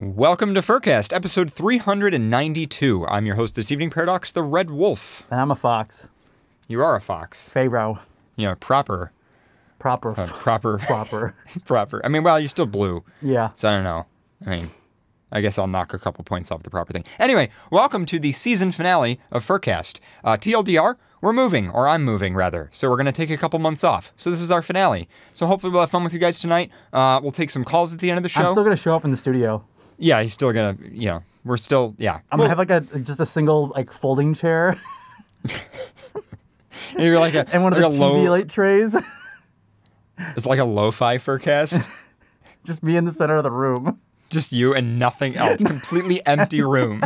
Welcome to Furcast, episode 392. I'm your host this evening, Paradox the Red Wolf. And I'm a fox. You are a fox. Pharaoh. You know, proper, Proper. uh, proper, Proper. proper. I mean, well, you're still blue, Yeah. so I don't know. I mean, I guess I'll knock a couple points off the proper thing. Anyway, welcome to the season finale of Furcast. Uh, TLDR, we're moving, or I'm moving rather. So we're gonna take a couple months off. So this is our finale. So hopefully we'll have fun with you guys tonight. Uh, we'll take some calls at the end of the show. I'm still gonna show up in the studio. Yeah, he's still gonna. You know, we're still. Yeah. I'm gonna have like a just a single like folding chair You're like a and one of like the TV low. light trays. It's like a lo-fi Furcast. just me in the center of the room. Just you and nothing else. Completely empty room.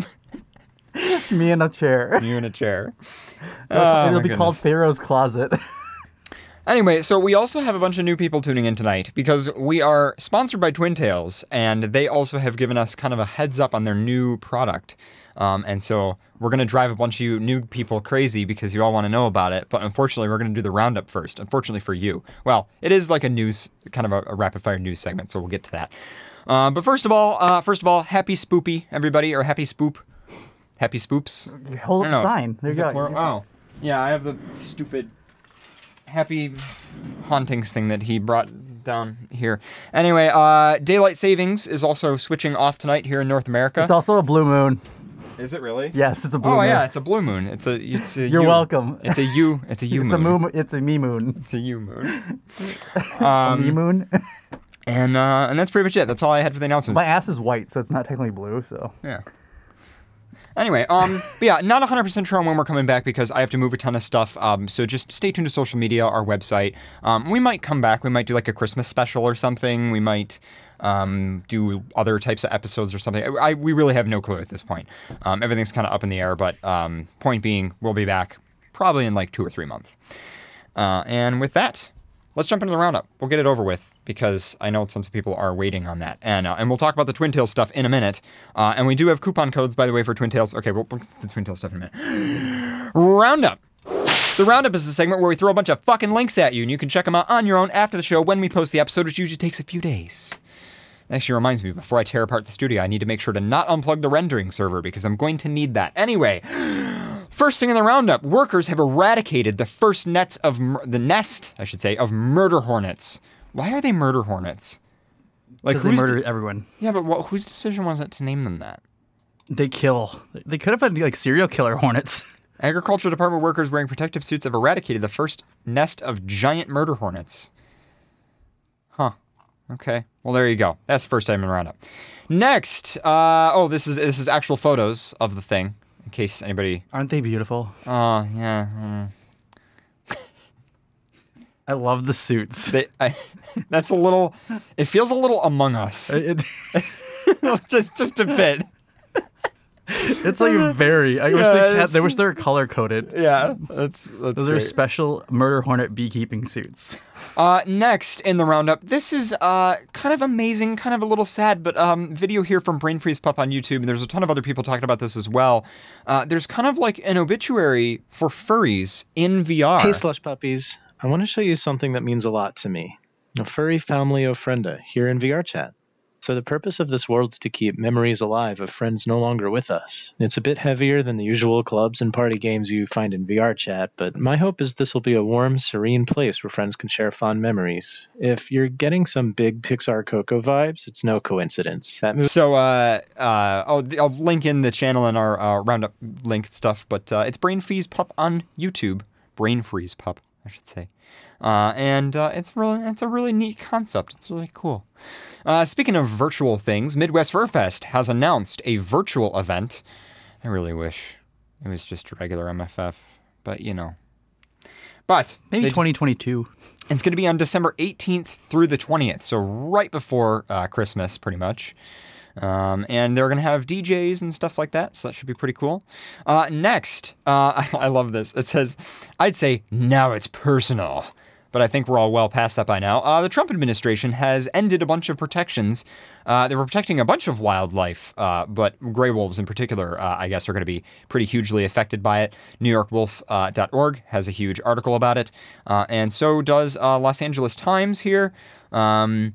Me in a chair. You in a chair. Oh, It'll be called. Pharaoh's closet. Anyway, so we also have a bunch of new people tuning in tonight because we are sponsored by Twin Tails, and they also have given us kind of a heads up on their new product. Um, and so we're going to drive a bunch of you new people crazy because you all want to know about it. But unfortunately, we're going to do the roundup first. Unfortunately for you. Well, it is like a news, kind of a, a rapid fire news segment, so we'll get to that. Uh, but first of all, uh, first of all, happy spoopy, everybody, or happy spoop. Happy spoops. Hold up the sign. There you go. plural? Oh, yeah, I have the stupid happy hauntings thing that he brought down here. Anyway, uh, daylight savings is also switching off tonight here in North America. It's also a blue moon. is it really? Yes, it's a blue Oh moon. yeah, it's a blue moon. It's a it's a You're U. welcome. It's a U. It's a U It's moon. a moon. It's a me moon. It's a U moon. um me um, moon. and uh, and that's pretty much it. That's all I had for the announcements. My ass is white, so it's not technically blue. So Yeah. Anyway, um, but yeah, not 100% sure on when we're coming back because I have to move a ton of stuff. Um, so just stay tuned to social media, our website. Um, we might come back. We might do like a Christmas special or something. We might um, do other types of episodes or something. I, I we really have no clue at this point. Um, everything's kind of up in the air. But um, point being, we'll be back probably in like two or three months. Uh, and with that, let's jump into the roundup. We'll get it over with because I know tons of people are waiting on that. And uh, and we'll talk about the Twin Tails stuff in a minute. Uh, and we do have coupon codes, by the way, for Twin Tails. Okay, we'll the Twin Tails stuff in a minute. Roundup. The roundup is the segment where we throw a bunch of fucking links at you, and you can check them out on your own after the show when we post the episode, which usually takes a few days. Actually reminds me, before I tear apart the studio, I need to make sure to not unplug the rendering server because I'm going to need that. Anyway, First thing in the roundup, workers have eradicated the first nets of mur- the nest, I should say, of murder hornets. Why are they murder hornets? Like they whose murder de- everyone. yeah, but what, whose decision was it to name them that? They kill. They could have been like serial killer hornets. Agriculture Department workers wearing protective suits have eradicated the first nest of giant murder hornets. Huh. Okay. Well, there you go. That's the first time in the roundup. Next, uh, oh, this is this is actual photos of the thing. In case anybody, Aren't they beautiful? oh yeah, mm. I love the suits. They, I, that's a little. It feels a little Among Us, It- just just a bit. it's like very. I wish they it's- had, they wish they were color coded. Yeah, that's that's Those are special murder hornet beekeeping suits. Uh, next in the roundup, this is uh kind of amazing, kind of a little sad, but um, video here from Brain Freeze Pup on YouTube, and there's a ton of other people talking about this as well. Uh, there's kind of like an obituary for furries in VR. Hey, slush puppies. I want to show you something that means a lot to me. A furry family of ofrenda here in VR chat. So the purpose of this world is to keep memories alive of friends no longer with us. It's a bit heavier than the usual clubs and party games you find in VR chat, but my hope is this will be a warm, serene place where friends can share fond memories. If you're getting some big Pixar Coco vibes, it's no coincidence. That movie So, uh, uh, I'll, I'll link in the channel and our uh, roundup link stuff, but uh, it's Brain Freeze Pup on YouTube. Brain Freeze Pup, I should say. Uh, and uh, it's really, it's a really neat concept. It's really cool. Uh, speaking of virtual things, Midwest Fur Fest has announced a virtual event. I really wish it was just regular MFF, but you know. But Maybe they- 2022. it's going to be on December 18th through the 20th, so right before uh, Christmas, pretty much. Um, and they're going to have DJs and stuff like that, so that should be pretty cool. Uh, next, uh, I, I love this. It says, I'd say now it's personal. But I think we're all well past that by now. Uh, the Trump administration has ended a bunch of protections. Uh, they were protecting a bunch of wildlife, uh, but gray wolves in particular, uh, I guess, are going to be pretty hugely affected by it. NewYorkWolf.org has a huge article about it, uh, and so does uh, Los Angeles Times here. Um,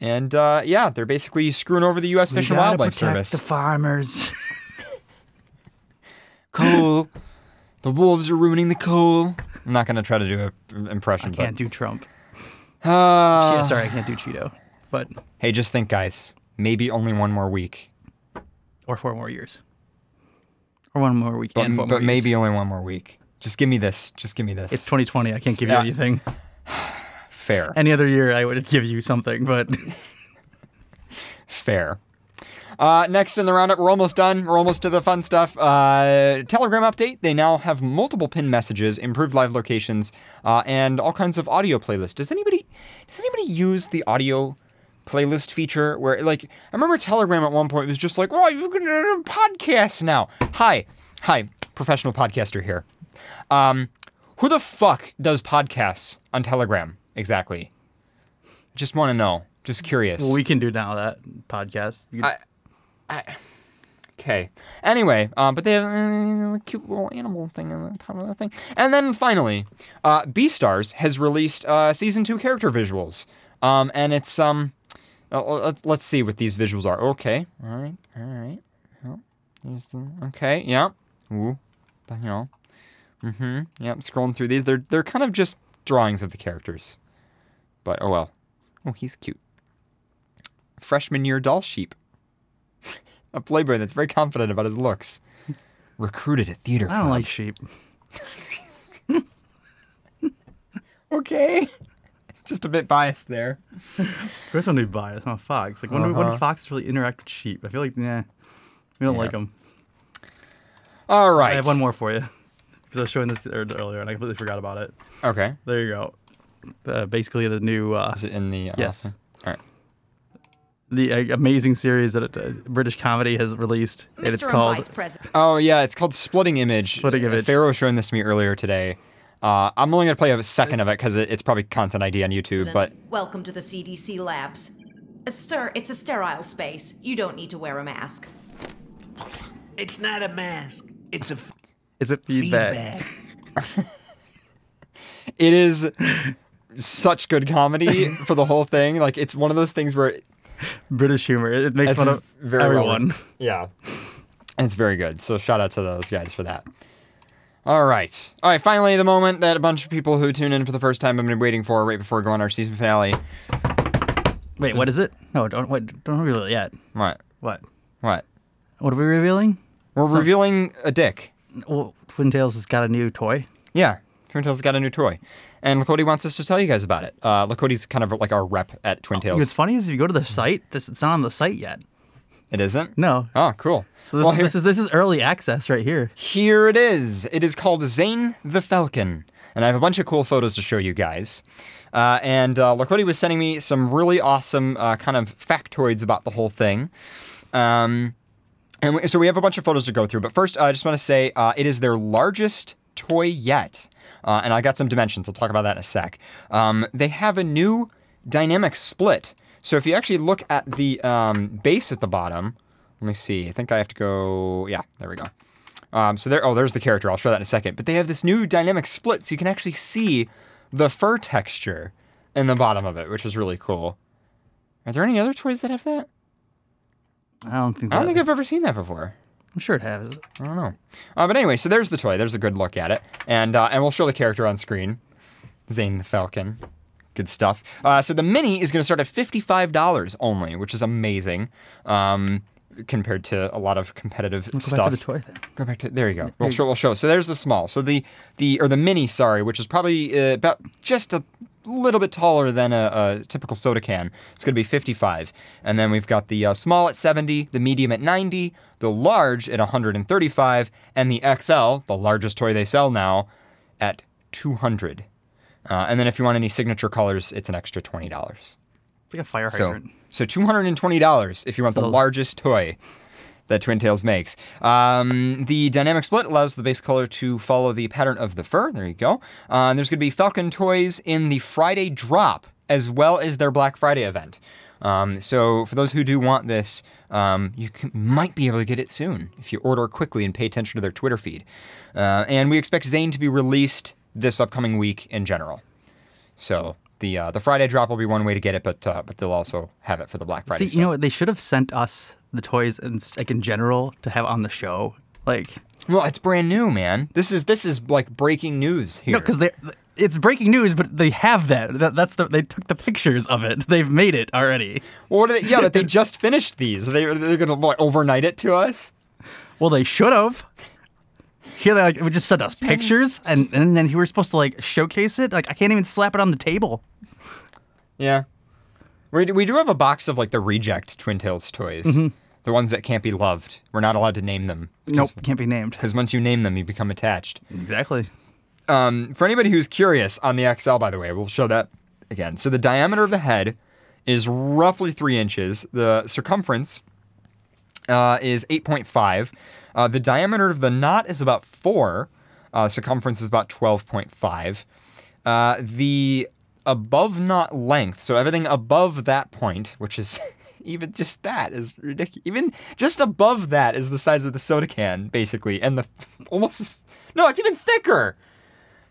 And uh, yeah, they're basically screwing over the U.S. Fish we and gotta Wildlife protect Service. the farmers. coal. The wolves are ruining the coal. I'm not gonna try to do an impression, can't do Trump. uh, sorry, I can't do Cheeto. But hey, just think, guys. Maybe only one more week, or four more years, or one more week, but, but more years. maybe only one more week. Just give me this. Just give me this. it's 2020. I can't give Yeah. you anything. fair. Any other year, I would give you something, but Fair. Uh, next in the roundup, we're almost done. We're almost to the fun stuff. Uh, Telegram update. They now have multiple pin messages, improved live locations, uh, and all kinds of audio playlists. Does anybody does anybody use the audio playlist feature? Where like I remember Telegram at one point was just like, "Oh, you can do podcasts now." Hi, hi, professional podcaster here. Um, who the fuck does podcasts on Telegram exactly? Just want to know. Just curious. well, we can do now that podcast. You can- I- Okay. Anyway, uh, but they have uh, a cute little animal thing on the top of that thing. And then finally, uh, Beastars has released uh, season two character visuals. Um, and it's um, uh, let- let's see what these visuals are. Okay. All right. All right. The, okay. Yeah. Ooh. You know. Mm-hmm. Yep. Scrolling through these, they're they're kind of just drawings of the characters. But oh well. Oh, he's cute. Freshman year Dall sheep a playboy that's very confident about his looks. Recruited at theater. I don't like sheep. Okay. Just a bit biased there. Chris want to be biased. I'm a fox. Like when, when Uh-huh. do foxes really interact with sheep? I feel like nah, we don't Yeah. like them. All right. I have one more for you because I was showing this earlier and I completely forgot about it. Okay. There you go. Uh, basically, the new uh, Is it in the? Uh, Yes. All right. The uh, amazing series that uh, British comedy has released, and it's called Vice President. Oh yeah, it's called Spitting Image. Spitting Image. Pharaoh was showing this to me earlier today. Uh, I'm only gonna play a second of it because it, it's probably content ID on YouTube. But Welcome to the CDC labs. Uh, sir, it's a sterile space. You don't need to wear a mask. It's not a mask. It's a f- "It's a feedback." feedback. it is such good comedy for the whole thing. Like it's one of those things where British humor. It makes It's fun of very well everyone. written. Yeah. It's very good. So shout out to those guys for that. All right. All right. Finally, the moment that a bunch of people who tune in for the first time have been waiting for right before going our season finale. Wait, what is it? No, don't wait. Don't reveal it yet. What? What? What? What are we revealing? We're Some- revealing a dick. Well, Twin Tails has got a new toy. Yeah. Twin Tails has got a new toy. And Lakoti wants us to tell you guys about it. Uh, Lakoti's kind of like our rep at Twin Tails. What's funny is if you go to the site, this it's not on the site yet. It isn't? No. Oh, cool. So this, Well, is, here- this is this is early access right here. Here it is. It is called Zane the Falcon. And I have a bunch of cool photos to show you guys. Uh, and uh, Lakoti was sending me some really awesome uh, kind of factoids about the whole thing. Um, and so we have a bunch of photos to go through. But first, I just want to say uh, it is their largest toy yet. Uh, and I got some dimensions. I'll talk about that in a sec. Um, they have a new dynamic split. So if you actually look at the um, base at the bottom, let me see. I think I have to go. Yeah, there we go. Um, so there. Oh, there's the character. I'll show that in a second. But they have this new dynamic split, so you can actually see the fur texture in the bottom of it, which is really cool. Are there any other toys that have that? I don't think. I don't think I've ever seen that before. I'm sure it has. I don't know. Uh, but anyway, so there's the toy. There's a good look at it, and uh, and we'll show the character on screen. Zane the Falcon. Good stuff. Uh, so the mini is going to start at fifty-five dollars only, which is amazing um, compared to a lot of competitive Go stuff. back to the toy then. Go back to there you go. We'll show. We'll show. So there's the small. So the the or the mini, sorry, which is probably uh, about just a little bit taller than a, a typical soda can. It's going to be 55. And then we've got the uh, small at 70, the medium at 90, the large at 135, and the XL, the largest toy they sell now, at 200. Uh, and then if you want any signature colors, it's an extra twenty dollars. It's like a fire So, hydrant. so two hundred and twenty dollars if you want the The- largest toy that Twin Tails makes. Um, the dynamic split allows the base color to follow the pattern of the fur. There you go. Uh, there's going to be Falcon toys in the Friday drop as well as their Black Friday event. Um, so for those who do want this, um, you can, might be able to get it soon if you order quickly and pay attention to their Twitter feed. Uh, and we expect Zane to be released this upcoming week in general. So the uh, the Friday drop will be one way to get it, but uh, but they'll also have it for the Black Friday. See, you know what? They should have sent us the toys and like in general to have on the show. Like, well, it's brand new, man. This is this is like breaking news here. no, because they. It's breaking news, but they have that. that. That's the. They took the pictures of it. They've made it already. well, what are they, yeah, but they just finished these. They they're gonna like, overnight it to us. Well, they should have. Here, they like would just send us pictures, and and then we were supposed to like showcase it. Like, I can't even slap it on the table. Yeah. We do, we do have a box of like the reject Twin Tails toys. The ones that can't be loved. We're not allowed to name them. Nope, can't be named. Because once you name them, you become attached. Exactly. Um, for anybody who's curious on the XL, by the way, we'll show that again. So the diameter of the head is roughly three inches. The circumference uh, is 8.5. Uh, the diameter of the knot is about four. Uh, circumference is about 12.5. Uh, the above knot length, so everything above that point, which is even just that is ridiculous. Even just above that is the size of the soda can, basically, and the almost no, it's even thicker.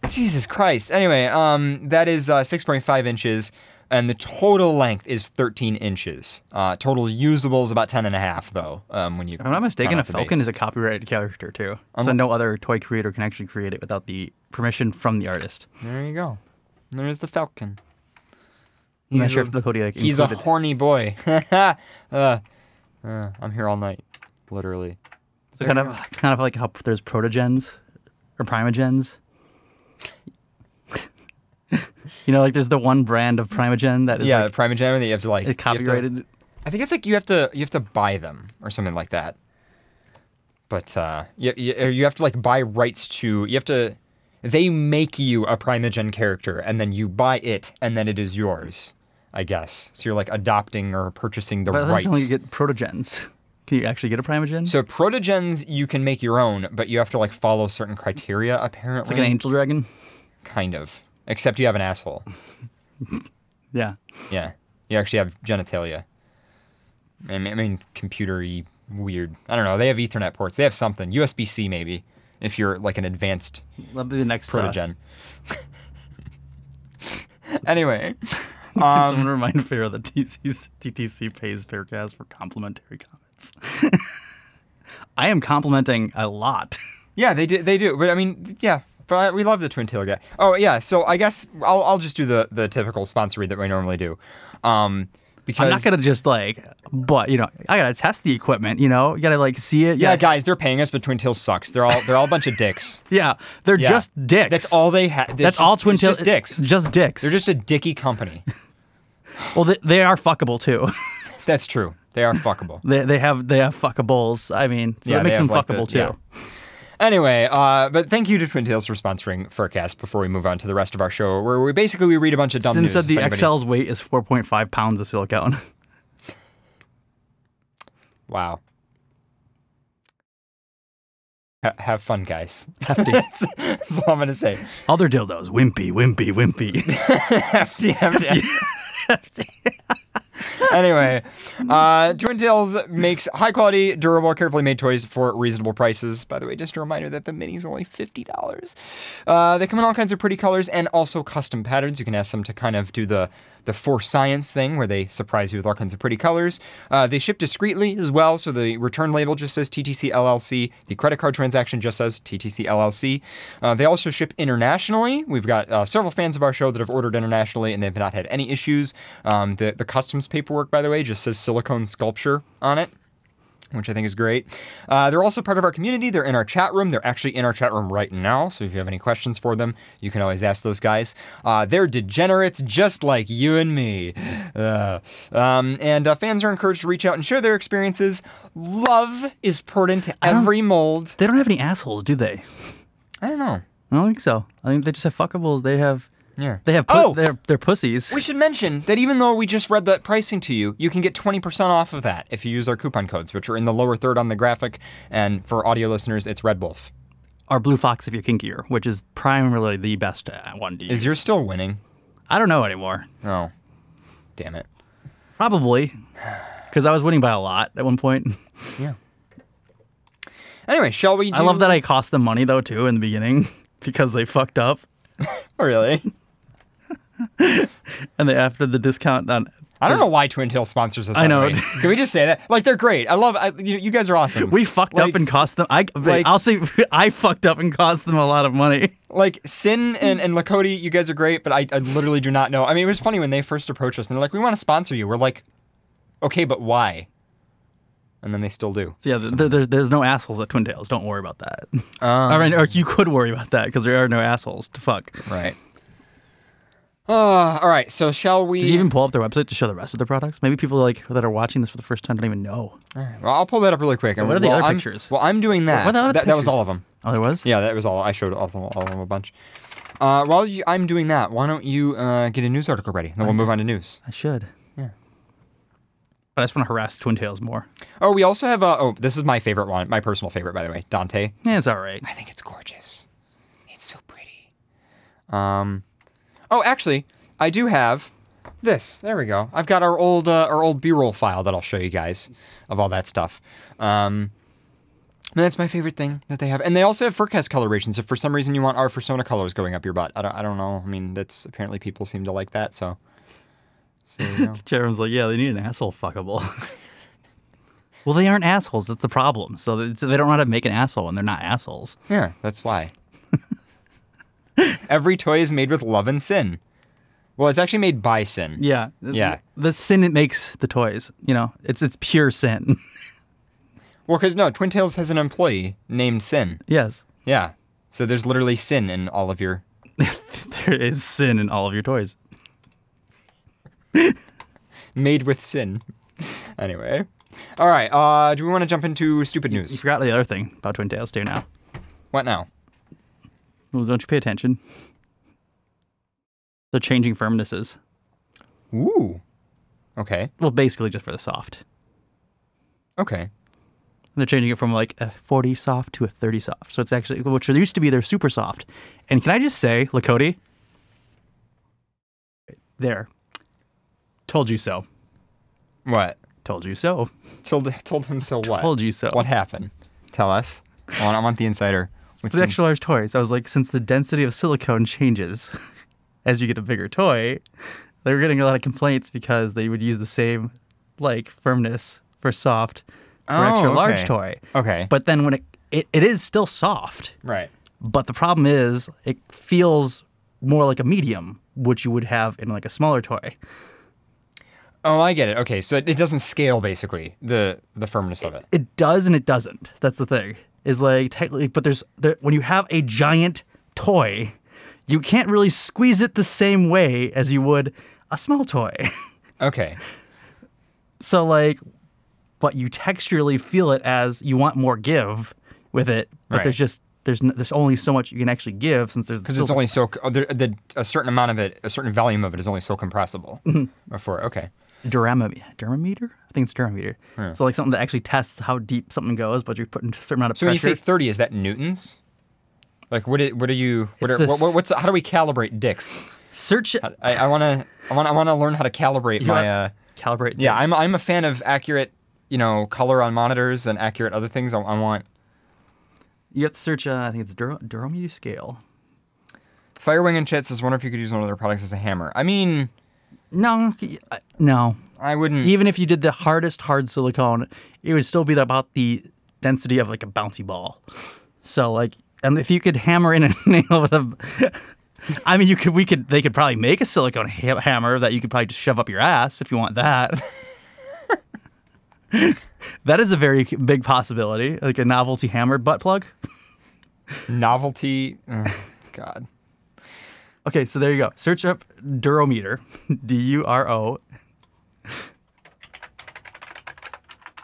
Jesus Christ. Anyway, um, that is uh, 6.5 inches, and the total length is 13 inches. Uh, total usable is about 10 and a half, though. Um, when you, If I'm not mistaken, a Falcon is a copyrighted character too. So no other toy creator can actually create it without the permission from the artist. There you go. There's the Falcon. I'm not sure a- if the Kodiak He's a horny boy. uh, uh, I'm here all night, literally. So kind of kind of like how there's protogens or primagens. you know, like there's the one brand of primagen that is yeah, like, Primagen that you have to like have to- copyrighted. I think it's like you have to you have to buy them or something like that. But uh, you, you you have to like buy rights to you have to they make you a Primagen character and then you buy it and then it is yours. I guess so. You're like adopting or purchasing the But rights. only you get protogens. Can you actually get a primagen? so protogens you can make your own, but you have to like follow certain criteria. Apparently, it's like an angel dragon. kind of. Except you have an asshole. Yeah. Yeah, you actually have genitalia. I mean, I mean computery weird. I don't know. They have Ethernet ports. They have something. USB C maybe. If you're like an advanced That'll be the next uh, protogen. anyway, Can um, someone remind Pharaoh that TC's, TTC pays Furcast for complimentary comments? I am complimenting a lot. yeah, they do. They do. But I mean, yeah. But I, we love the twin tail guy. Oh yeah. So I guess I'll I'll just do the the typical sponsor read that we normally do. Um, because I'm not gonna just like, but you know, I gotta test the equipment. You know, you gotta like see it. yeah, guys, they're paying us, but Twin Tails sucks. They're all they're all a bunch of dicks. yeah, they're Yeah. just dicks. That's all they have. That's all Twin Tails. Just dicks. Just dicks. They're just a dicky company. well, they, they are fuckable too. That's true. They are fuckable. they they have they have fuckables. I mean, so Yeah, that makes them have, like, the- fuckable too. yeah. Anyway, uh, but thank you to Twin Tails for sponsoring Furcast before we move on to the rest of our show, where we basically we read a bunch of dumb Sin news. said the XL's weight is 4.5 pounds of silicone. Wow. Ha- have fun, guys. Hefty. that's, that's all I'm gonna say. Other dildos, wimpy, wimpy, wimpy. hefty, hefty. hefty, hefty. Anyway, uh, Twin Tails makes high quality, durable, carefully made toys for reasonable prices. By the way, just a reminder that the mini's only fifty dollars. Uh, they come in all kinds of pretty colors and also custom patterns. You can ask them to kind of do the the Force science thing where they surprise you with all kinds of pretty colors. Uh, they ship discreetly as well, so the return label just says TTC LLC. The credit card transaction just says TTC LLC. Uh, they also ship internationally. We've got uh, several fans of our show that have ordered internationally and they've not had any issues. Um, the the customs paperwork, by the way, just says silicone sculpture on it which I think is great. Uh, they're also part of our community. They're in our chat room. They're actually in our chat room right now. So if you have any questions for them, you can always ask those guys. Uh, they're degenerates just like you and me. Uh, um, and uh, fans are encouraged to reach out and share their experiences. Love is poured into every mold. they don't have any assholes, do they? I don't know. I don't think so. I think they just have fuckables. They have Yeah. they have pu- Oh! they're they're pussies. We should mention that even though we just read that pricing to you, you can get 20% off of that if you use our coupon codes, which are in the lower third on the graphic. And for audio listeners, it's Red Wolf. Or Blue Fox if you're kinkier, which is primarily the best uh, one to use. Is yours still winning? I don't know anymore. Oh, damn it. Probably. Because I was winning by a lot at one point. Yeah. Anyway, shall we? Do... I love that I cost them money though too in the beginning because they fucked up. Oh, really? And they after the discount on. I don't know why Twin Tail sponsors us. I know. way. Can we just say that? Like they're great. I love. I, you, you guys are awesome. We fucked Like, up and cost them. I like- I'll say I fucked up and cost them a lot of money. like Sin and, and Lakoti, you guys are great, but I, I literally do not know. I mean, it was funny when they first approached us and they're like, "We want to sponsor you." We're like, "Okay, but why?" And then they still do. So yeah, th- th- there's there's no assholes at Twin Tails. Don't worry about that. Um, I mean, or you could worry about that because there are no assholes to fuck. Right. Uh, all right. So shall we? Did you even pull up their website to show the rest of their products? Maybe people like that are watching this for the first time don't even know. All right, Well, I'll pull that up really quick. And What are the while other I'm- pictures? Well, I'm doing that. What are the other that, that was all of them. Oh, there was. Yeah, that was all. I showed all of them, all of them a bunch. Uh, while you, I'm doing that, why don't you uh, get a news article ready? Then we'll move on to news. I should. Yeah. But I just want to harass Twin Tails more. Oh, we also have. Uh, oh, this is my favorite one. My personal favorite, by the way. Dante. Yeah, it's all right. I think it's gorgeous. It's so pretty. Um, oh, actually, I do have this. There we go. I've got our old uh, our old B-roll file that I'll show you guys of all that stuff. Um, and that's my favorite thing that they have. And they also have Furcast colorations. If for some reason you want our Persona colors going up your butt, I don't, I don't know. I mean, that's apparently people seem to like that. So, so. Jerem's like, yeah, they need an asshole fuckable. well, they aren't assholes. That's the problem. So they they don't know how to make an asshole, and they're not assholes. yeah, that's why. Every toy is made with love and sin. Well, it's actually made by sin. Yeah. Yeah. The sin it makes the toys. You know, it's it's pure sin. Well, because no, Twin Tails has an employee named Sin. yes. Yeah. So there's literally sin in all of your. There is sin in all of your toys. Made with sin. Anyway. All right. Uh, do we want to jump into stupid news? You forgot the other thing about Twin Tails too now. What now? Well, don't you pay attention? They're changing firmnesses. Ooh. Okay. Well, basically just for the soft. Okay. They're changing it from like a 40 soft to a 30 soft. So it's actually, which used to be their super soft. And can I just say, Lakoti? There. Told you so. What? Told you so. Told told him so. What? Told you so. What happened? Tell us. I want, I want the insider. For the extra large toys, I was like, since the density of silicone changes as you get a bigger toy, they were getting a lot of complaints because they would use the same like firmness for soft for Oh, extra large toy. Okay. But then when it, it it is still soft, right. but the problem is it feels more like a medium, which you would have in like a smaller toy. Oh, I get it. Okay, so it, it doesn't scale basically the the firmness of it. It does and it doesn't. That's the thing. Is like technically, but there's there, when you have a giant toy, you can't really squeeze it the same way as you would a small toy. Okay. so like, but you texturally feel it as you want more give with it, but Right. there's just there's there's only so much you can actually give since there's Because it's only so uh, the, a certain amount of it, a certain volume of it is only so compressible. Mm-hmm. Before, okay. Durama, Duramameter? I think it's Duramameter. So like something that actually tests how deep something goes, but you're putting a certain amount of So when you say thirty, is that newtons? Like what? Are, what are you? What are, this- what, what's how do we calibrate dicks? Search. I, I want to. I want. I want to learn how to calibrate You my. Uh, Calibrate. yeah. I'm. I'm a fan of accurate, you know, color on monitors and accurate other things. I, I want You have to search. Uh, I think it's Duro- Durometer scale. Firewing and Chat says, "Wonder if you could use one of their products as a hammer." I mean, No, uh, no. I wouldn't. Even if you did the hardest hard silicone, it would still be about the density of like a bouncy ball. So like, and if you could hammer in a nail with a, I mean, you could. We could. They could probably make a silicone ha- hammer that you could probably just shove up your ass if you want that. that is a very big possibility, like a novelty hammer butt plug. novelty. ugh, God. Okay, so there you go. Search up Durometer, D U R O.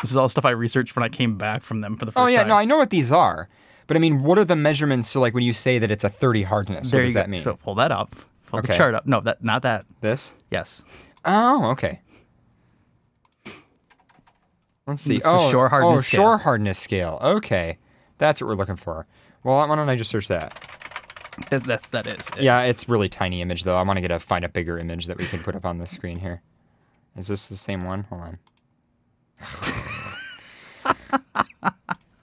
This is all stuff I researched when I came back from them for the oh, first time. Oh yeah, time. no, I know what these are, but I mean, what are the measurements? So like when you say that it's a 30 hardness, there what does that go. mean? So pull that up. Pull the chart up. No, that not that. this? Yes. Oh, okay. Let's see. It's the oh, shore hardness oh, scale. shore hardness scale. Okay, that's what we're looking for. Well, why don't I just search that? That's, that's that is. it. Yeah, it's really tiny image though. I want to get a find a bigger image that we can put up on the screen here. Is this the same one? Hold on.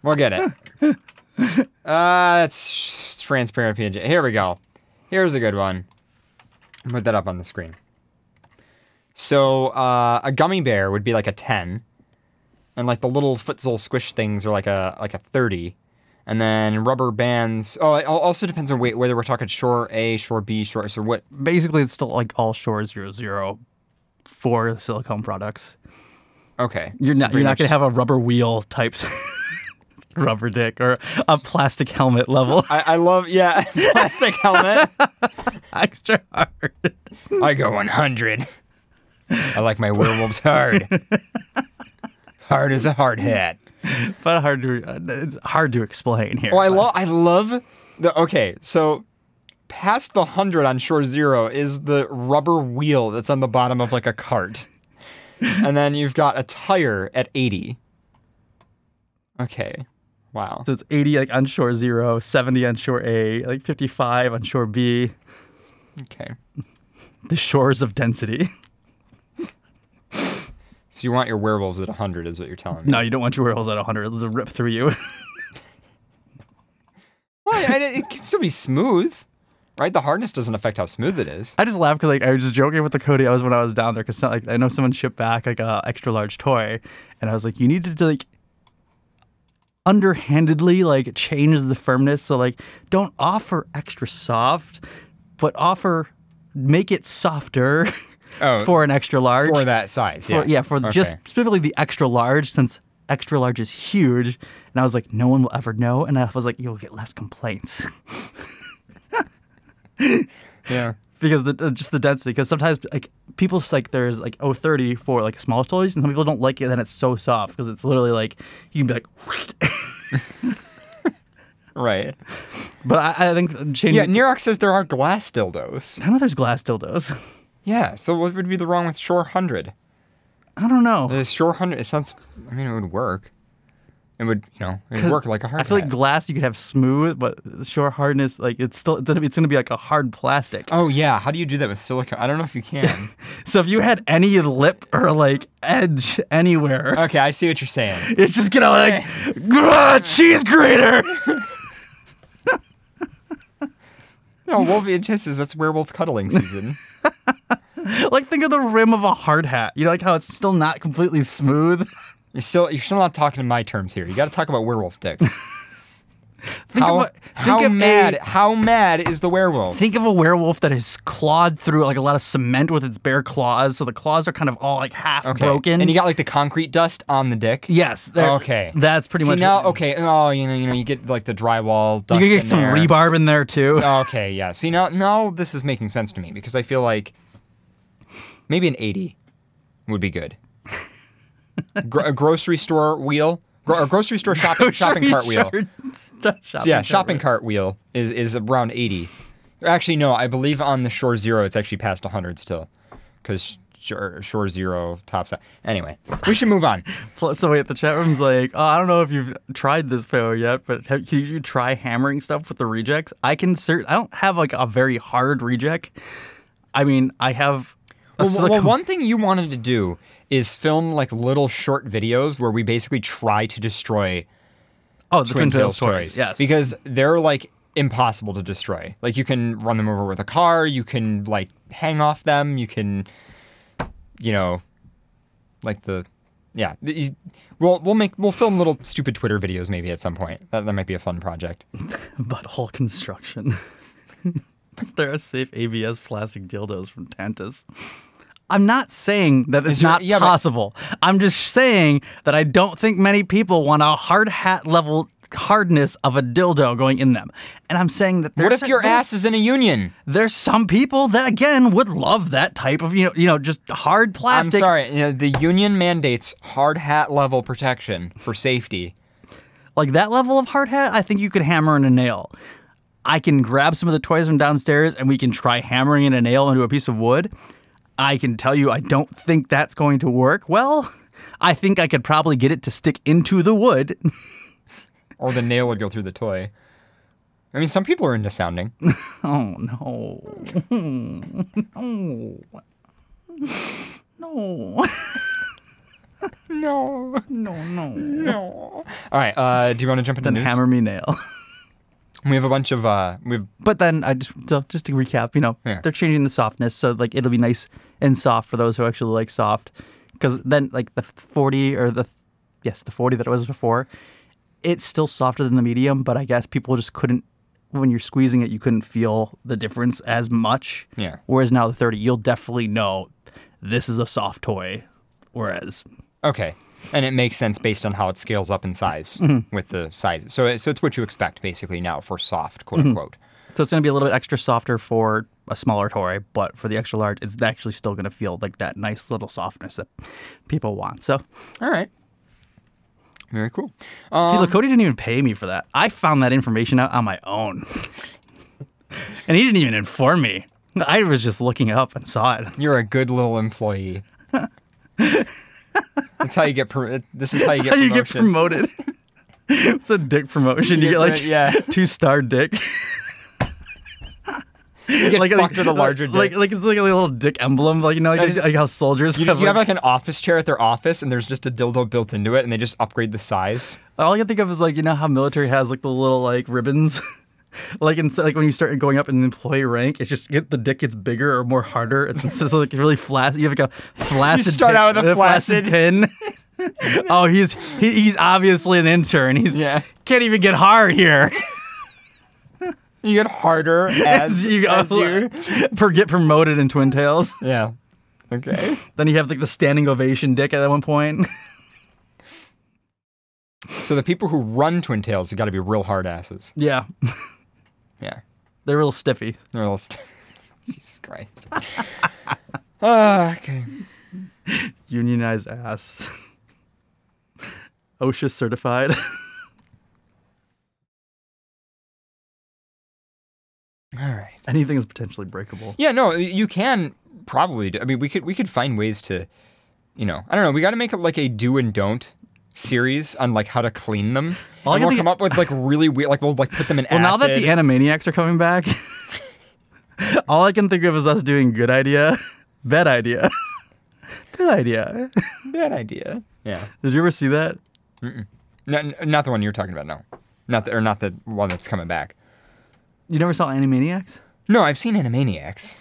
We'll get it. Uh, it's transparent PNG. Here we go. Here's a good one. Put that up on the screen. So uh, a gummy bear would be like a ten, and like the little futsal squish things are like a like a thirty, and then rubber bands. Oh, it also depends on whether we're talking shore A, shore B, shore. So what? Basically, it's still like all Shore zero zero for silicone products. Okay, You're not pretty you're not gonna have a rubber wheel type rubber dick or a plastic helmet level I, I love yeah plastic helmet. extra hard. I go 100. I like my werewolves hard. hard as a hard hat. but hard to uh, it's hard to explain here. Oh, I love I love the okay, so past the 100 on shore 0 is the rubber wheel that's on the bottom of like a cart. and then you've got a tire at 80. Okay. Wow. So it's 80 like on shore zero, 70 on shore A, like 55 on shore B. Okay. The shores of density. So you want your werewolves at 100 is what you're telling me. No, you don't want your werewolves at 100. It'll rip through you. Well, I- I- it can still be smooth. Right? The hardness doesn't affect how smooth it is. I just laugh because like I was just joking with the Cody I was when I was down there because like I know someone shipped back like a extra large toy, and I was like, you need to like underhandedly like change the firmness. So like don't offer extra soft, but offer make it softer Oh, for an extra large. For that size. For- Yeah. yeah, for just specifically the extra large since extra large is huge. And I was like, no one will ever know. And I was like, you'll get less complaints. Yeah. because the uh, just the density. Because sometimes like people like there's like 030 for like small toys, and some people don't like it. Then it's so soft because it's literally like you can be like. Right. but I, I think changing. Yeah, Nerox says there are glass dildos. I know there's glass dildos. Yeah, so what would be the wrong with Shore 100? I don't know. The Shore 100, it sounds, I mean, it would work. It would, you know, it would work like a hard I feel like glass you could have smooth, but sure hardness like it's still it's gonna be like a hard plastic. Oh, yeah. How do you do that with silicone? I don't know if you can. So if you had any lip or like edge anywhere, okay, I see what you're saying. it's just gonna like "Grr, cheese grater. No, Wolf Inches, that's werewolf cuddling season. like think of the rim of a hard hat. You know, like how it's still not completely smooth. You're still, you're still not talking in my terms here. You got to talk about werewolf dicks. Think how of a, think how of mad, A, how mad is the werewolf? think of a werewolf that is clawed through like a lot of cement with its bare claws, so the claws are kind of all like half Okay. broken. And you got like the concrete dust on the dick. yes, Okay. that's pretty See much. now, what- okay. Oh, you know, you know, you get like the drywall. Dust You can get in some there. rebarb in there too. Okay, yeah. See now, now this is making sense to me because I feel like maybe an eighty would be good. Gro- a grocery store wheel, Gro- or grocery store shopping shopping cart wheel. shopping yeah, cart shopping cart wheel is is around eighty. Actually, no, I believe on the Shore Zero it's actually past hundred still, because Shore, Shore Zero tops out. Anyway, we should move on. So wait, the chat room's like, oh, I don't know if you've tried this Pharaoh yet, but have, can you try hammering stuff with the rejects? I can cert. I don't have like a very hard reject. I mean, I have. A Well, well, one thing you wanted to do is film like little short videos where we basically try to destroy oh, the Twin Twin Tail Tail stories. Yes, Because they're like impossible to destroy. Like you can run them over with a car, you can like hang off them, you can you know like the yeah, we'll we'll make we'll film little stupid Twitter videos maybe at some point. That, that might be a fun project. butthole construction. there are safe ABS plastic dildos from Tantus. I'm not saying that it's not yeah, but- possible. I'm just saying that I don't think many people want a hard hat level hardness of a dildo going in them. And I'm saying that there's What if your ass is in a union? there's some people that again would love that type of you know you know just hard plastic. I'm sorry, you know, the union mandates hard hat level protection for safety. Like that level of hard hat, I think you could hammer in a nail. I can grab some of the toys from downstairs and we can try hammering in a nail into a piece of wood. I can tell you I don't think that's going to work well. I think I could probably get it to stick into the wood. Or the nail would go through the toy. I mean, some people are into sounding. Oh no. No. No. No, No, no. no. All right, uh, do you want to jump into Then news? hammer me nail. We have a bunch of uh, we've But then I just so just to recap, you know, Yeah. they're changing the softness, so like it'll be nice and soft for those who actually like soft. Because then like the forty or the yes the forty that it was before, it's still softer than the medium, but I guess people just couldn't when you're squeezing it, you couldn't feel the difference as much. Yeah. Whereas now the thirty, you'll definitely know this is a soft toy. Whereas okay, and it makes sense based on how it scales up in size mm-hmm. with the sizes. So so it's what you expect basically now for soft, quote mm-hmm. unquote. So it's going to be a little bit extra softer for a smaller toy, but for the extra large, it's actually still going to feel like that nice little softness that people want. So, All right. Very cool. see, um, Lakota didn't even pay me for that. I found that information out on my own. and he didn't even inform me. I was just looking up and saw it. You're a good little employee. That's how you get. Pro- this is how you get. how you get promoted. it's a dick promotion. You You get get like promoted, yeah. two star dick. You get like fucked with a larger like, dick. Like like it's like a little dick emblem, like you know, like, like how soldiers you, have. you have like- like an office chair at their office, and there's just a dildo built into it, and they just upgrade the size. All I can think of is like you know how military has like the little like ribbons, like in, like when you start going up in the employee rank, it's just get the dick gets bigger or more harder. It's, it's like really flaccid. You have like a flaccid. You start pin- out with a flaccid pin. oh, he's he, he's obviously an intern. He's Yeah. can't even get hard here. You get harder as you as you. per, get promoted in Twin Tails. Yeah. Okay. Then you have like the standing ovation dick at one point. So the people who run Twin Tails have got to be real hard asses. yeah, Yeah. they're real stiffy. They're a little. St- Jesus Christ. Ah, okay. Unionized ass. OSHA certified. All right. Anything is potentially breakable. Yeah, no, you can probably. Do, I mean, we could we could find ways to, you know, I don't know. We got to make it like a do and don't series on like how to clean them. All and we'll think- come up with like really weird. Like we'll like put them in Well, now that the Animaniacs are coming back, all I can think of is us doing good idea, bad idea, good idea. bad idea. Yeah. Did you ever see that? Not, not the one you're talking about. No. Not the, or not the one that's coming back. You never saw Animaniacs? No, I've seen Animaniacs.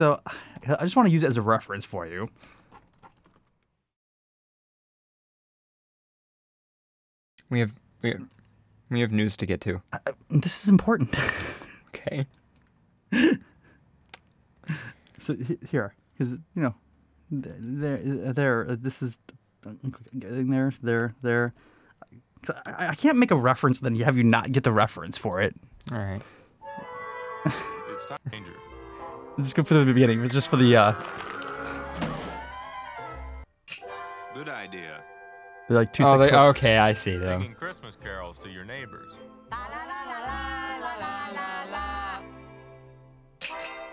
So I just want to use it as a reference for you. We have we have, we have news to get to. This is important. Okay. so he- here, because you know, there, there. uh, This is getting there, there, there. 'Cause I, I can't make a reference, then you have you not get the reference for it. All right. It's time danger. Just go for the beginning. It's just for the uh, the, like two Oh, second they, clips. okay. I see them. Singing Christmas carols to your neighbors.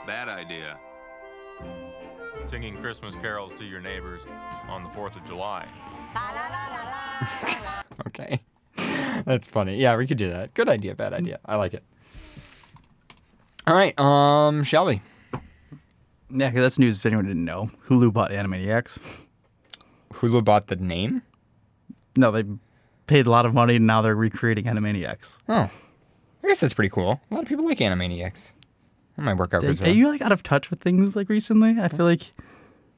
Bad idea. Singing Christmas carols to your neighbors on the 4th of July. Okay. That's funny. Yeah, we could do that. Good idea, bad idea. I like it. All right, um, shall we? Yeah, 'cause that's news if anyone didn't know. Hulu bought Animaniacs. Hulu bought the name? No, they paid a lot of money and now they're recreating Animaniacs. Oh. I guess that's pretty cool. A lot of people like Animaniacs. That might work out good. Are you like out of touch with things like recently? I feel like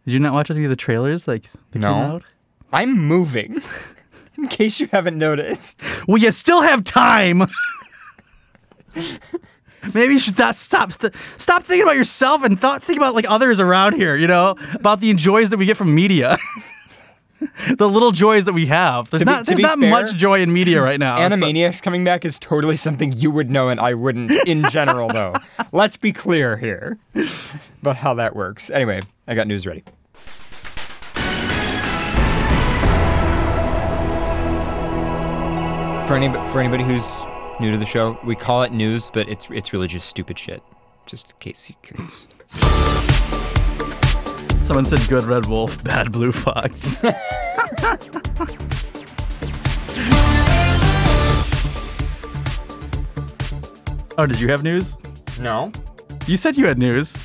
did you not watch any of the trailers like that No. came out? I'm moving. In case you haven't noticed. Well, you still have time. Maybe you should not stop st- stop thinking about yourself and thought think about like others around here. You know about the joys that we get from media. the little joys that we have. There's To not to there's not fair, much joy in media right now. so- Animaniacs coming back is totally something you would know and I wouldn't in general, though. Let's be clear here about how that works. Anyway, I got news ready. For, any, for anybody who's new to the show, we call it news, but it's it's really just stupid shit. Just in case you're curious. Someone said good red wolf, bad blue fox. oh, did you have news? No. You said you had news.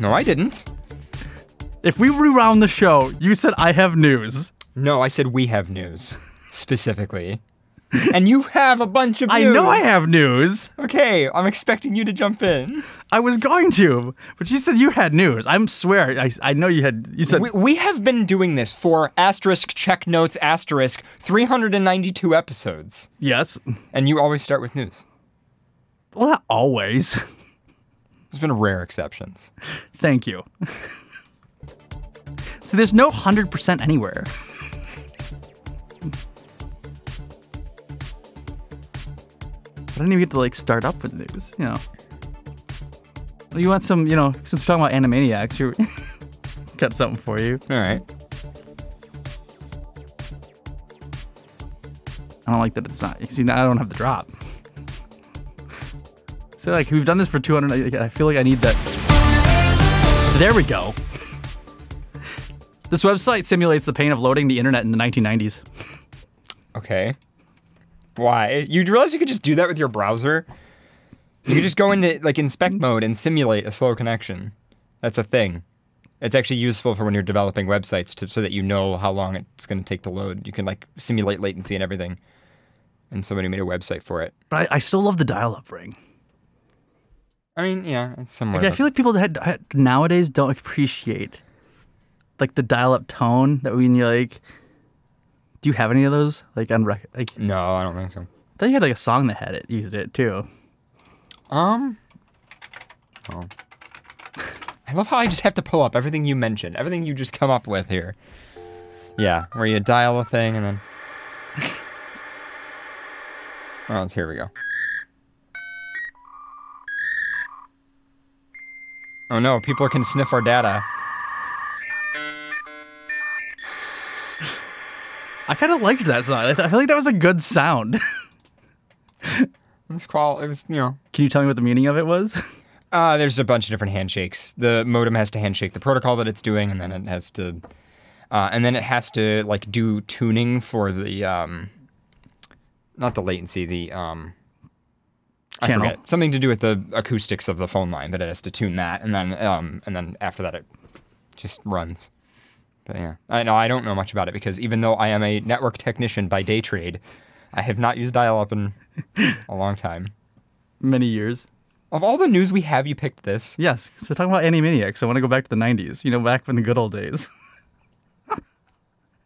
No, I didn't. If we rewound the show, you said I have news. No, I said we have news specifically. and you have a bunch of. I know I have news. Okay, I'm expecting you to jump in. I was going to, but you said you had news. I'm swear. I, I know you had. You said We, we have been doing this for asterisk check notes asterisk 392 episodes, yes. and you always start with news. Well, not always. There's been rare exceptions. Thank you. so there's no hundred percent anywhere. I don't even get to like start up with news, you know. Well, you want some, you know, since we're talking about Animaniacs, you got something for you. All right. I don't like that it's not. See, now I don't have the drop. So like we've done this for 200. I feel like I need that. There we go. This website simulates the pain of loading the internet in the 1990s. Okay. Why? You realize you could just do that with your browser? You could just go into like inspect mode and simulate a slow connection. That's a thing. It's actually useful for when you're developing websites to, so that you know how long it's going to take to load. You can like simulate latency and everything. And somebody made a website for it. But I, I still love the dial-up ring. I mean, yeah, it's somewhere. Like, I feel like people that nowadays don't appreciate like the dial-up tone that when you like. Do you have any of those? Like on rec- like no, I don't think so. I thought you had like a song that had it used it too. Um. Oh. I love how I just have to pull up everything you mentioned, everything you just come up with here. Yeah, where you dial a thing and then. oh, here we go. Oh no, people can sniff our data. I kind of liked that song. I, th- I feel like that was a good sound. It's qual. It was, you know. Can you tell me what the meaning of it was? Uh, there's a bunch of different handshakes. The modem has to handshake the protocol that it's doing, and then it has to, uh, and then it has to like do tuning for the um, not the latency, the um, I Channel. forget something to do with the acoustics of the phone line. But it has to tune that, and then um, and then after that it just runs. But yeah, I know I don't know much about it because even though I am a network technician by day trade, I have not used dial-up in a long time. Many years. Of all the news we have, you picked this. Yes. So talking about Animaniacs, I want to go back to the 90s. You know, back in the good old days.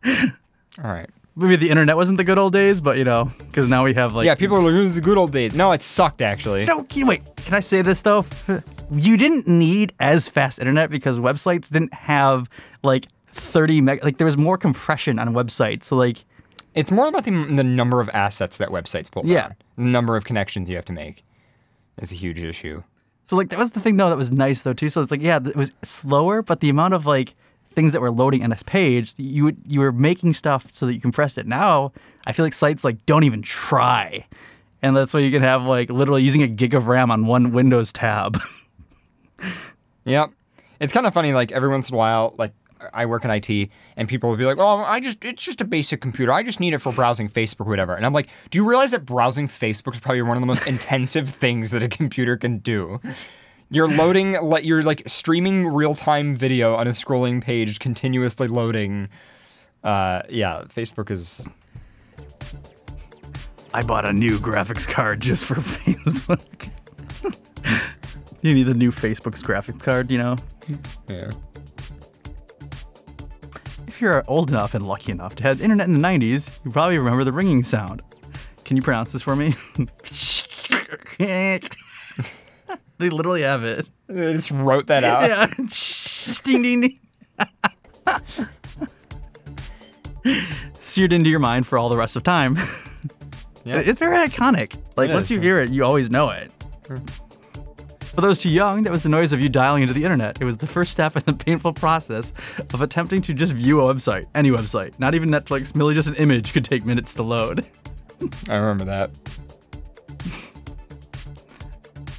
All right. Maybe the internet wasn't the good old days, but you know, because now we have like Yeah, people are like, "This is the good old days." No, it sucked actually. No, can- wait. Can I say this though? You didn't need as fast internet because websites didn't have like 30 meg. Like there was more compression on websites. So like, It's more about the, the number of assets that websites pull Yeah. down. The number of connections you have to make is a huge issue. so like that was the thing though that was nice though too. So it's like yeah, it was slower, but the amount of like things that were loading on this page, you would you were making stuff so that you compressed it. Now I feel like sites like don't even try, and that's why you can have like literally using a gig of RAM on one Windows tab. Yep. It's kind of funny. Like every once in a while, like I work in IT, and people will be like, "Oh, I just it's just a basic computer. I just need it for browsing Facebook or whatever." And I'm like, "Do you realize that browsing Facebook is probably one of the most intensive things that a computer can do?" You're loading, like you're like streaming real time video on a scrolling page, continuously loading. Uh, yeah, Facebook is I bought a new graphics card just for Facebook. you need the new Facebook's graphics card, you know? yeah. If you're old enough and lucky enough to have internet in the 90s, you probably remember the ringing sound. Can you pronounce this for me? they literally have it. They just wrote that out. Yeah. ding, ding, ding. Seared into your mind for all the rest of time. Yeah. It's very iconic. Like It once is, you hear it, you always know it. For those too young, that was the noise of you dialing into the internet. It was the first step in the painful process of attempting to just view a website, any website, not even Netflix. Merely just an image could take minutes to load. I remember that.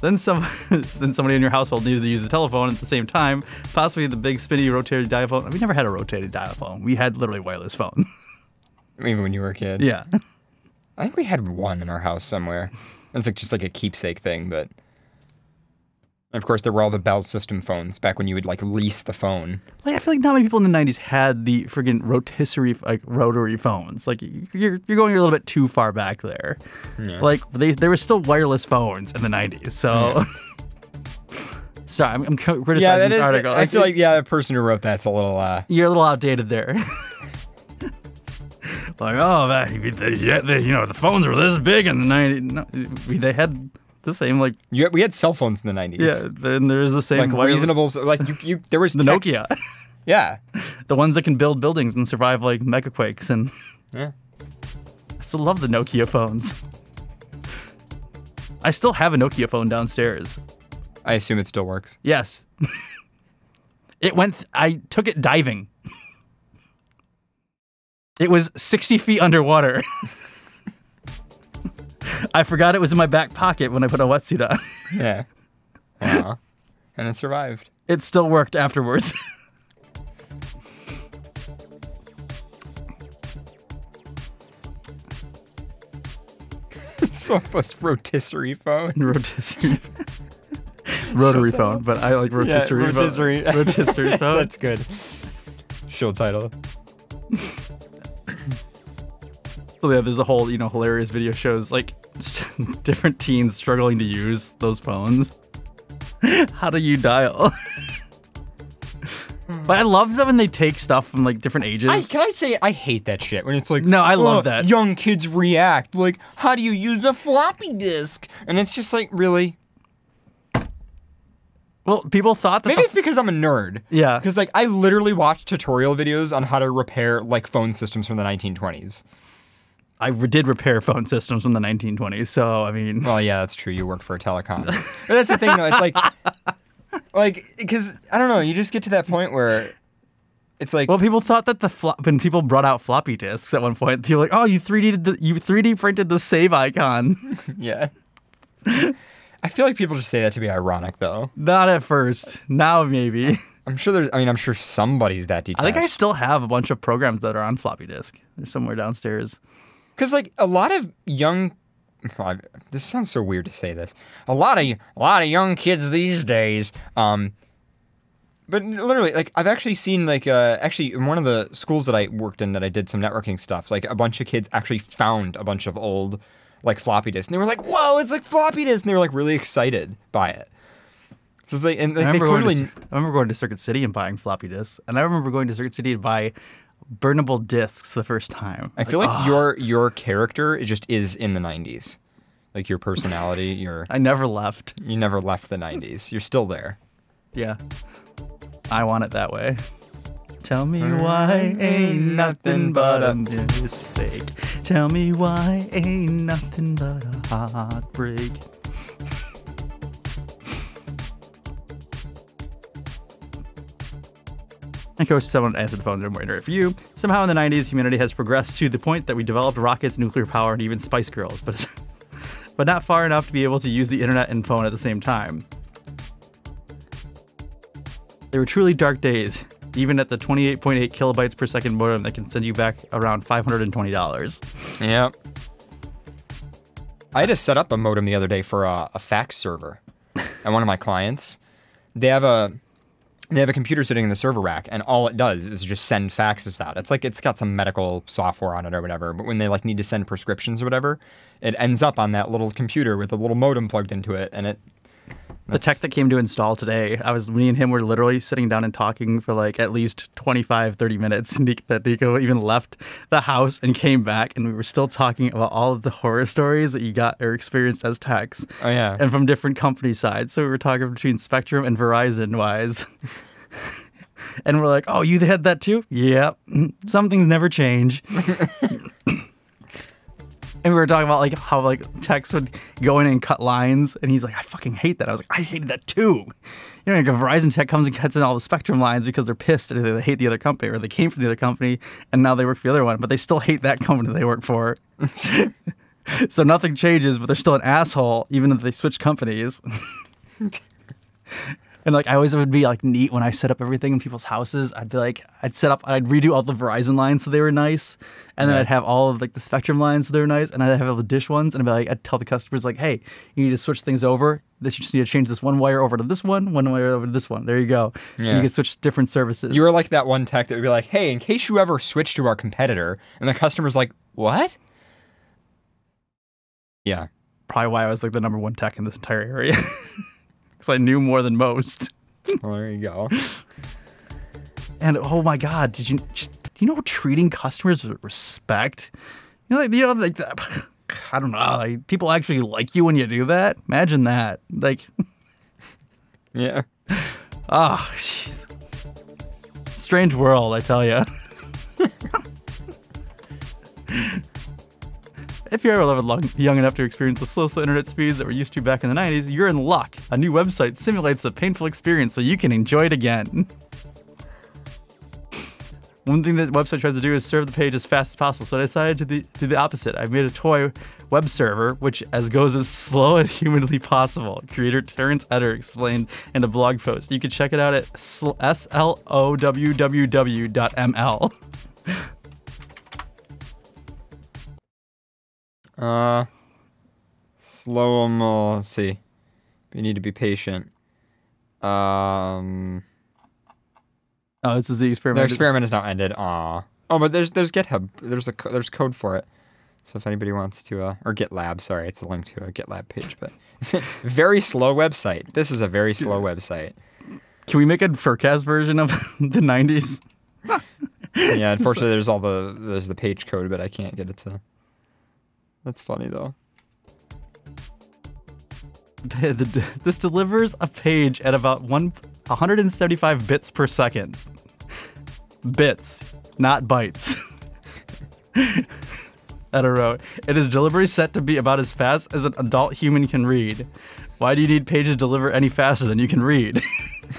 Then some, then somebody in your household needed to use the telephone at the same time, possibly the big spinny rotating dial phone. We never had a rotating dial phone. We had literally wireless phone. Even when you were a kid. yeah. I think we had one in our house somewhere. It was like just like a keepsake thing, but And of course, there were all the Bell system phones back when you would like lease the phone. Like I feel like not many people in the '90s had the friggin' rotisserie like rotary phones. Like you're you're going a little bit too far back there. Like they there were still wireless phones in the '90s. So sorry, I'm, I'm criticizing this article. I feel like yeah, the person who wrote that's a little. uh you're a little outdated there. like oh, that, they, yeah, they, you know the phones were this big in the '90s. No, they had the same like you, We had cell phones in the nineties. yeah. Then there's the same like wireless- reasonable. Like you, you there was the text- Nokia. Yeah, the ones that can build buildings and survive like megaquakes and yeah. I still love the Nokia phones. I still have a Nokia phone downstairs. I assume it still works. Yes. it went th- I took it diving. It was 60 feet underwater. I forgot it was in my back pocket when I put a wetsuit on. Yeah. Wow. and it survived. It still worked afterwards. so was rotisserie phone. rotisserie. Rotary phone, but I like rotisserie. phone. rotisserie. rotisserie phone. That's good. Show title. So yeah, there's a whole you know hilarious video shows like different teens struggling to use those phones. How do you dial? but I love them when they take stuff from like different ages. I, can I say I hate that shit when it's like No, I love "Oh, that." young kids react like how do you use a floppy disk and it's just like really well, people thought that maybe the- it's because I'm a nerd Yeah. because like I literally watched tutorial videos on how to repair like phone systems from the 1920s I did repair phone systems from the 1920s. So I mean, well yeah that's true you work for a telecom but that's the thing though it's like like because I don't know you just get to that point where it's like well, people thought that the flo- when people brought out floppy disks at one point, they were like, "Oh, you 3D the, you 3D printed the save icon." yeah I feel like people just say that to be ironic though Not at first. Now maybe. I'm sure there's I mean I'm sure somebody's that detailed. I think I still have a bunch of programs that are on floppy disk. They're somewhere downstairs. Because like a lot of young, this sounds so weird to say this. A lot of a lot of young kids these days, um, but literally, like I've actually seen like uh, actually in one of the schools that I worked in that I did some networking stuff. Like a bunch of kids actually found a bunch of old like floppy disks, and they were like, "Whoa, it's like floppy disks!" And they were like really excited by it. So it's like, and like, I, remember clearly, to, I remember going to Circuit City and buying floppy disks, and I remember going to Circuit City to buy burnable discs the first time. I feel like your your character it just is in the '90s, like your personality. Your I never left. you never left the '90s. You're still there. Yeah, I want it that way. Tell me mm-hmm. why ain't mm-hmm. nothing but a mm-hmm. mistake. Tell me why ain't nothing but a heartbreak. And Coach, someone answered the phone. Right for you. Somehow in the 90s, humanity has progressed to the point that we developed rockets, nuclear power, and even Spice Girls, but but not far enough to be able to use the internet and phone at the same time. They were truly dark days, even at the 28.8 kilobytes per second modem that can send you back around $520. Yep. I had to set up a modem the other day for a, a fax server at one of my clients. They have a they have a computer sitting in the server rack, and all it does is just send faxes out. It's like it's got some medical software on it or whatever. But when they like need to send prescriptions or whatever, it ends up on that little computer with a little modem plugged into it, and it. The tech that came to install today, I was me and him were literally sitting down and talking for like at least 25, 30 minutes. That Nico even left the house and came back, and we were still talking about all of the horror stories that you got or experienced as techs. Oh, yeah. And from different company sides. So we were talking between Spectrum and Verizon wise. and we're like, oh, you had that too? Yep. Some things never change. And we were talking about like how like techs would go in and cut lines, and he's like, "I fucking hate that." I was like, "I hated that too." You know, like a Verizon tech comes and cuts in all the Spectrum lines because they're pissed and they hate the other company, or they came from the other company and now they work for the other one, but they still hate that company they work for. so nothing changes, but they're still an asshole even if they switch companies. And like I always would be like neat when I set up everything in people's houses. I'd be like, I'd set up, I'd redo all the Verizon lines so they were nice, and then Yeah. I'd have all of like the Spectrum lines so they were nice, and I'd have all the Dish ones, and I'd be like, I'd tell the customers like, hey, you need to switch things over. This you just need to change this one wire over to this one, one wire over to this one. There you go. And you can switch different services. You were like that one tech that would be like, "Hey, in case you ever switch to our competitor," and the customer's like, "What?" Yeah. probably why I was like the number one tech in this entire area, because I knew more than most. Well, there you go. And oh my god, did you just, do you know treating customers with respect? You know, like you know, like that. I don't know, like people actually like you when you do that. Imagine that. Like, Yeah. ah, jeez. strange world, I tell you. If you're ever long, young enough to experience the slow, internet speeds that we're used to back in the 90s, you're in luck. A new website simulates the painful experience so you can enjoy it again. One thing that the website tries to do is serve the page as fast as possible, so I decided to do the opposite. I've made a toy web server, which as goes as slow as humanly possible. Creator Terence Eden explained in a blog post. You can check it out at sl- Uh, slow 'em, uh, Let's see. You need to be patient. Um, Oh, this is the experiment. the experiment is now ended. Aw. Oh, but there's there's GitHub. There's a co- there's code for it. So if anybody wants to, uh, or GitLab, sorry, it's a link to a GitLab page, but very slow website. This is a very slow website. Can we make a Furcast version of the 90s? Yeah, unfortunately, there's all the there's the page code, but I can't get it to. That's funny though. The- This delivers a page at about one 175 bits per second. Bits, not bytes. At a row. It is delivery set to be about as fast as an adult human can read. Why do you need pages to deliver any faster than you can read?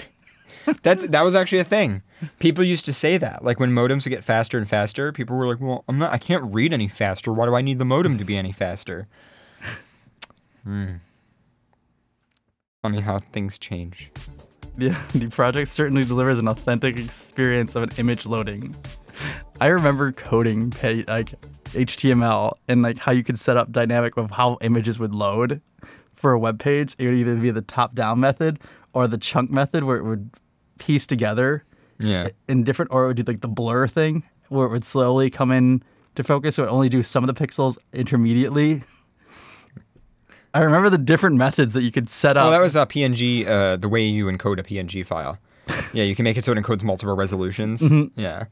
That's that was actually a thing. People used to say that. Like when modems get faster and faster, people were like, "Well, I'm not. I can't read any faster. Why do I need the modem to be any faster?" Hmm. Funny how things change. The, the project certainly delivers an authentic experience of an image loading. I remember coding like HTML and like how you could set up dynamic of how images would load for a web page. It would either be the top down method or the chunk method where it would piece together Yeah. in different or it would do like the blur thing where it would slowly come in to focus so it would only do some of the pixels intermediately. I remember the different methods that you could set up. Oh, that was a PNG. Uh, the way you encode a PNG file. Yeah, you can make it so it encodes multiple resolutions. Yeah.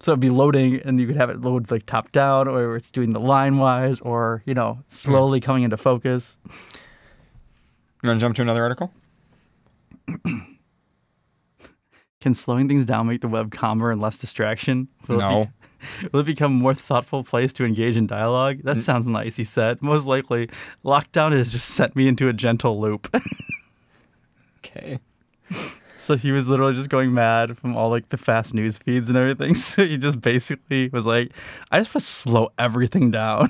So it'd be loading, and you could have it load like top down, or it's doing the line wise, or you know, slowly coming into focus. You want to jump to another article? Can slowing things down make the web calmer and less distraction? Will No. It be, will it become a more thoughtful place to engage in dialogue? That sounds nice, he said. Most likely, lockdown has just sent me into a gentle loop. Okay. so he was literally just going mad from all like the fast news feeds and everything. So he just basically was like, I just want to slow everything down.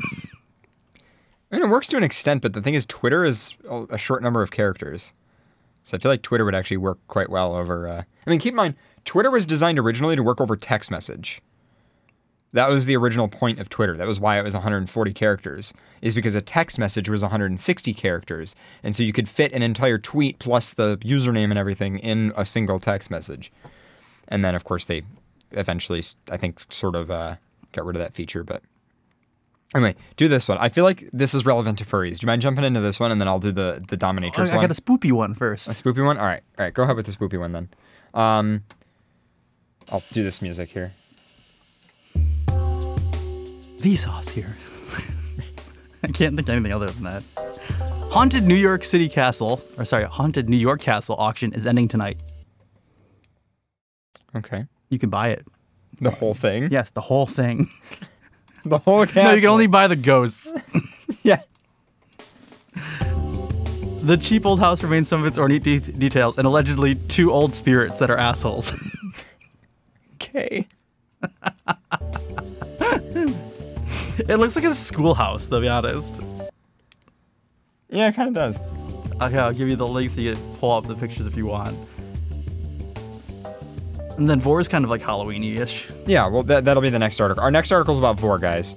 I mean, it works to an extent, but the thing is, Twitter is a a short number of characters. So I feel like Twitter would actually work quite well over. Uh, I mean, keep in mind, Twitter was designed originally to work over text message. That was the original point of Twitter. That was why it was 140 characters, is because a text message was 160 characters. And so you could fit an entire tweet plus the username and everything in a single text message. And then, of course, they eventually, I think, sort of uh, got rid of that feature. But anyway, do this one. I feel like this is relevant to furries. Do you mind jumping into this one and then I'll do the, the dominatrix oh, I one? got a spoopy one first. A spoopy one? All right. All right. Go ahead with the spoopy one then. Um, I'll do this music here. Vsauce here. I can't think of anything other than that. Haunted New York City Castle, or sorry, Haunted New York Castle auction is ending tonight. Okay. You can buy it. The whole thing? Yes, the whole thing. The whole castle. No, you can only buy the ghosts. Yeah. The cheap old house remains some of its ornate de- details and allegedly two old spirits that are assholes. Okay. it looks like a schoolhouse, to be honest. Yeah, it kind of does. Okay, I'll give you the link so you can pull up the pictures if you want. And then vore is kind of like Halloween-y ish. Yeah, well, that, that'll be the next article. Our next article is about vore, guys.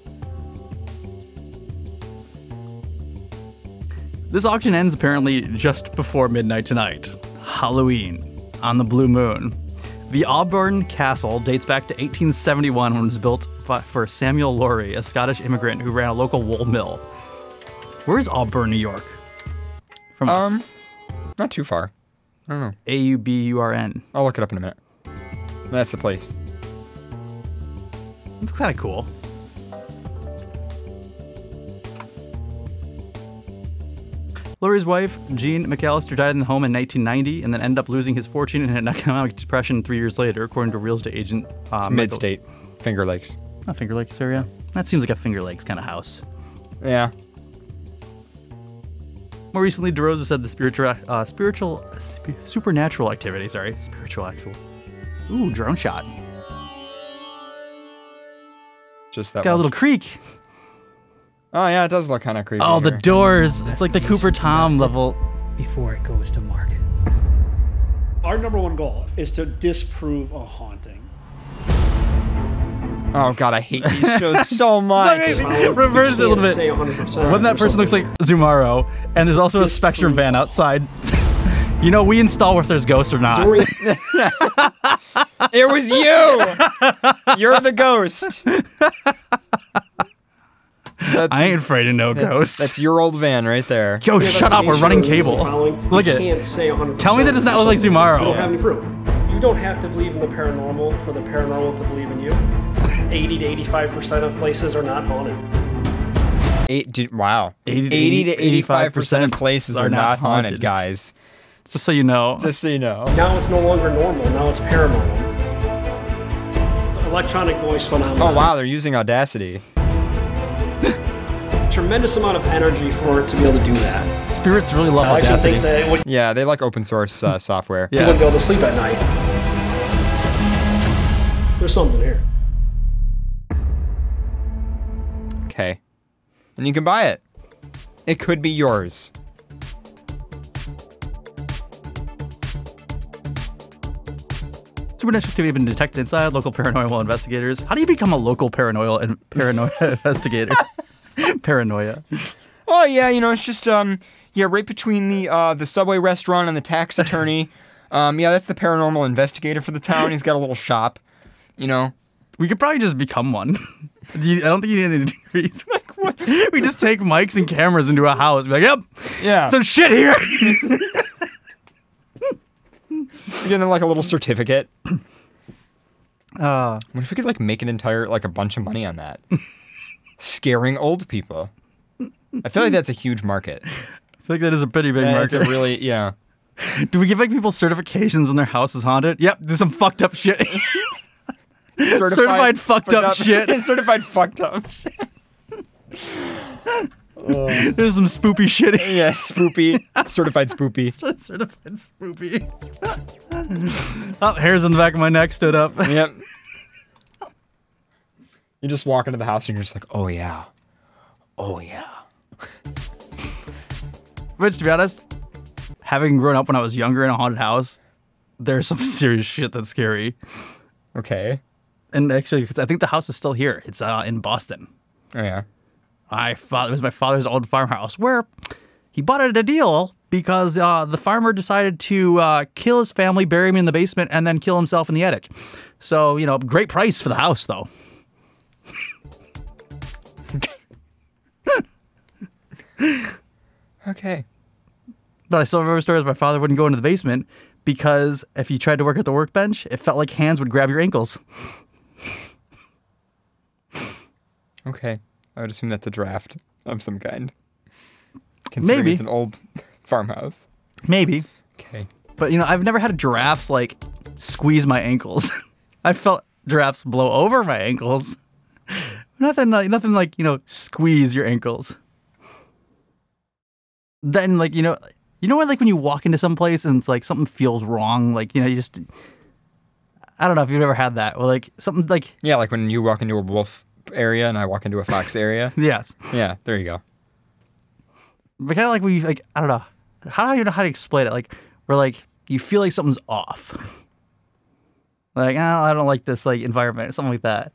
This auction ends apparently just before midnight tonight. Halloween on the blue moon. The Auburn Castle dates back to 1871 when it was built for Samuel Laurie, a Scottish immigrant who ran a local wool mill. Where is Auburn, New York? From us? Um, not too far. I don't know. A U B U R N. I'll look it up in a minute. That's the place. It's kind of cool. Laurie's wife, Jean McAllister, died in the home in 1990 and then ended up losing his fortune in an economic depression three years later, according to real estate agent. Uh, It's mid-state, Finger Lakes. Oh, Finger Lakes area. That seems like a Finger Lakes kind of house. Yeah. More recently, DeRosa said the spiritual, uh, spiritual, sp- supernatural activity. Sorry, spiritual actual. Ooh, drone shot. Just that. It's got a little creek. Oh yeah, it does look kind of creepy. Oh, the here. doors. It's like the the Cooper Tom level. before it goes to market. Our number one goal is to disprove a haunting. Oh god, I hate these shows so much. Reverse it a little bit. Say 100% When that person looks like. Zumaro, and there's also a Spectrum van outside. you know, we install if there's ghosts or not. It was you. You're the ghost. That's, I ain't afraid of no ghosts. That's your old van right there. Yo, shut up. We're running cable. you Look at can't it. say 100% Tell me that does not look like You don't have any proof. You don't have to believe in the paranormal for the paranormal to believe in you. 80 to 85% of places are not haunted. Eight, did, wow. 80 to 80 to 85 percent of places are, not haunted, guys. Just so you know. Just so you know. Now it's no longer normal. Now it's paranormal. Electronic voice phenomenon. Oh wow, they're using Audacity. Tremendous amount of energy for it to be able to do that. Spirits really love Alexa Audacity. thinks that would, Yeah, they like open source uh, software. you wouldn't be able to sleep at night. There's something here. Okay. And you can buy it. It could be yours. Supernatural activity have been detected inside local paranormal investigators. How do you become a local paranoia and paranoia investigator? Paranoia. Oh yeah, you know, it's just um yeah, right between the uh the subway restaurant and the tax attorney. um yeah, that's the paranormal investigator for the town. He's got a little shop. You know. We could probably just become one. You, I don't think you need any degrees. Like what? We just take mics and cameras into a house. Be like, yep, Yeah. some shit here. You get them like a little certificate. Uh, What if we could like make an entire like a bunch of money on that? Scaring old people. I feel like that's a huge market. I feel like that is a pretty big Yeah, market. a really yeah. Do we give like people certifications when their house is haunted? Yep, there's some fucked up shit. Certified fucked up shit. certified fucked up. shit. there's some spoopy shit. Yeah, spoopy. Certified spoopy. Certified spoopy. oh, hairs on the back of my neck stood up. Yep. You just walk into the house and you're just like, oh yeah. Oh yeah. Which, to be honest, having grown up when I was younger in a haunted house, there's some serious shit that's scary. Okay. And actually, because I think the house is still here. It's uh, in Boston. Oh yeah. I thought it was my father's old farmhouse where he bought it at a deal because uh, the farmer decided to uh, kill his family, bury him in the basement, and then kill himself in the attic. So, you know, great price for the house, though. Okay. But I still remember stories my father wouldn't go into the basement because if you tried to work at the workbench, it felt like hands would grab your ankles. Okay. I would assume that's a draft of some kind. Considering Maybe. it's an old farmhouse. Maybe. Okay. But, you know, I've never had giraffes like squeeze my ankles. I felt giraffes blow over my ankles. Nothing like nothing like, you know, squeeze your ankles. Then like, you know, you know what like when you walk into some place and it's like something feels wrong, like, you know, you just I don't know if you've ever had that. Or like something like Yeah, like when you walk into a wolf area and I walk into a fox area. yes. Yeah, there you go. But kind of like we like I don't know. how do I even know how to explain it? Like where like you feel like something's off. like oh, I don't like this like environment or something like that.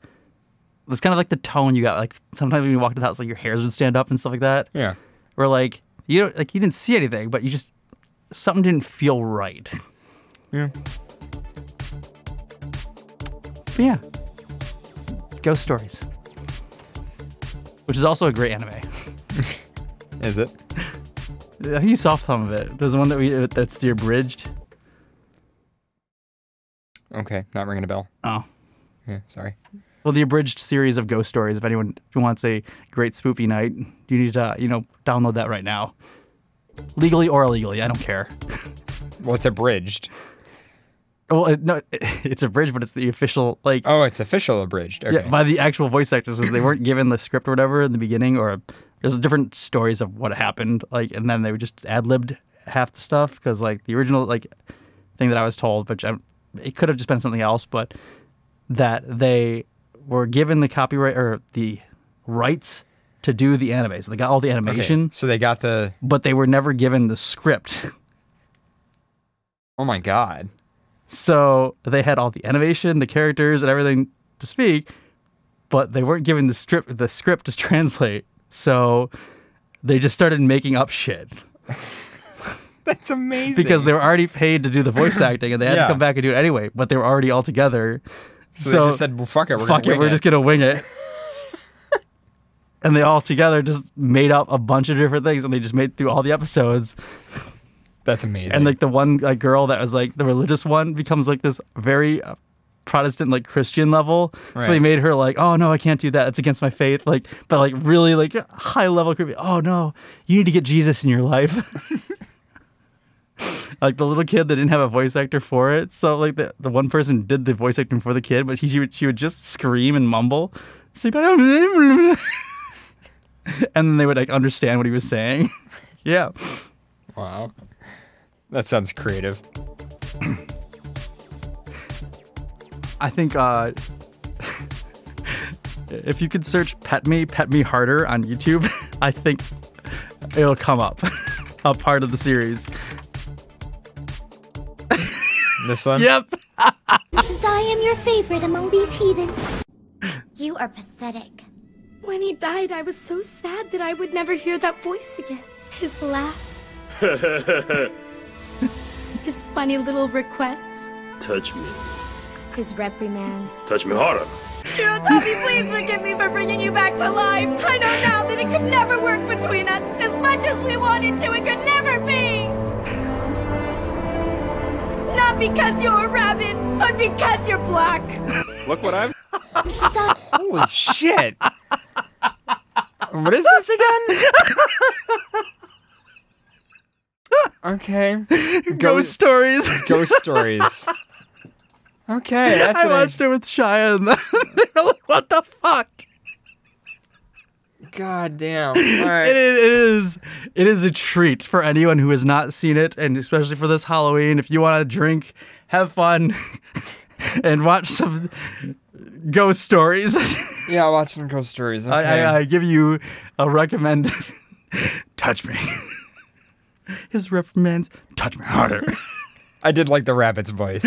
It's kind of like the tone you got. Like sometimes when you walk to the house, like your hairs would stand up and stuff like that. Yeah. Where like you don't like you didn't see anything, but you just something didn't feel right. Yeah. But yeah, Ghost Stories, which is also a great anime. Is it? I think you saw some of it. There's one that we that's the abridged. Okay, not ringing a bell. Oh, Yeah, sorry. Well, the abridged series of Ghost Stories. If anyone wants a great spoopy night, you need to you know download that right now, legally or illegally. I don't care. Well, it's abridged. Well, it, no, it's abridged, but it's the official like Oh, it's official abridged. Okay. Yeah, by the actual voice actors, because they weren't given the script or whatever in the beginning, or there's different stories of what happened, like, and then they would just ad libbed half the stuff because like the original like thing that I was told, which I, it could have just been something else, but that they were given the copyright or the rights to do the anime, so they got all the Okay, animation, So they got the. but they were never given the script. Oh my god. So they had all the animation, the characters, and everything to speak, but they weren't given the strip the script to translate. So they just started making up shit That's amazing. because they were already paid to do the voice acting, and they had Yeah. to come back and do it anyway. But they were already all together. So, So, they just said, well, "Fuck it, we're fuck it, wing we're just gonna wing it. and they all together just made up a bunch of different things, and they just made through all the episodes. That's amazing. and like the one like girl that was like the religious one becomes like this very uh, Protestant like Christian level. So they made her like, oh no, I can't do that. It's against my faith. Like, but like really like high level creepy. Oh no, you need to get Jesus in your life. like the little kid that didn't have a voice actor for it. So like the, the one person did the voice acting for the kid, but he, she would she would just scream and mumble. So and then they would like understand what he was saying. yeah. wow. That sounds creative. I think uh, if you could search "pet me, pet me harder" on YouTube, I think it'll come up a part of the series. This one. Yep. Since I am your favorite among these heathens. You are pathetic. When he died, I was so sad that I would never hear that voice again. His laugh, his funny little requests, Touch me. His reprimands. Touch me harder. Shirotabi, please forgive me for bringing you back to life. I know now that it could never work between us. As much as we wanted to, it could never be. Not because you're a rabbit, but because you're black. Look what I've. Since I Holy shit. what is this again? okay. Ghost stories. Ghost stories. Okay, that's I watched it with Shia, and they were like, "What the fuck?" God damn. All It right. is, it is it is a treat for anyone who has not seen it, and especially for this Halloween. If you want to drink, have fun, and watch some ghost stories, Yeah, watching ghost stories. Okay. I, I, I give you a recommend. touch me. His reprimands. Touch me harder. I did like the rabbit's voice.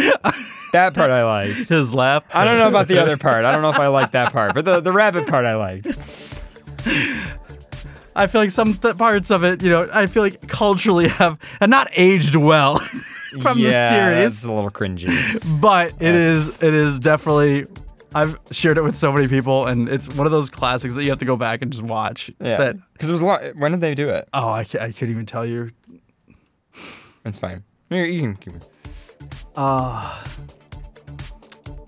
that part I liked. His laugh. I don't know about the other part. I don't know if I like that part, but the, the rabbit part I liked. I feel like some th- parts of it, you know, I feel like culturally have, have not aged well from yeah, the series. It's a little cringy. but it is it is definitely I've shared it with so many people and it's one of those classics that you have to go back and just watch. Yeah. Because it was a lot. When did they do it? oh I, I couldn't even tell you. It's fine. You, you can keep it. Uh,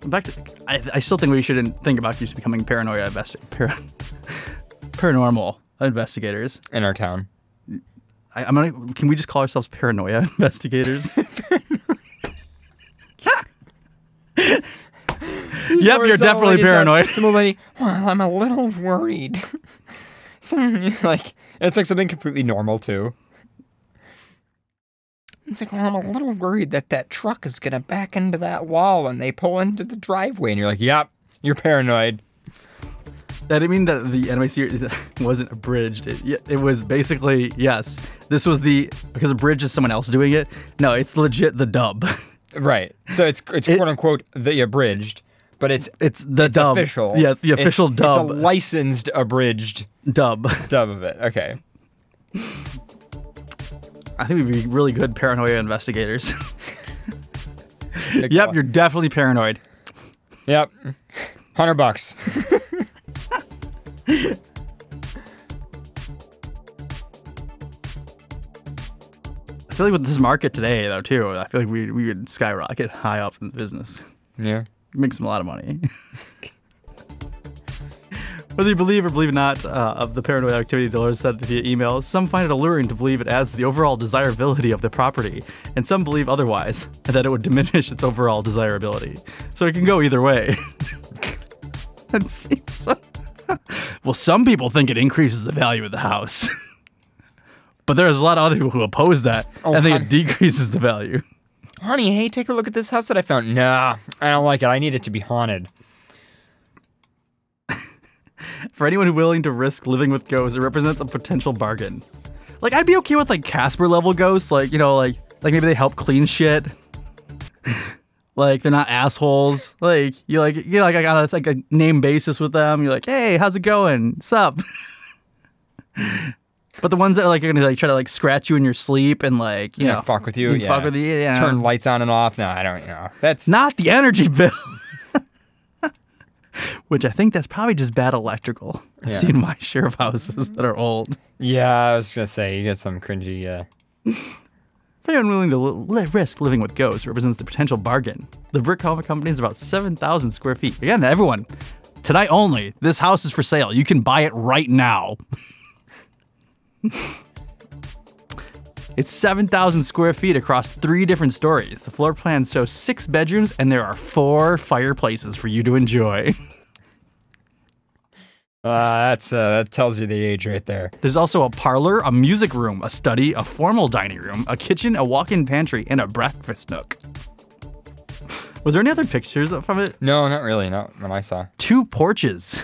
back to I, I still think we shouldn't think about just becoming paranoia investi- para, paranormal investigators. in our town. I, I'm gonna can we just call ourselves paranoia investigators? yep, you're definitely paranoid. Some old lady, well, I'm a little worried. some like it's like something completely normal too. It's like, well, I'm a little worried that that truck is gonna back into that wall when they pull into the driveway, and you're like, yep, you're paranoid. That didn't mean that the anime series wasn't abridged. It, it was basically yes. This was the because a bridge is someone else doing it. No, it's legit the dub. Right. So it's it's quote unquote the abridged, but it's it's the dub. official. Yeah, it's the official dub. It's a licensed abridged dub. Dub of it. Okay. I think we'd be really good paranoia investigators. yep, you're definitely paranoid. Yep. Hundred bucks. I feel like with this market today, though, too, I feel like we we would skyrocket high up in the business. Yeah. Make some a lot of money. Whether you believe or believe not uh, of the paranoid activity, Dolores said via email, some find it alluring to believe it adds to the overall desirability of the property, and some believe otherwise, and that it would diminish its overall desirability. So it can go either way. that seems so- well, some people think it increases the value of the house. but there's a lot of other people who oppose that Oh, and think hon- it decreases the value. Honey, hey, take a look at this house that I found. Nah, I don't like it. I need it to be haunted. For anyone willing to risk living with ghosts, it represents a potential bargain. Like I'd be okay with like Casper level ghosts, like you know, like like maybe they help clean shit. Like they're not assholes. Like you like you know, like I got a, like a name basis with them. You're like, hey, how's it going? Sup? but the ones that are like are gonna like try to like scratch you in your sleep and like you Yeah, know fuck with you. yeah. fuck with you. Yeah. Turn lights on and off. No, I don't know. That's not the energy bill. Which I think that's probably just bad electrical. I've Yeah. seen my share of houses that are old. Yeah, I was gonna say you get some cringy. Uh, For anyone to li- risk living with ghosts represents the potential bargain. The brick home company is about 7,000 square feet. Again, everyone, tonight only, this house is for sale. You can buy it right now. it's 7,000 square feet across three different stories. The floor plan shows six bedrooms, and there are four fireplaces for you to enjoy. uh, that's uh, that tells you the age right there. There's also a parlor, a music room, a study, a formal dining room, a kitchen, a walk-in pantry, and a breakfast nook. Was there any other pictures from it? No, not really. Not what I saw. Two porches.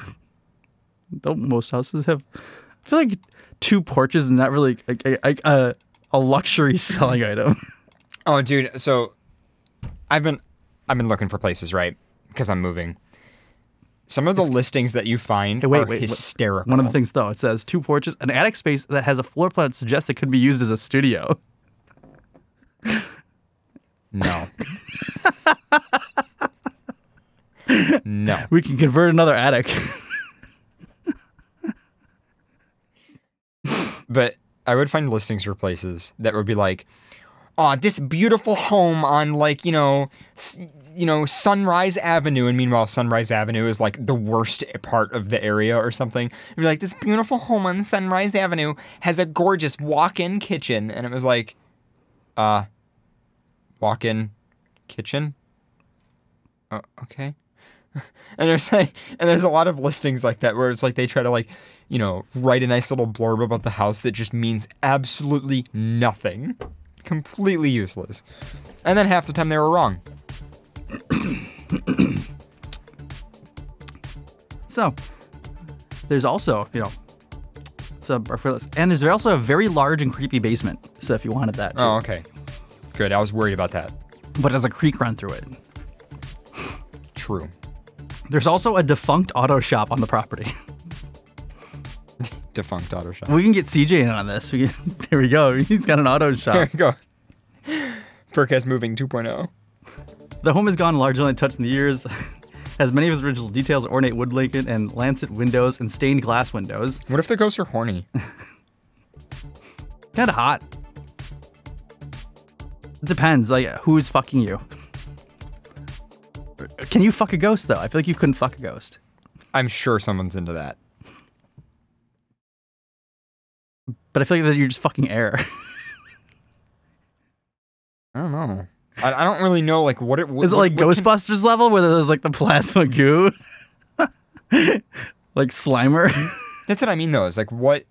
Don't most houses have? I feel like two porches is not really like a, a, a, a luxury selling item. Oh, dude. So, I've been I've been looking for places, right? Because I'm moving. Some of the listings that you find Hey, wait, are wait, hysterical. One of the things though, it says two porches, an attic space that has a floor plan that suggests it could be used as a studio. No. no. We can convert another attic. But I would find listings for places that would be like, oh, this beautiful home on like you know, you know Sunrise Avenue, and meanwhile Sunrise Avenue is like the worst part of the area or something. It'd be like this beautiful home on Sunrise Avenue has a gorgeous walk-in kitchen, and it was like, uh, walk-in kitchen. Oh, okay. And there's like, and there's a lot of listings like that where it's like they try to like, you know, write a nice little blurb about the house that just means absolutely nothing, completely useless, and then half the time they were wrong. So, there's also, you know, so and there's also a very large and creepy basement. So if you wanted that, too. Oh, okay, good. I was worried about that. but it has a creek run through it. True. There's also a defunct auto shop on the property. Defunct auto shop. We can get CJ in on this. We can, there we go. He's got an auto shop. There you go. Furcast moving oh. 2.0. The home has gone largely untouched in the years. has many of its original details, ornate wood blanket and lancet windows and stained glass windows. What if the ghosts are horny? Kind of hot. It depends, like who's fucking you. Can you fuck a ghost though? I feel like you couldn't fuck a ghost. I'm sure someone's into that. But I feel like that you're just fucking air. I don't know. I, I don't really know like what it what, Is it like what- what can- Ghostbusters level where there's like the plasma goo? like Slimer? That's what I mean though. Is like what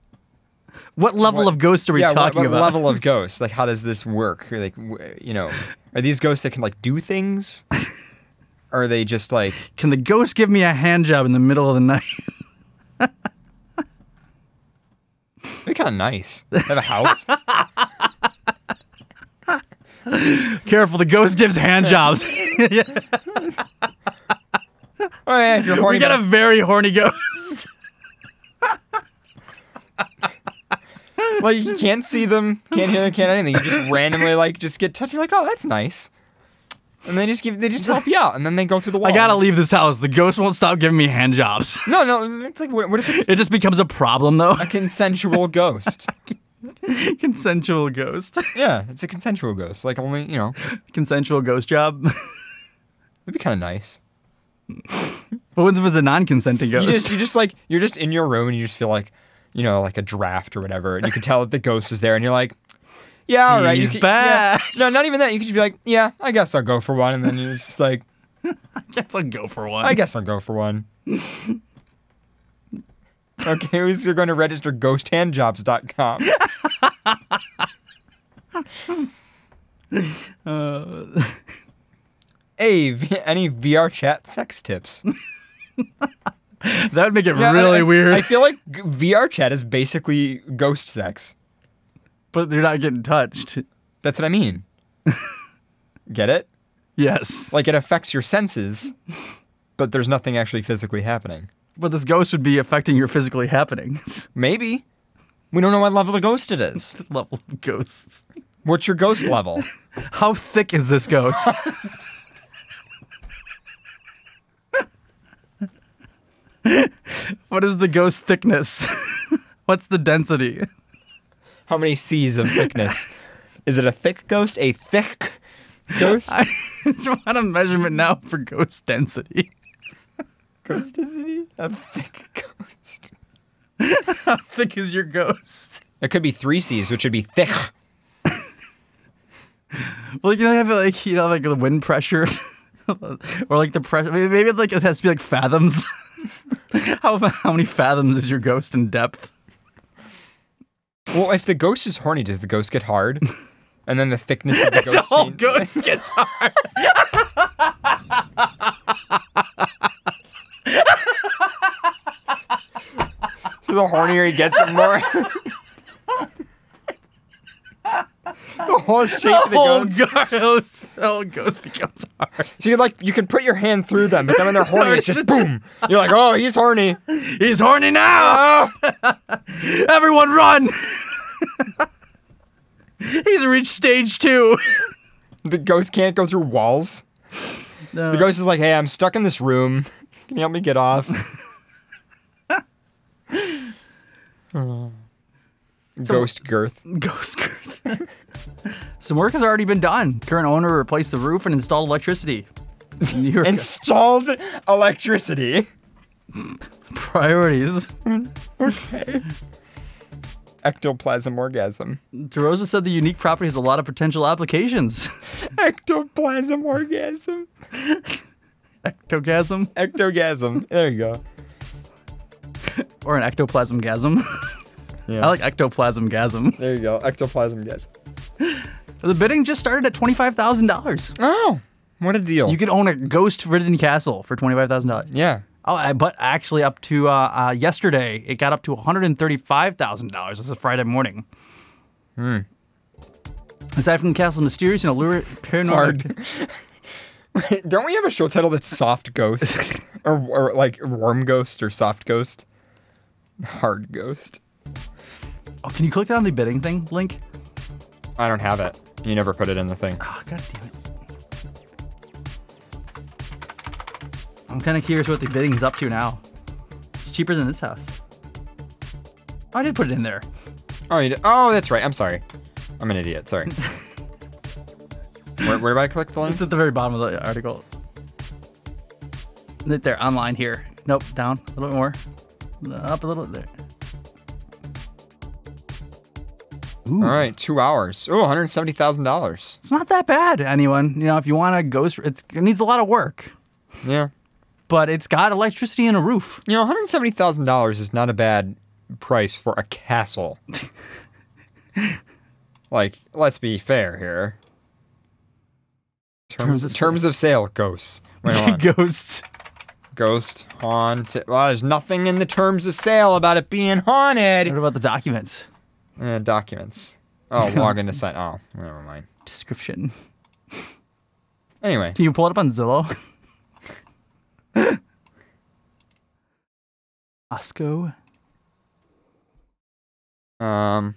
What level What- of ghost are we yeah, talking what, about? level of ghost? Like, how does this work? Like, you know, are these ghosts that can like do things? or are they just like Can the ghost give me a hand job in the middle of the night? Be kind of nice. They have a house. Careful, the ghost gives hand jobs. oh yeah, if you're horny. we got a very horny ghost. like you can't see them, can't hear them, can't anything. You just randomly like just get touched. You're like, oh, that's nice. And they just give, they just help you out, and then they go through the wall. I gotta leave this house. The ghost won't stop giving me hand jobs. No, no, it's like what, what if it's It just becomes a problem though. a consensual ghost? Consensual ghost. Yeah, it's a consensual ghost. Like only you know, Consensual ghost job. it'd be kind of nice. But what if it's a non-consenting You ghost? just you just like you're just in your room and you just feel like you know like a draft or whatever, and you can tell that the ghost is there, and you're like, yeah, all right, you He's could- back. yeah. No, not even that. You could just be like, yeah, I guess I'll go for one, and then you're just like, I guess I'll go for one. I guess I'll go for one. Okay, who's you're going to register ghosthandjobs.com. Uh, Hey, v- any VR chat sex tips? that would make it Yeah, really I- weird. I feel like g- VR chat is basically ghost sex. but they're not getting touched. That's what I mean. Get it? Yes. Like it affects your senses, but there's nothing actually physically happening. But this ghost would be affecting your physically happenings. Maybe. We don't know what level of ghost it is. Level of ghosts. What's your ghost level? How thick is this ghost? what is the ghost thickness? What's the density? How many C's of thickness? Is it a thick ghost? A thick ghost? I just want a measurement now for ghost density. Ghost density? A thick ghost. How thick is your ghost? It could be three C's, which would be thick. Well, you know, have like you know, like the wind pressure, or like the pressure. Maybe, maybe like it has to be like fathoms. how how many fathoms is your ghost in depth? Well, if the ghost is horny, does the ghost get hard? And then the thickness of the ghost. The whole ghost gets hard. So the hornier he gets, the more. the whole shape of the whole ghost. ghost, the whole ghost becomes hard. So you like you can put your hand through them, but then when they're horny, it's just boom. You're like, oh, he's horny. He's horny now. Ah! Everyone run! He's reached stage two. The ghost can't go through walls. No. The ghost is like, hey, I'm stuck in this room. Can you help me get off? Ghost girth. Ghost girth. Some work has already been done. Current owner replaced the roof and installed electricity. Installed electricity. priorities. Okay. Ectoplasm orgasm. DeRosa said the unique property has a lot of potential applications. Ectoplasm orgasm. Ectogasm Ectogasm. There you go. or an ectoplasm gasm. Yeah. I like ectoplasm gasm. There you go. Ectoplasm gasm. The bidding just started at twenty five thousand dollars. Oh, what a deal. You could own a ghost ridden castle for twenty five thousand dollars. yeah. Oh, I- but actually, up to uh, uh, yesterday, it got up to one hundred and thirty-five thousand dollars. This is Friday morning. Hmm. Aside from the Castle mysterious and allure paranormal. Don't we have a show title that's Soft Ghost? or, or like Warm Ghost or Soft Ghost? Hard Ghost. oh, can you click that on the bidding thing link? I don't have it. You never put it in the thing. Oh, god damn it! I'm kind of curious what the bidding is up to now. It's cheaper than this house. Oh, I did put it in there. Oh, you did? oh, that's right. I'm sorry. I'm an idiot. Sorry. where, where do I click the link? It's at the very bottom of the article. Right there, online here. Nope, down a little bit more. Up a little there. All right, two hours. Oh, $170,000. It's not that bad, anyone. You know, if you want to ghost, it's, it needs a lot of work, Yeah. but it's got electricity and a roof. You know, $170,000 is not a bad price for a castle. like, let's be fair here. Terms, Terms of terms of sale ghosts. Wait, hold on. Ghosts. Ghost haunted. Well, there's nothing in the terms of sale about it being haunted. What about the documents? Uh, documents. Oh, log into site. Oh, never mind. Description. Anyway, Can you pull it up on Zillow? Osco. um,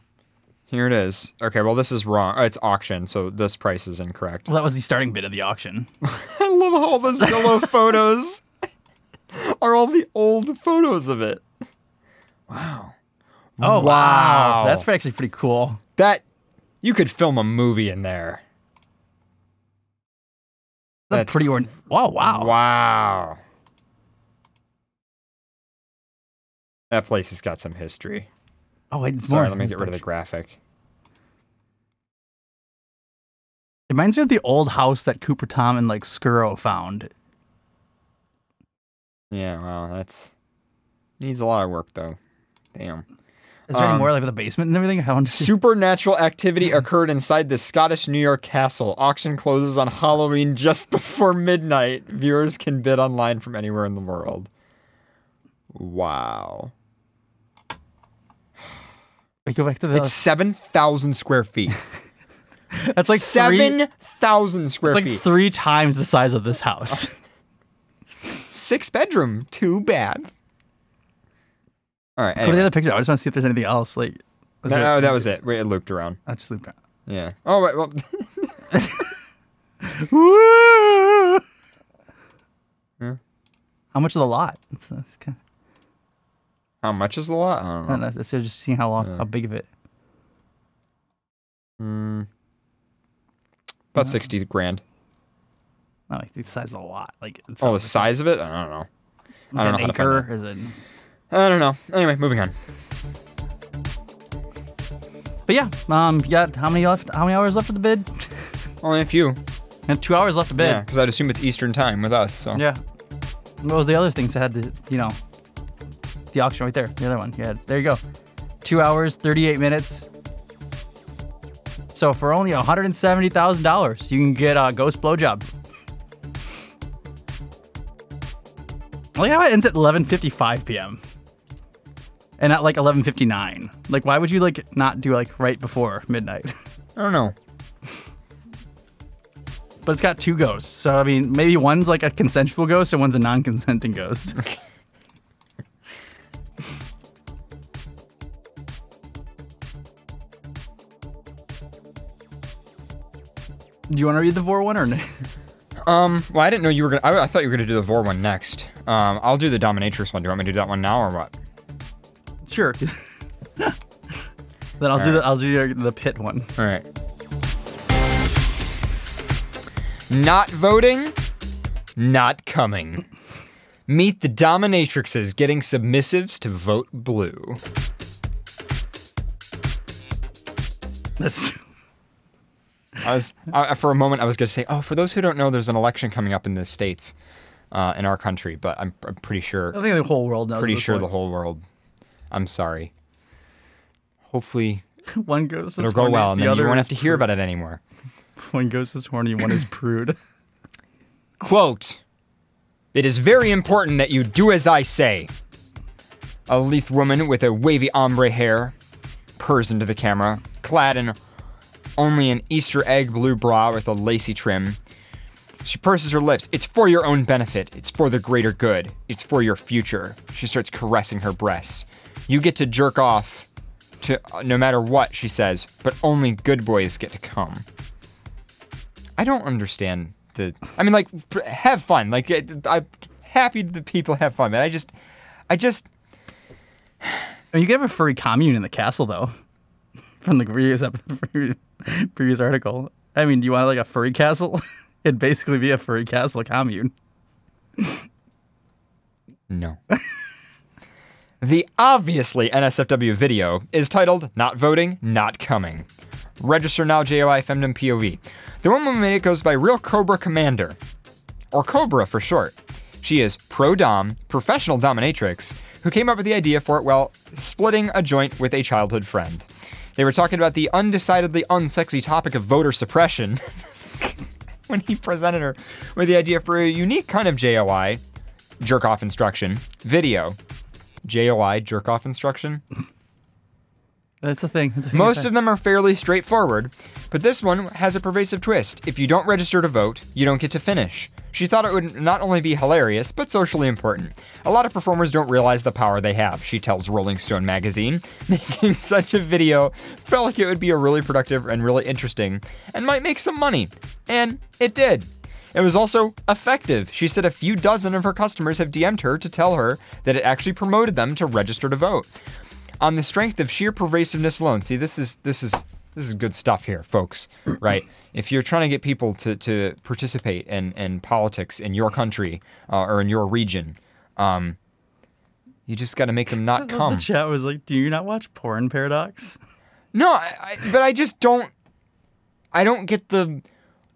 here it is. Okay, well this is wrong. Oh, it's auction, so this price is incorrect. Well, that was the starting bid of the auction. I love how all the Zillow photos are all the old photos of it. Wow. Oh wow, Wow. that's actually pretty cool. That you could film a movie in there. That's, That's pretty. Wow, oh, wow. Wow. That place has got some history. Oh wait, it's Sorry, more. let me get rid of the graphic. It reminds me of the old house that Cooper Tom and like Skuro found. Yeah, wow, that's needs a lot of work though. Damn. Is there any Um, more like with the basement and everything? I want to see. Supernatural activity occurred inside the Scottish New York castle. Auction closes on Halloween just before midnight. Viewers can bid online from anywhere in the world. Wow. Go back to the. It's 7,000 square feet. that's like 7,000 square feet. It's like feet. three times the size of this house. Six bedroom. Too bad. All right. Go to Anyway. the other picture. I just want to see if there's anything else. Like, was No, there- no, that was it. Wait, it looped around. I just looped around. Yeah. Oh, wait, well. Woo! How much is the lot? It's, uh, it's kind how much is the lot? I I don't don't know. know. It's just seeing how long, Yeah. how big of it. Mm, about 60 grand. No, like the size of the lot. Like, it's Oh, the size of it? I don't know. like I don't an know acre. Is it? I don't know. Anyway, moving on. But yeah, um, you got how many left? How many hours left of the bid? Only a few. Have two hours left to bid. Yeah, because I'd assume it's Eastern time with us. So Yeah. What was the other things that had the, you know, the auction right there? The other one. Yeah, there you go. Two hours, 38 minutes. So for only $170,000, you can get a ghost blowjob. I like how it ends at 11:55 p.m. and at like 11:59. Like, why would you like not do like right before midnight? I don't know. but it's got two ghosts. So I mean, maybe one's like a consensual ghost and one's a non-consenting ghost. Do you want to read the vore one or? Um, well, I didn't know you were gonna. I, I thought you were gonna do the vore one next. Um, I'll do the Dominatrix one. Do you want me to do that one now or what? Sure. then I'll do the I'll do your, the pit one. All right. Not voting, not coming. Meet the dominatrixes getting submissives to vote blue. That's I was I, for a moment I was going to say, oh, for those who don't know, there's an election coming up in the states, uh, in our country, but I'm, I'm pretty sure, I think the whole world knows. pretty sure the whole world. I'm sorry. Hopefully one goes. it'll go horny, well, and the then you won't have to hear about it anymore. One goes is horny, one is prude. Quote, It is very important that you do as I say. A lithe woman with a wavy ombre hair purrs into the camera, clad in only an Easter egg blue bra with a lacy trim. She purses her lips. It's for your own benefit. It's for the greater good. It's for your future. She starts caressing her breasts. You get to jerk off to uh, no matter what, she says, but only good boys get to come. I don't understand the. I mean, like, have fun. Like, I'm happy that people have fun, but I just, I just, And you could have a furry commune in the castle, though. From the previous previous article. I mean, do you want like a furry castle? It'd basically be a furry castle commune. no. the obviously NSFW video is titled "Not Voting, Not Coming." Register now, JOI Femdom POV. The woman made it goes by Real Cobra Commander, or Cobra for short. She is pro dom, professional dominatrix, who came up with the idea for it while splitting a joint with a childhood friend. They were talking about the undecidedly unsexy topic of voter suppression when he presented her with the idea for a unique kind of JOI jerk off instruction. Video, JOI, jerk off instruction. That's the thing. That's Most of them are fairly straightforward, but this one has a pervasive twist. If you don't register to vote, you don't get to finish. She thought it would not only be hilarious, but socially important. A lot of performers don't realize the power they have, she tells Rolling Stone magazine. Making such a video felt like it would be a really productive and really interesting, and might make some money. And it did. It was also effective. She said a few dozen of her customers have DM'd her to tell her that it actually promoted them to register to vote on the strength of sheer pervasiveness alone. See, this is this is this is good stuff here, folks. Right? if you're trying to get people to, to participate in, in politics in your country uh, or in your region, um, you just got to make them not come. The chat was like, "Do you not watch Porn Paradox?" No, I, I, but I just don't. I don't get the.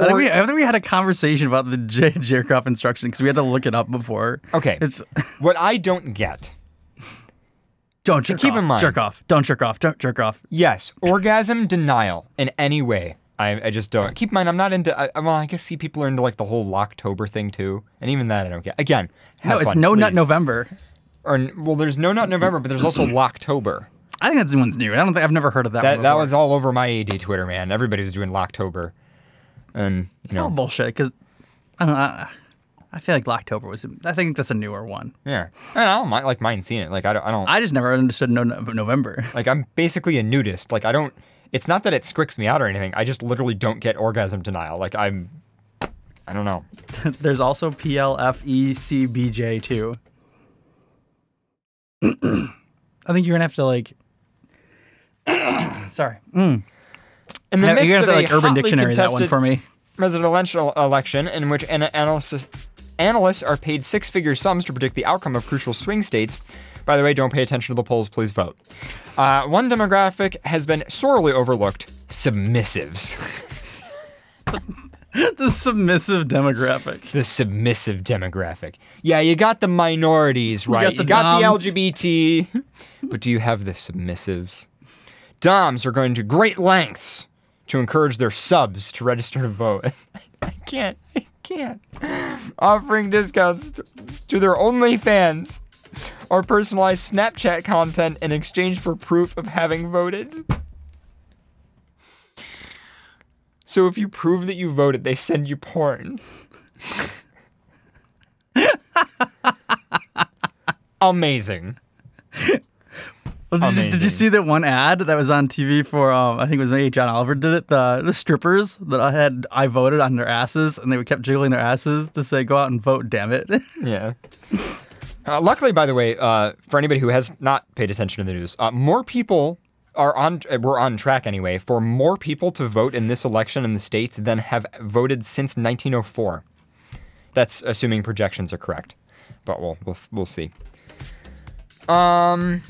I think, we, I think we had a conversation about the J- off instruction because we had to look it up before. Okay. It's what I don't get. Don't jerk keep off. in mind- jerk off. Don't jerk off. Don't jerk off. Yes, orgasm denial in any way. I, I just don't. Keep in mind, I'm not into. I, well, I guess see people are into like the whole Locktober thing too, and even that I don't get. Again, No, it's fun, No Nut. November. Or well, there's no nut November, but there's also Locktober. I think that's one's new. I don't think I've never heard of that. That one that was all over my AD Twitter, man. Everybody was doing Locktober, and you know, all bullshit. Because I don't know. I, I feel like Locktober was. I think that's a newer one. yeah. I, mean, I don't mind, like mind seeing it. Like I don't. I don't. I just never understood No No- November. like I'm basically a nudist. Like I don't. It's not that it squicks me out or anything. I just literally don't get orgasm denial. Like I'm. I don't know. There's also E PLFECBJ too. I think you're gonna have to like. Sorry. Mm. In the You're midst gonna have of to like Urban Dictionary that one for me. presidential election in which an- analysts analysts are paid six-figure sums to predict the outcome of crucial swing states. By the way, don't pay attention to the polls. Please vote. Uh, one demographic has been sorely overlooked: submissives. the submissive demographic. The submissive demographic. Yeah, you got the minorities got right. the You got the. LGBT, but do you have the submissives? Doms are going to great lengths to encourage their subs to register to vote. I can't. I can't. Offering discounts to, their OnlyFans or personalized Snapchat content in exchange for proof of having voted. So if you prove that you voted, they send you porn. Amazing. Well, did, you, did you see that one ad that was on TV for? Um, I think it was maybe John Oliver did it. The the strippers that I had I voted on their asses, and they kept jiggling their asses to say, "Go out and vote, damn it." Yeah. Uh, luckily, by the way, uh, for anybody who has not paid attention to the news, uh, more people are on. Uh, we're on track anyway for more people to vote in this election in the states than have voted since 1904. That's assuming projections are correct, but we'll we'll, we'll see. Um.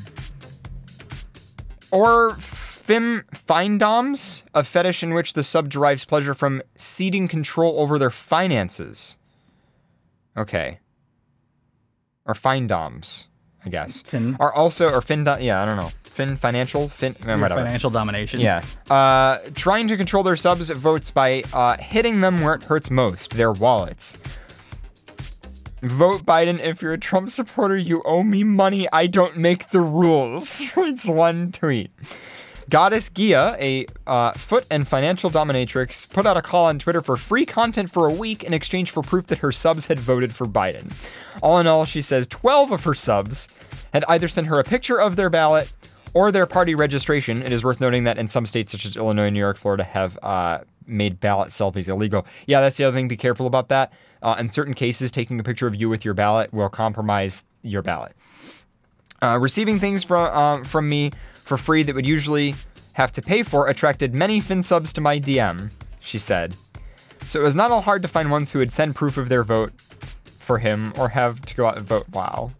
Or fim findoms, a fetish in which the sub derives pleasure from ceding control over their finances. Okay. Or findoms, I guess. Fin- Are also or fin yeah, I don't know. Fin financial fin eh, whatever. Financial domination. Yeah. Uh, trying to control their subs votes by uh, hitting them where it hurts most, their wallets. Vote Biden if you're a Trump supporter. You owe me money. I don't make the rules. it's one tweet. Goddess Gia, a uh, foot and financial dominatrix, put out a call on Twitter for free content for a week in exchange for proof that her subs had voted for Biden. All in all, she says 12 of her subs had either sent her a picture of their ballot or their party registration. It is worth noting that in some states, such as Illinois, New York, Florida, have uh, made ballot selfies illegal. Yeah, that's the other thing. Be careful about that. Uh, in certain cases, taking a picture of you with your ballot will compromise your ballot. Uh, receiving things from um, from me for free that would usually have to pay for attracted many fin subs to my DM, she said. So it was not all hard to find ones who would send proof of their vote for him or have to go out and vote. Wow.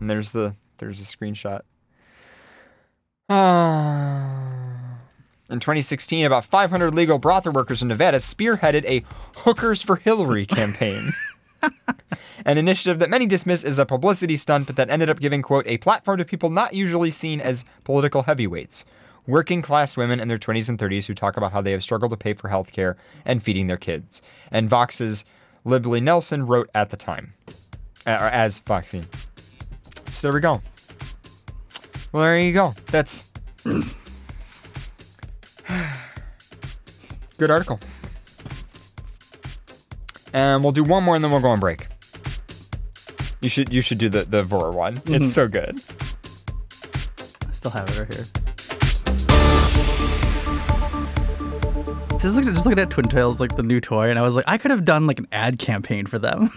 And there's the there's a screenshot. Ah. In 2016, about 500 legal brothel workers in Nevada spearheaded a Hookers for Hillary campaign. An initiative that many dismiss as a publicity stunt, but that ended up giving, quote, a platform to people not usually seen as political heavyweights. Working class women in their 20s and 30s who talk about how they have struggled to pay for health care and feeding their kids. And Vox's Libby Nelson wrote at the time, uh, or as Foxy. So there we go. Well, there you go. That's good article. And we'll do one more, and then we'll go on break. You should you should do the the vore one. Mhm. It's so good. I still have it right here. Just looking, just looking at Twin Tails, like the new toy, and I was like, I could have done like an ad campaign for them.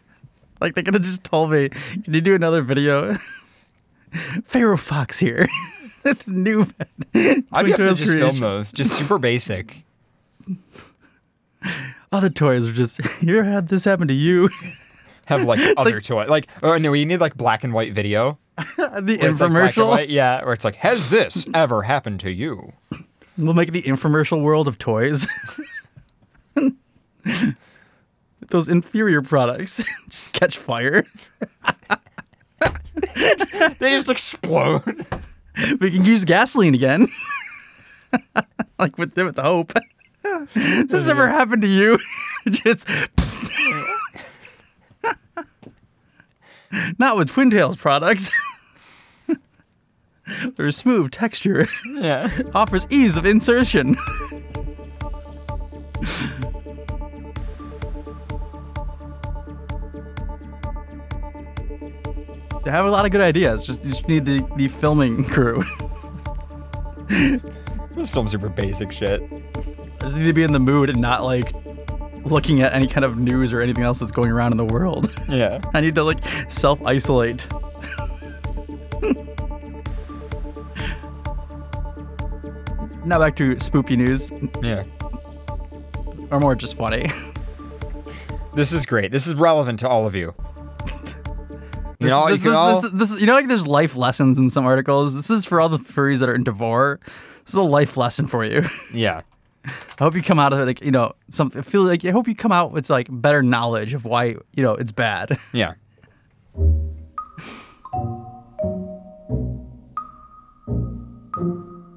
like they could have just told me, "Can you do another video?" Pharaoh Fox here. new I'd be up to just film those, just super basic. Other toys are just. You ever had this happen to you? Have like other toy, like oh no, you need like black and white video. the like, infomercial. white, yeah, where it's like, has this ever happened to you? We'll make the infomercial world of toys. Those inferior products just catch fire. they just explode. We can use gasoline again. like with, with hope. Has this ever happened to you? just not with Twin Tails products. Their smooth texture Yeah. offers ease of insertion. They have a lot of good ideas. Just you just need the, the filming crew. Those films super basic shit. I just need to be in the mood and not like looking at any kind of news or anything else that's going around in the world. Yeah. I need to like self isolate. now back to spoopy news, Yeah. or more just funny. This is great. This is relevant to all of you. You know, this, you this, all- this, this- you know, like there's life lessons in some articles. This is for all the furries that are into vore. This is a life lesson for you. yeah. I hope you come out of it like you know something. Feel like I hope you come out with like better knowledge of why you know it's bad. Yeah.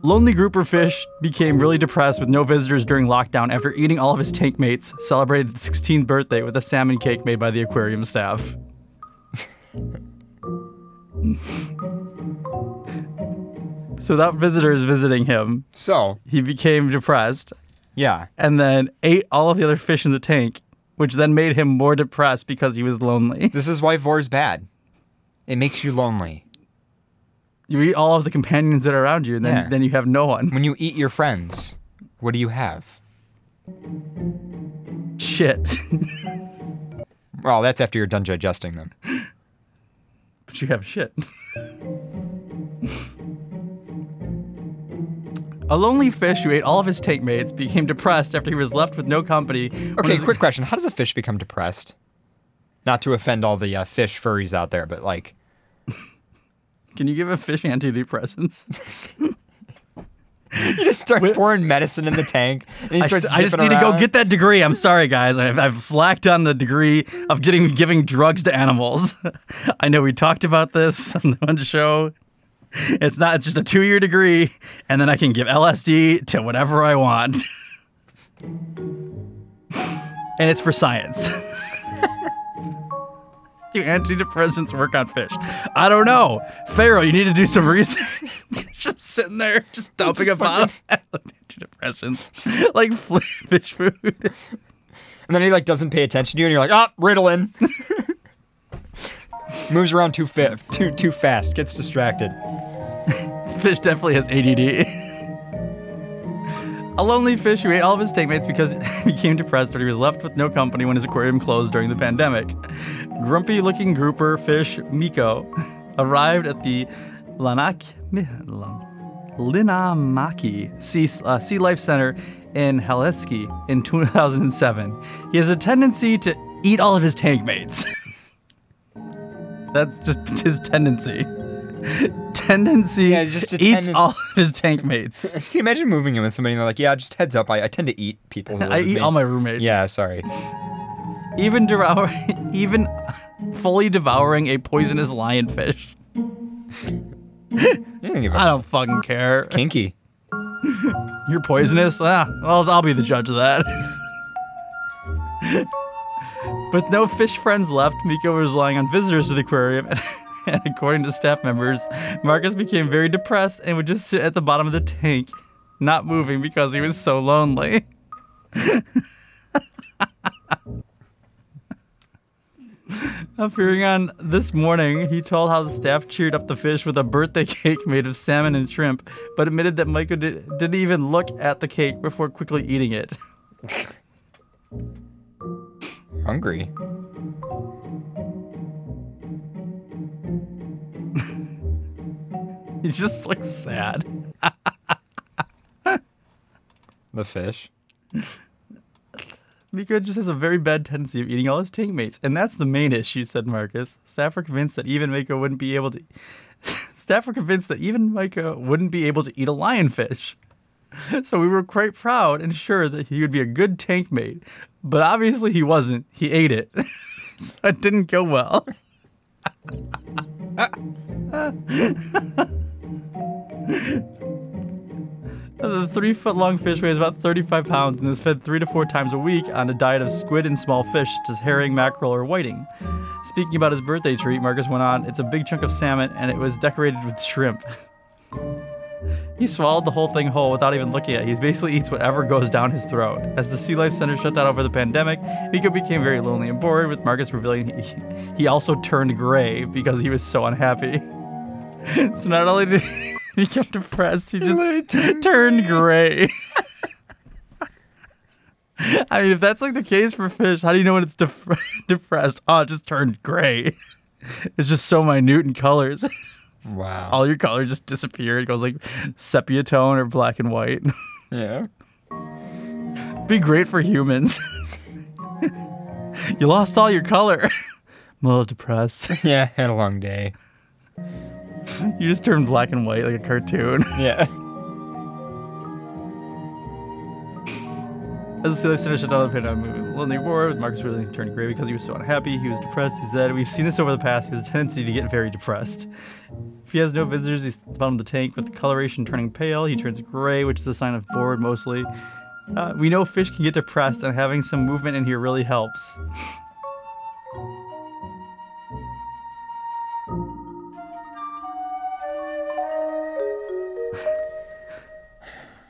Lonely grouper fish became really depressed with no visitors during lockdown after eating all of his tank mates. Celebrated his 16th birthday with a salmon cake made by the aquarium staff. so without visitors visiting him, So, he became depressed yeah. and then ate all of the other fish in the tank, which then made him more depressed because he was lonely. This is why vore's bad. It makes you lonely. You eat all of the companions that are around you, and then, Yeah. then you have no one. When you eat your friends, what do you have? Shit. Well, that's after you're done digesting them. But you have shit. A lonely fish who ate all of his tank mates became depressed after he was left with no company. Okay, quick question. How does a fish become depressed? Not to offend all the uh, fish furries out there, but like, Can you give a fish antidepressants? you just start With, pouring medicine in the tank, and he I, starts st- I just need to go get that degree. I'm sorry, guys. I've, I've slacked on the degree of getting giving drugs to animals. I know we talked about this on the one show. It's not. It's just a two year degree, and then I can give LSD to whatever I want, and it's for science. Do antidepressants work on fish? I don't know. Pharaoh, you need to do some research. just sitting there, just dumping a bottle of antidepressants, like fish food. And then he like doesn't pay attention to you, and you're like, ah, Ritalin. Moves around too fa- too too fast, gets distracted. This fish definitely has ADD. A lonely fish who ate all of his tank mates because he became depressed when he was left with no company when his aquarium closed during the pandemic. Grumpy looking grouper fish Miko arrived at the Lanak, Linnanmäki Sea, uh, sea Life Center in Helsinki in 2007. He has a tendency to eat all of his tank mates. That's just his tendency. Tendency Yeah, just eats tenden- all of his tank mates. Can you imagine moving in with somebody and they're like, yeah, just heads up, I, I tend to eat people. Who I eat me." all my roommates. Yeah, sorry. Even devour, even fully devouring a poisonous lionfish. I don't give a I don't fucking care. kinky. You're poisonous? Ah, well, I'll be the judge of that. With no fish friends left, Miko was relying on visitors to the aquarium. And according to staff members, Marcus became very depressed and would just sit at the bottom of the tank, not moving because he was so lonely. Uh, Appearing on This Morning, he told how the staff cheered up the fish with a birthday cake made of salmon and shrimp, but admitted that Miko did, didn't even look at the cake before quickly eating it. Hungry. he just looks sad. The fish. Miko just has a very bad tendency of eating all his tank mates, and that's the main issue, said Marcus. Staff were convinced that even Miko wouldn't be able to. Staff were convinced that even Miko wouldn't be able to eat a lionfish. So we were quite proud and sure that he would be a good tank mate, but obviously he wasn't. He ate it, so it didn't go well. The three foot long fish weighs about 35 pounds and is fed three to four times a week on a diet of squid and small fish, such as herring, mackerel, or whiting. Speaking about his birthday treat, Marcus went on, It's a big chunk of salmon and it was decorated with shrimp. he swallowed the whole thing whole without even looking at it. He basically eats whatever goes down his throat. As the Sea Life Center shut down over the pandemic, Miko became very lonely and bored, with Marcus revealing he, he also turned gray because he was so unhappy. so not only did he become depressed, he just turned gray. I mean, if that's like the case for fish, how do you know when it's def- depressed? Oh, it just turned gray. It's just so minute in colors. Wow. All your colors just disappear. It goes like sepia tone or black and white. Yeah. Be great for humans. you lost all your color. I'm a little depressed. Yeah, had a long day. You just turned black and white like a cartoon. Yeah. As the Steelers finished another pandemic movie, Lonely War, Marcus really turned gray because he was so unhappy. He was depressed. He said, We've seen this over the past. He has a tendency to get very depressed. If he has no visitors, he's at the bottom of the tank with the coloration turning pale. He turns gray, which is a sign of bored mostly. Uh, we know fish can get depressed, and having some movement in here really helps.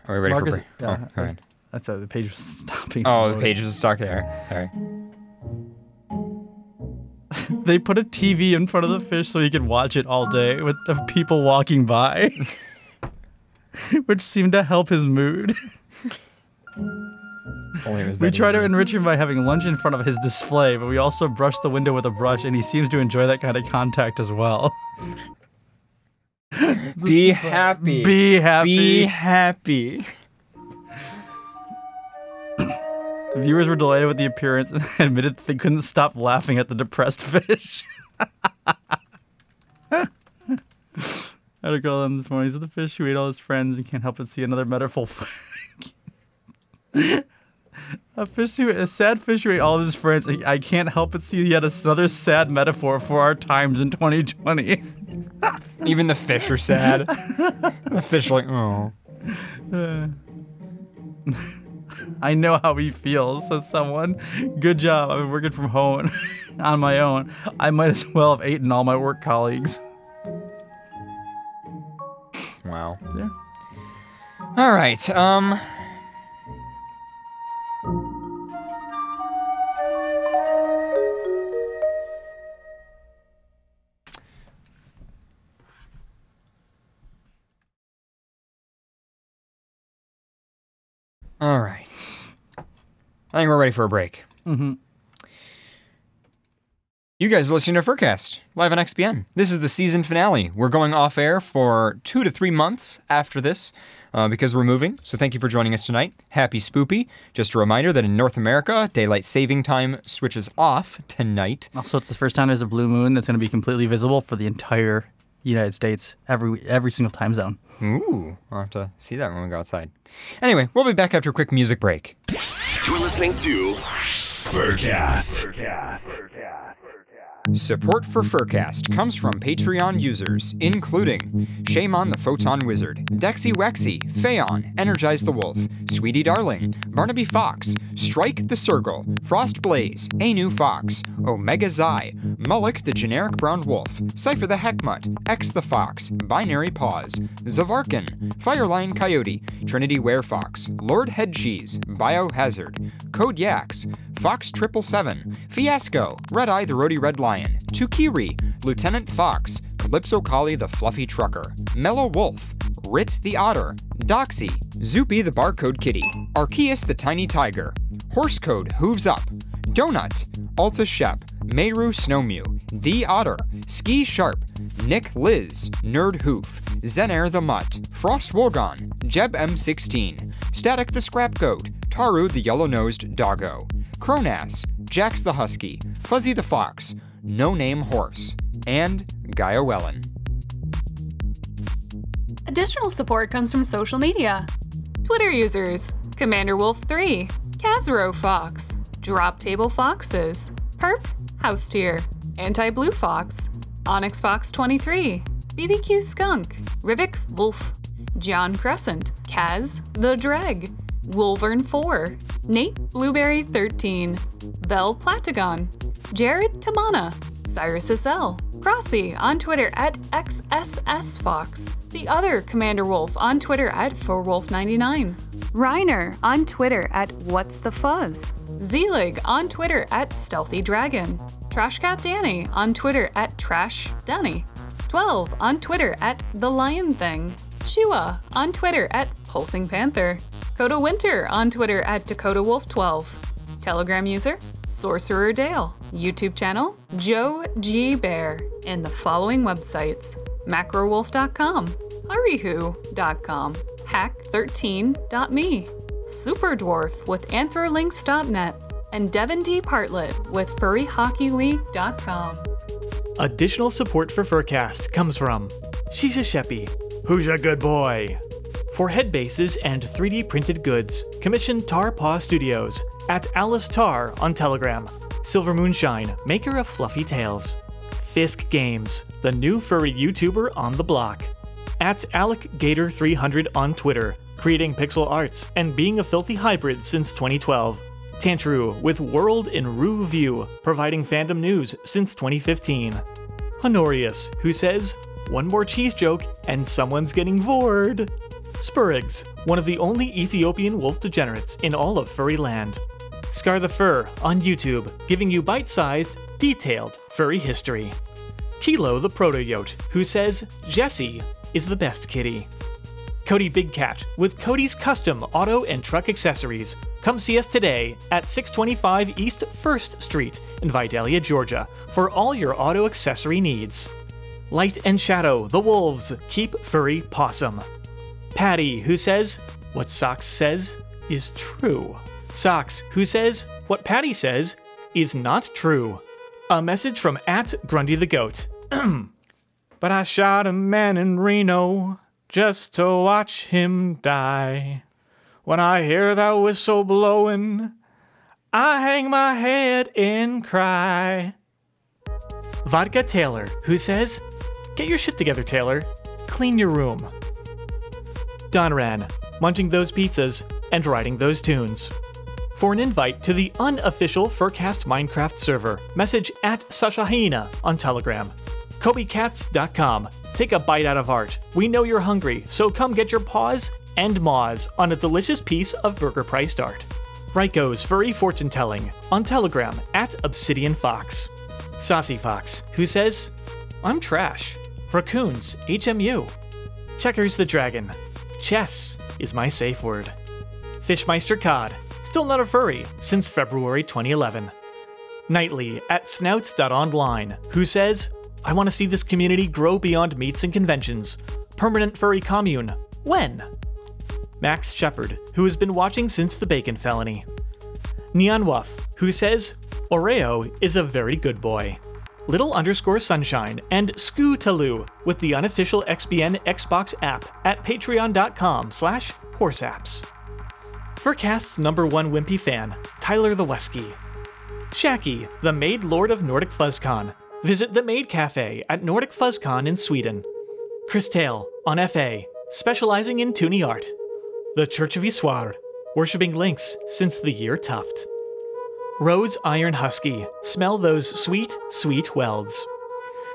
Are we ready Marcus, for break? yeah, oh. That's how the page was stopping. Oh, the page was stuck there. They put a TV in front of the fish so he could watch it all day with the people walking by, which seemed to help his mood. Only it was We try to enrich him by having lunch in front of his display, but we also brush the window with a brush, and he seems to enjoy that kind of contact as well. Be happy. Be happy. Be happy. Viewers were delighted with the appearance and admitted that they couldn't stop laughing at the depressed fish. I had a girl on this morning. He's the fish who ate all his friends and can't help but see another metaphor. a fish who, a sad fish who ate all of his friends. I- can't help but see yet another sad metaphor for our times in 2020. Even the fish are sad. the fish are like, oh. I know how he feels, says someone. Good job. I've been working from home on my own. I might as well have eaten all my work colleagues. Wow. Yeah. All right. Um. All right. I think we're ready for a break. Mm-hmm. You guys are listening to Furcast live on XBN. This is the season finale. We're going off air for two to three months after this uh, because we're moving. So thank you for joining us tonight. Happy Spoopy. Just a reminder that in North America, daylight saving time switches off tonight. Also, it's the first time there's a blue moon that's going to be completely visible for the entire United States, every every single time zone. Ooh, I'll have to see that when we go outside. Anyway, we'll be back after a quick music break. You're listening to Furcast. Support for Furcast comes from Patreon users, including Shaman the Photon Wizard, Dexy Wexy, Phaon, Energize the Wolf, Sweetie Darling, Barnaby Fox, Strike the Circle, Frost Blaze, Anu Fox, Omega Zai, Mullock the Generic Brown Wolf, Cypher the Heckmutt, X the Fox, Binary Pause, Zavarkin, Firelion Coyote, Trinity Werefox, Lord Headcheese, Biohazard, Code Yaks, Fox Triple Seven, Fiasco, Red Eye the Rody Red Lion, Tukiri, Lieutenant Fox, Calypso Collie the Fluffy Trucker, Mellow Wolf, Rit the Otter, Doxy, Zoopy the Barcode Kitty, Arceus the Tiny Tiger, Horse Code Hooves Up, Donut, Alta Shep, Meru Snowmew, D Otter, Ski Sharp, Nick Liz, Nerd Hoof, Zenair the Mutt, Frost Wogon, Jeb M16, Static the Scrap Goat, Taru the Yellow Nosed Doggo, Cronass, Jax the Husky, Fuzzy the Fox, No Name Horse, and Gaia Wellen. Additional support comes from social media. Twitter users Commander Wolf 3, Kazro Fox, Drop Table Foxes, Perp, House Tier, Anti Blue Fox, Onyx Fox 23, BBQ Skunk, Rivik Wolf, John Crescent, Kaz The Dreg, Wolvern 4, Nate Blueberry 13, Bell Platagon, Jared Tamana, Cyrus SL, Crossy on Twitter at XSSFox, the other Commander Wolf on Twitter at 4Wolf99, Reiner on Twitter at What's the Fuzz, Zelig on Twitter at Stealthy Dragon, Trashcat Danny on Twitter at Trash Danny, 12 on Twitter at The Lion Thing, Shua on Twitter at Pulsing Panther, Coda Winter on Twitter at Dakota Wolf 12, Telegram user Sorcerer Dale, YouTube channel Joe G Bear, and the following websites macrowolf.com, hurryhoo.com, hack13.me, Superdwarf with anthrolinks.net, and Devin D. Partlet with furryhockeyleague.com. Additional support for Furcast comes from Shisha Sheppy, Who's a Good Boy? For head bases and 3D printed goods, commission Tar Paw Studios at Alice Tar on Telegram. Silver Moonshine, maker of fluffy tails. Fisk Games, the new furry YouTuber on the block. At AlecGator300 on Twitter, creating pixel arts and being a filthy hybrid since 2012. Tantru with World in Rue View, providing fandom news since 2015. Honorius, who says, one more cheese joke and someone's getting bored. Spurigs, one of the only Ethiopian wolf degenerates in all of furry land. Scar the Fur on YouTube, giving you bite sized, detailed furry history. Kilo the Proto-Yote, who says Jesse is the best kitty. Cody Big Cat with Cody's custom auto and truck accessories. Come see us today at 625 East 1st Street in Vidalia, Georgia, for all your auto accessory needs. Light and Shadow, the Wolves, keep furry possum. Patty, who says, What Socks says is true. Socks, who says, What Patty says is not true. A message from at Grundy the Goat. but I shot a man in Reno just to watch him die. When I hear that whistle blowing, I hang my head and cry. Vodka Taylor, who says, Get your shit together, Taylor. Clean your room. Donran, munching those pizzas and writing those tunes. For an invite to the unofficial Furcast Minecraft server, message at Sashahina on Telegram. KobeCats.com. Take a bite out of art. We know you're hungry, so come get your paws and maws on a delicious piece of burger priced art. Raiko's Furry Fortune Telling on Telegram at Obsidian Fox. Saucy Fox, who says, I'm trash. Raccoons, HMU. Checkers the Dragon. Chess is my safe word. Fishmeister Cod, still not a furry since February 2011. Nightly at snouts.online, who says, I want to see this community grow beyond meets and conventions. Permanent furry commune. When? Max Shepard, who has been watching since the Bacon Felony. Neon Wuff, who says, Oreo is a very good boy. Little underscore sunshine and Scootaloo with the unofficial XBN Xbox app at patreon.com slash horseapps. Furcast's number one wimpy fan, Tyler the Wesky. Shacky, the Maid Lord of Nordic FuzzCon. Visit the Maid Cafe at Nordic FuzzCon in Sweden. Chris Tale on FA, specializing in Toonie art. The Church of Issoire, worshipping Lynx since the year Tuft. Rose Iron Husky, smell those sweet, sweet welds.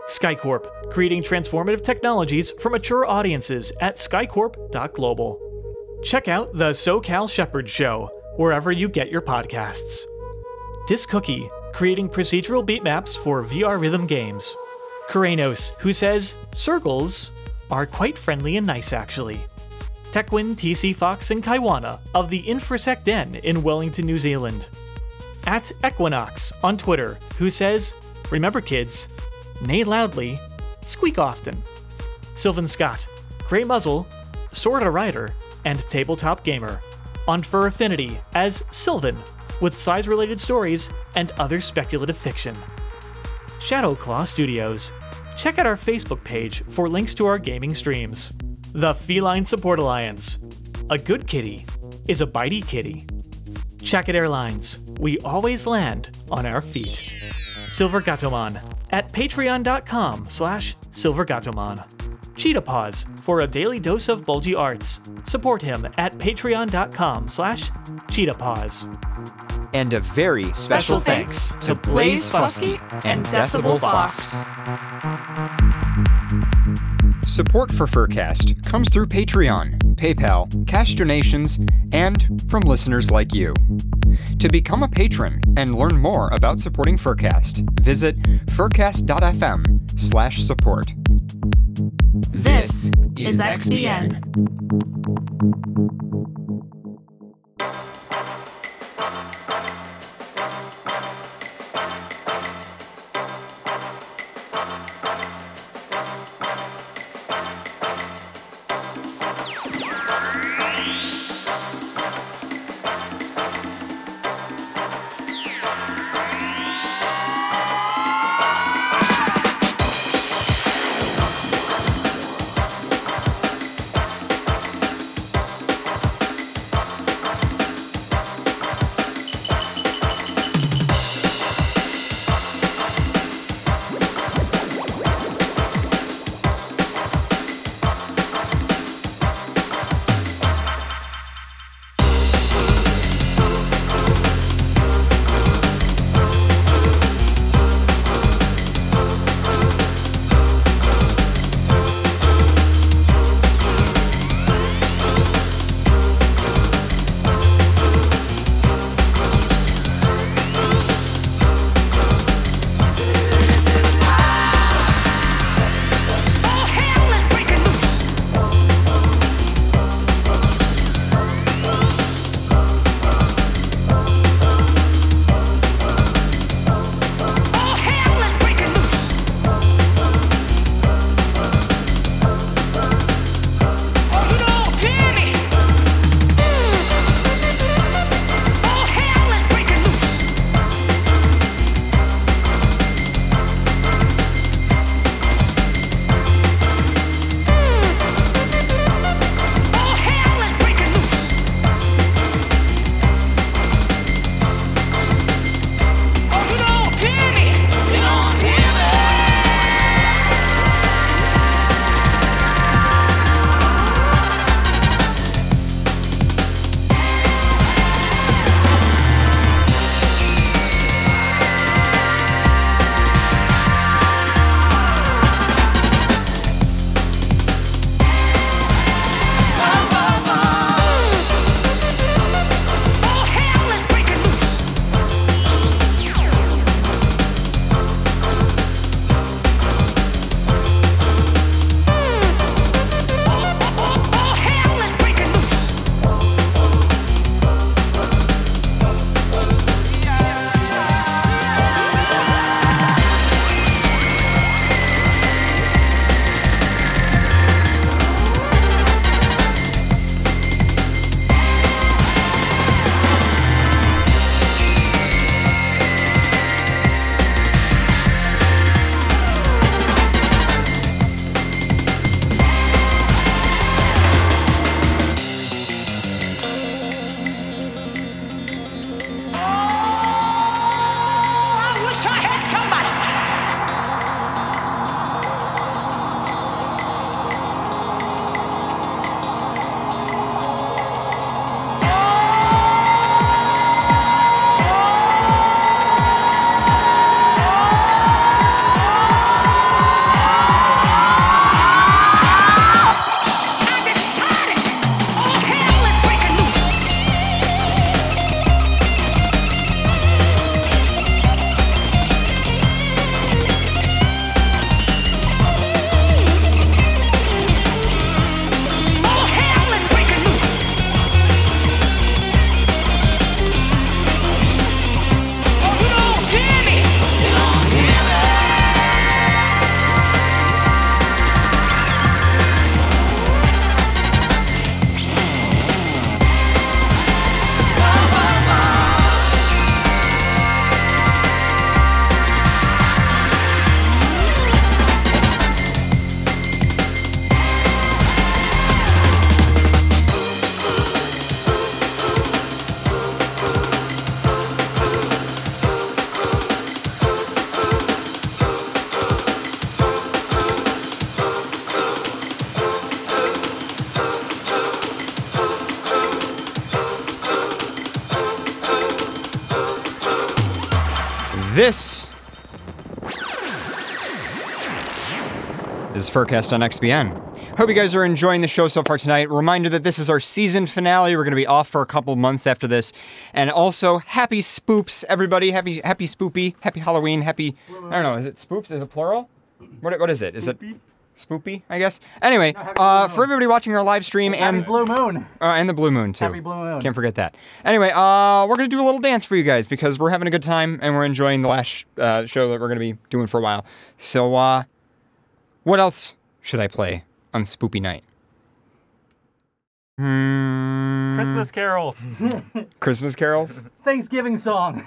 Skycorp, creating transformative technologies for mature audiences at skycorp.global. Check out the SoCal Shepherd Show, wherever you get your podcasts. Disc Cookie, creating procedural beatmaps for VR rhythm games. Kuranos, who says circles are quite friendly and nice actually. Tekwin, TC Fox, and Kaiwana of the Infrasec Den in Wellington, New Zealand. At Equinox on Twitter, who says, Remember kids, neigh loudly, squeak often. Sylvan Scott, Grey Muzzle, Sorta Rider, and Tabletop Gamer. On Fur Affinity as Sylvan, with size related stories and other speculative fiction. Shadowclaw Studios. Check out our Facebook page for links to our gaming streams. The Feline Support Alliance. A good kitty is a bitey kitty. Check it Airlines. We always land on our feet. Silver Gatomon at patreon.com slash silvergatomon. Cheetah Paws for a daily dose of bulgy arts. Support him at patreon.com slash cheetah paws. And a very special, Special thanks, thanks to to Blaze Blaze Fusky Fusky and and Decibel Decibel Fox. Support for Furcast comes through Patreon, PayPal, cash donations, and from listeners like you. To become a patron and learn more about supporting Furcast, visit furcast.fm slash support. This is XBN. Is Furcast on XBN. Hope you guys are enjoying the show so far tonight. Reminder that this is our season finale. We're going to be off for a couple months after this. And also, happy spoops, everybody. Happy happy spoopy. Happy Halloween. Happy I don't know, is it spoops? Is it plural? What what is it? Is it spoopy, I guess? Anyway, uh, for everybody watching our live stream and Blue Moon. uh, and the blue moon too. Happy blue moon. Can't forget that. Anyway, uh, we're gonna do a little dance for you guys because we're having a good time and we're enjoying the last uh, show that we're gonna be doing for a while. So, uh, what else should I play on Spoopy Night? Hmm, Christmas carols. Christmas carols. Thanksgiving song.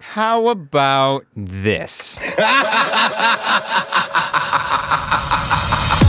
How about this?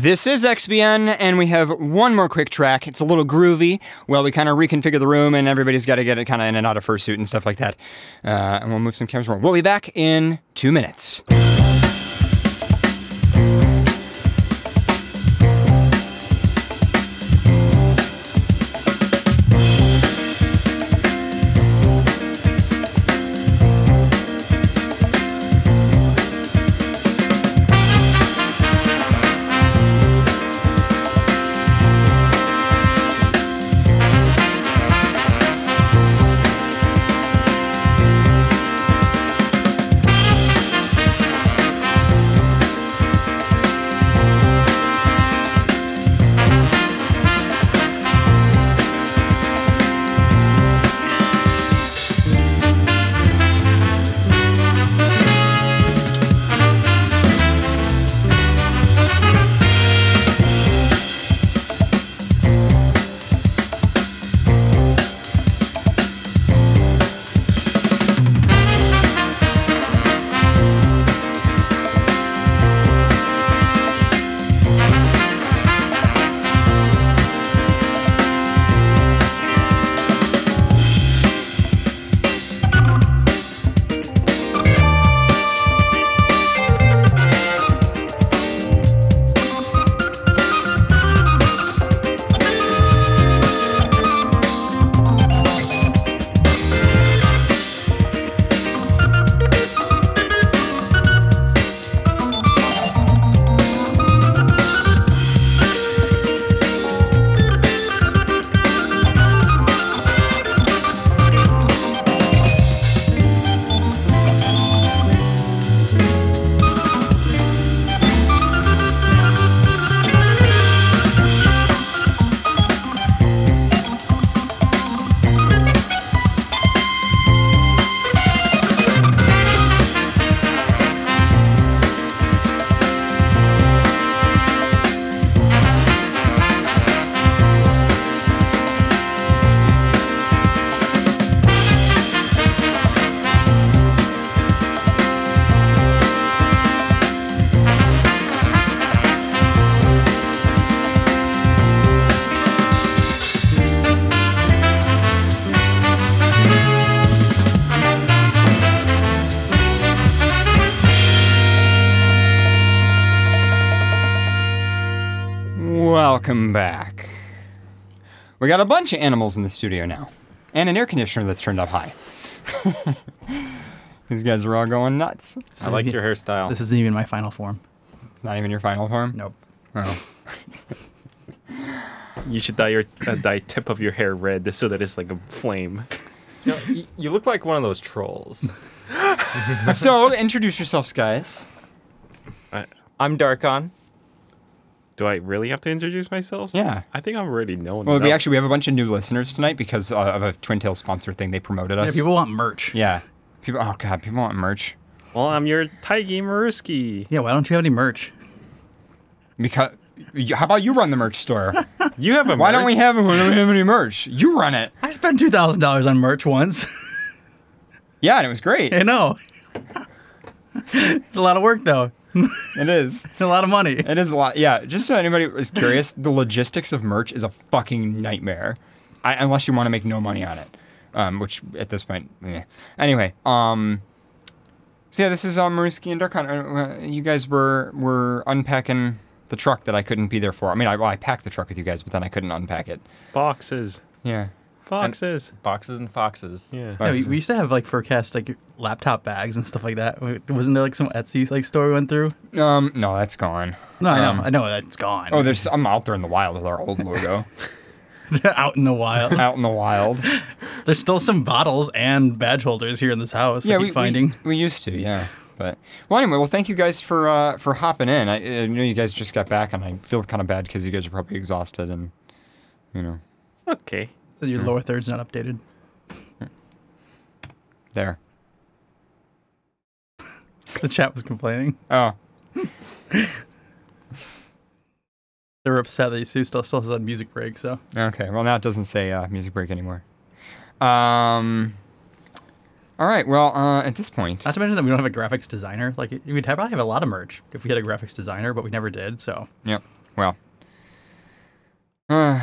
This is XBN, and we have one more quick track. It's a little groovy. Well, we kind of reconfigure the room, and everybody's got to get it kind of in and out of fursuit and stuff like that. Uh, and we'll move some cameras around. We'll be back in two minutes. Welcome back. We got a bunch of animals in the studio now, and an air conditioner that's turned up high. These guys are all going nuts. I liked your hairstyle. This isn't even my final form. It's not even your final form? Nope. Oh. You should dye your uh, dye tip of your hair red so that it's like a flame. You, know, y- you look like one of those trolls. so, introduce yourselves, guys. I, I'm Darkon. Do I really have to introduce myself? Yeah. I think I'm already known. Well, we actually we have a bunch of new listeners tonight because uh, of a Twin Tail sponsor thing. They promoted us. Yeah, us. people want merch. Yeah. People. Oh god, people want merch. Well, I'm your Taigi Maruski. Yeah, why don't you have any merch? Because how about you run the merch store? You have a Why don't merch? we have? Why don't we have any merch? You run it. I spent two thousand dollars on merch once. Yeah, and it was great. I know. it's a lot of work though. It is. a lot of money. It is a lot. Yeah, just so anybody is curious, the logistics of merch is a fucking nightmare. I, unless you want to make no money on it, um, which at this point, eh. anyway. Um, so yeah, this is uh, Maruski and Darkon. Uh, uh, you guys were were unpacking the truck that I couldn't be there for. I mean, I, well, I packed the truck with you guys, but then I couldn't unpack it. Boxes. Yeah. Boxes. Boxes and foxes. Yeah. Yeah, we, we used to have like Furcast like laptop bags and stuff like that. Wasn't there like some Etsy like store we went through? Um, no, that's gone. No, I know, Um, I know that's gone. Oh, there's I'm out there in the wild with our old logo. out in the wild. out in the wild. There's still some bottles and badge holders here in this house. I yeah, keep we, finding. We, we used to, yeah. But well, anyway, well, thank you guys for uh, for hopping in. I, I know you guys just got back, and I feel kind of bad because you guys are probably exhausted, and you know, Okay. So your lower third's not updated. there. The chat was complaining. Oh, They were upset that Sue still still said music break. So okay. Well, now it doesn't say uh, music break anymore. Um, All right. Well, uh, at this point, Not to mention that we don't have a graphics designer. Like we'd have, probably have a lot of merch if we had a graphics designer, but we never did. So Yep. Well, uh,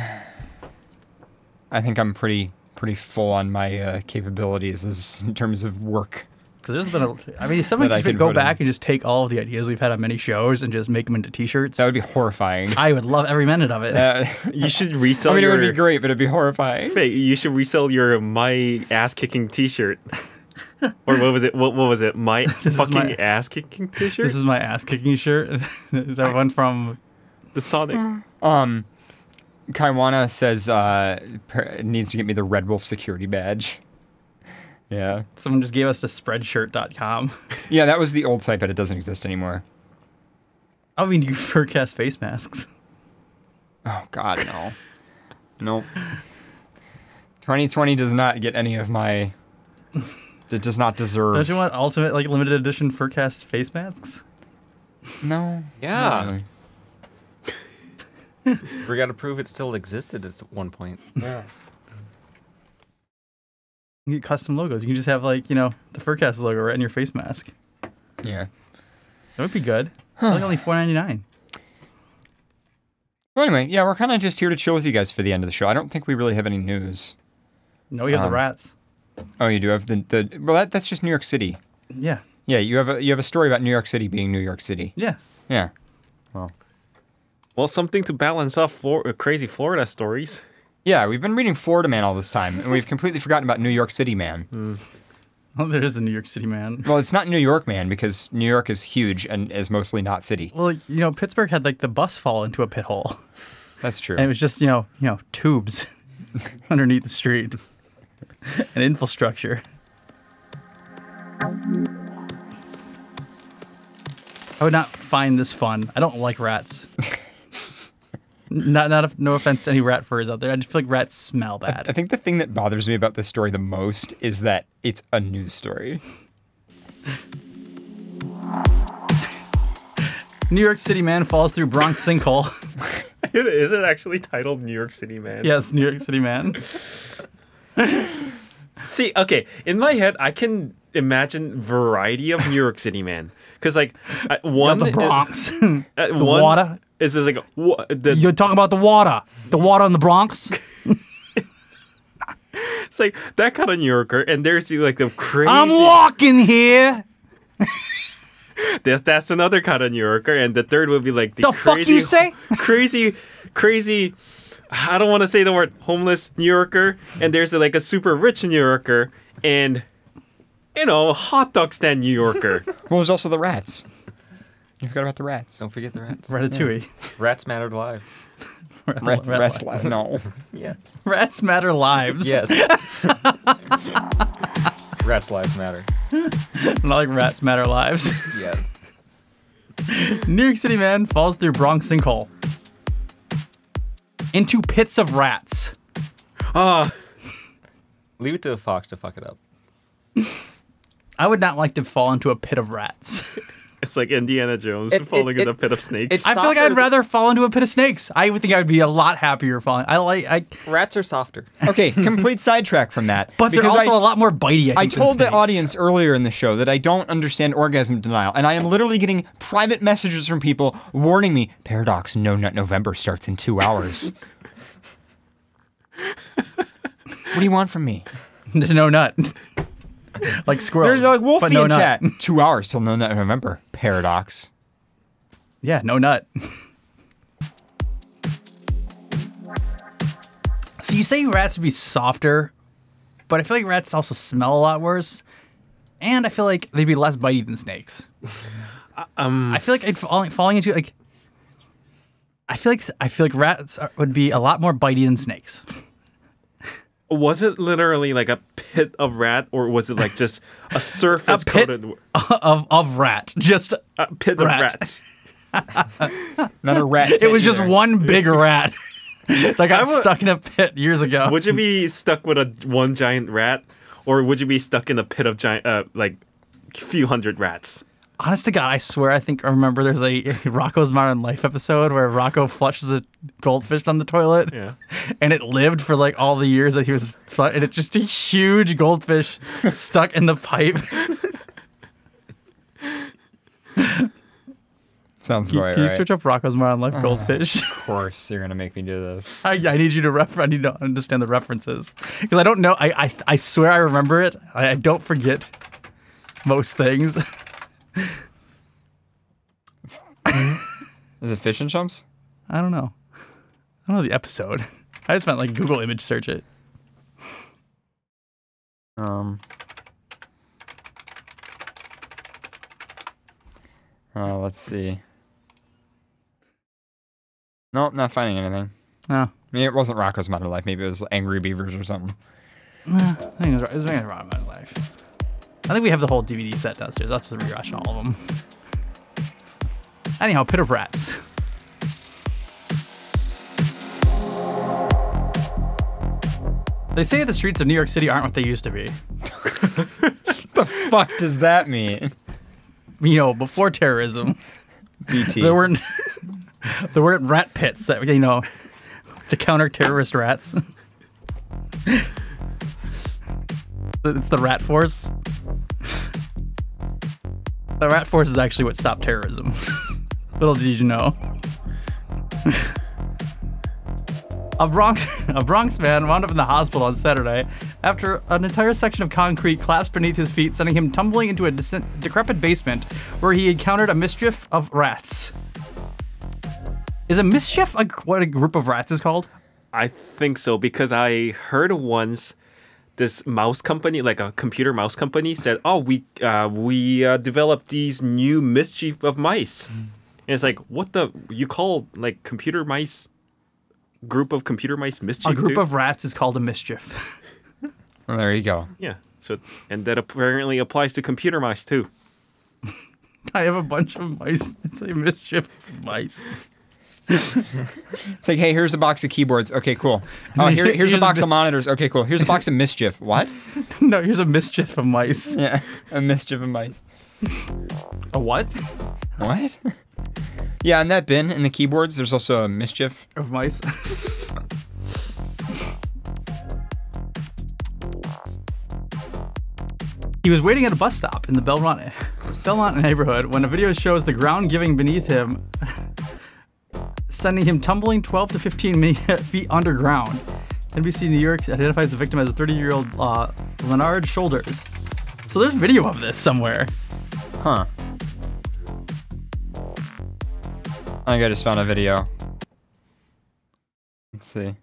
I think I'm pretty pretty full on my uh, capabilities as in terms of work. because there's been a, I mean, someone That could can go back in. and just take all of the ideas we've had on many shows and just make them into T-shirts. That would be horrifying. I would love every minute of it. Uh, You should resell I mean, it would be great, but it'd be horrifying. Fake, you should resell your my ass kicking T-shirt. or what was it? What, what was it? My fucking my- ass kicking T-shirt. This is my ass kicking shirt. that one from the Sonic. Um, Kaiwana says uh, per- needs to get me the Red Wolf security badge. Yeah. someone just gave us to spreadshirt.com. Yeah, that was the old site, but it doesn't exist anymore. I mean, you Furcast face masks. Oh God, no. nope. 2020 does not get any of my. It does not deserve. Don't you want ultimate like limited edition Furcast face masks? No. Yeah. not really. We got to prove it still existed at one point. Yeah. You get custom logos. You can just have like you know the Furcast logo right in your face mask. Yeah. That would be good. Like only four ninety nine. Well, anyway, yeah, we're kind of just here to chill with you guys for the end of the show. I don't think we really have any news. No, we have the Um, rats. Oh, you do have the the. Well, that, that's just New York City. Yeah. Yeah, you have a you have a story about New York City being New York City. Yeah. Yeah. Well. Well, something to balance off Flor- crazy Florida stories. Yeah, we've been reading Florida Man all this time, and we've completely forgotten about New York City Man. Oh, there is a New York City man. Well, it's not New York Man because New York is huge and is mostly not city. Well, you know, Pittsburgh had like the bus fall into a pit hole. That's true. And it was just, you know, you know, tubes underneath the street. and infrastructure. I would not find this fun. I don't like rats. Not not a, no offense to any rat furs out there. I just feel like rats smell bad. I think the thing that bothers me about this story the most is that it's a news story. New York City man falls through Bronx sinkhole. Is it actually titled New York City Man? yes, New York City man. See, okay, in my head, I can imagine variety of New York City Man because like uh, one the Bronx. uh, The one water? Is just like wha- the You're talking about the water. The water in the Bronx. it's like that kind of New Yorker, and there's like the crazy. I'm walking here. That's that's another kind of New Yorker, and the third would be like the, The fuck you say? crazy, crazy. I don't want to say the word homeless New Yorker, and there's like a super rich New Yorker, and you know, hot dog stand New Yorker. Well, there's also the rats. You forgot about the rats. Don't forget the rats. Ratatouille. Rats mattered live. Rat, Rat- rats. rat- li- no. Yes. Rats matter lives. Yes. Rats' lives matter. Not like rats matter lives. Yes. New York City man falls through Bronx sinkhole into pits of rats. Ah, Leave it to a fox to fuck it up. I would not like to fall into a pit of rats. It's like Indiana Jones It- it- falling in it- the pit of snakes. I feel like I'd rather fall into a pit of snakes. I would think I would be a lot happier falling. I like, I, Rats are softer. Okay, complete sidetrack from that. but they're also I- a lot more bitey. I, I think, than told the audience earlier in the show that I don't understand orgasm denial, and I am literally getting private messages from people warning me Paradox No Nut November starts in two hours. what do you want from me? no nut. like squirrels. There's like Wolfie but no in nut. chat. Two hours till No Nut November. Paradox. Yeah, no nut. So you say rats would be softer, but I feel like rats also smell a lot worse, and I feel like they'd be less bitey than snakes. um, I feel like I'd falling falling into like. I feel like I feel like rats are, would be a lot more bitey than snakes. was it literally like a pit of rat, or was it like just a surface pit coated of of rat, just a pit rat. of rats? Not a rat. It was just either. one big rat that got I would- stuck in a pit years ago. Would you be stuck with a one giant rat, or would you be stuck in a pit of giant, uh, like few hundred rats? Honest to God, I swear I think I remember there's a Rocko's Modern Life episode where Rocko flushes a goldfish down the toilet. Yeah. And it lived for like all the years that he was and it's just a huge goldfish stuck in the pipe. Sounds Can, right. can you right. search up Rocko's Modern Life goldfish? Of course, you're gonna make me do this. I, I need you to refer. I need to understand the references because I don't know. I, I I swear I remember it. I, I don't forget most things. Is it fish and chumps? I don't know. I don't know the episode. I just meant like Google image search it. Um. Uh, let's see. Nope, not finding anything. No. Maybe it wasn't Rocko's Modern Life. Maybe it was Angry Beavers or something. Nah, I think it was, it was around my life. I think we have the whole DVD set downstairs. I'll just rewatch all of them. Anyhow, Pit of Rats. They say the streets of New York City aren't what they used to be. the fuck does that mean? You know, before terrorism, BT. there weren't there weren't rat pits that you know to counter terrorist rats. it's the rat force. The rat force is actually what stopped terrorism. Little did you know. A Bronx, a Bronx man wound up in the hospital on Saturday after an entire section of concrete collapsed beneath his feet, sending him tumbling into a descent, decrepit basement where he encountered a mischief of rats. Is a mischief a, what a group of rats is called? I think so because I heard once this mouse company, like a computer mouse company, said, "Oh, we uh, we uh, developed these new mischief of mice." And it's like, what the you call like computer mice group of computer mice mischief? A group too? of rats is called a mischief. Well, there you go. yeah. So and that apparently applies to computer mice too. I have a bunch of mice. It's a mischief mice. It's like, hey, here's a box of keyboards. Okay, cool. Oh, here, here's, Here's a a box mi- of monitors. Okay, cool. Here's a box of mischief. What? no, here's a mischief of mice. Yeah, a mischief of mice. A what? What? Yeah, in that bin in the keyboards, there's also a mischief of mice. He was waiting at a bus stop in the Belmont, Belmont neighborhood when a video shows the ground giving beneath him, sending him tumbling 12 to 15 feet underground. NBC New York identifies the victim as a 30 year old uh, Leonard Shoulders. So there's video of this somewhere. Huh. I think I just found a video. Let's see.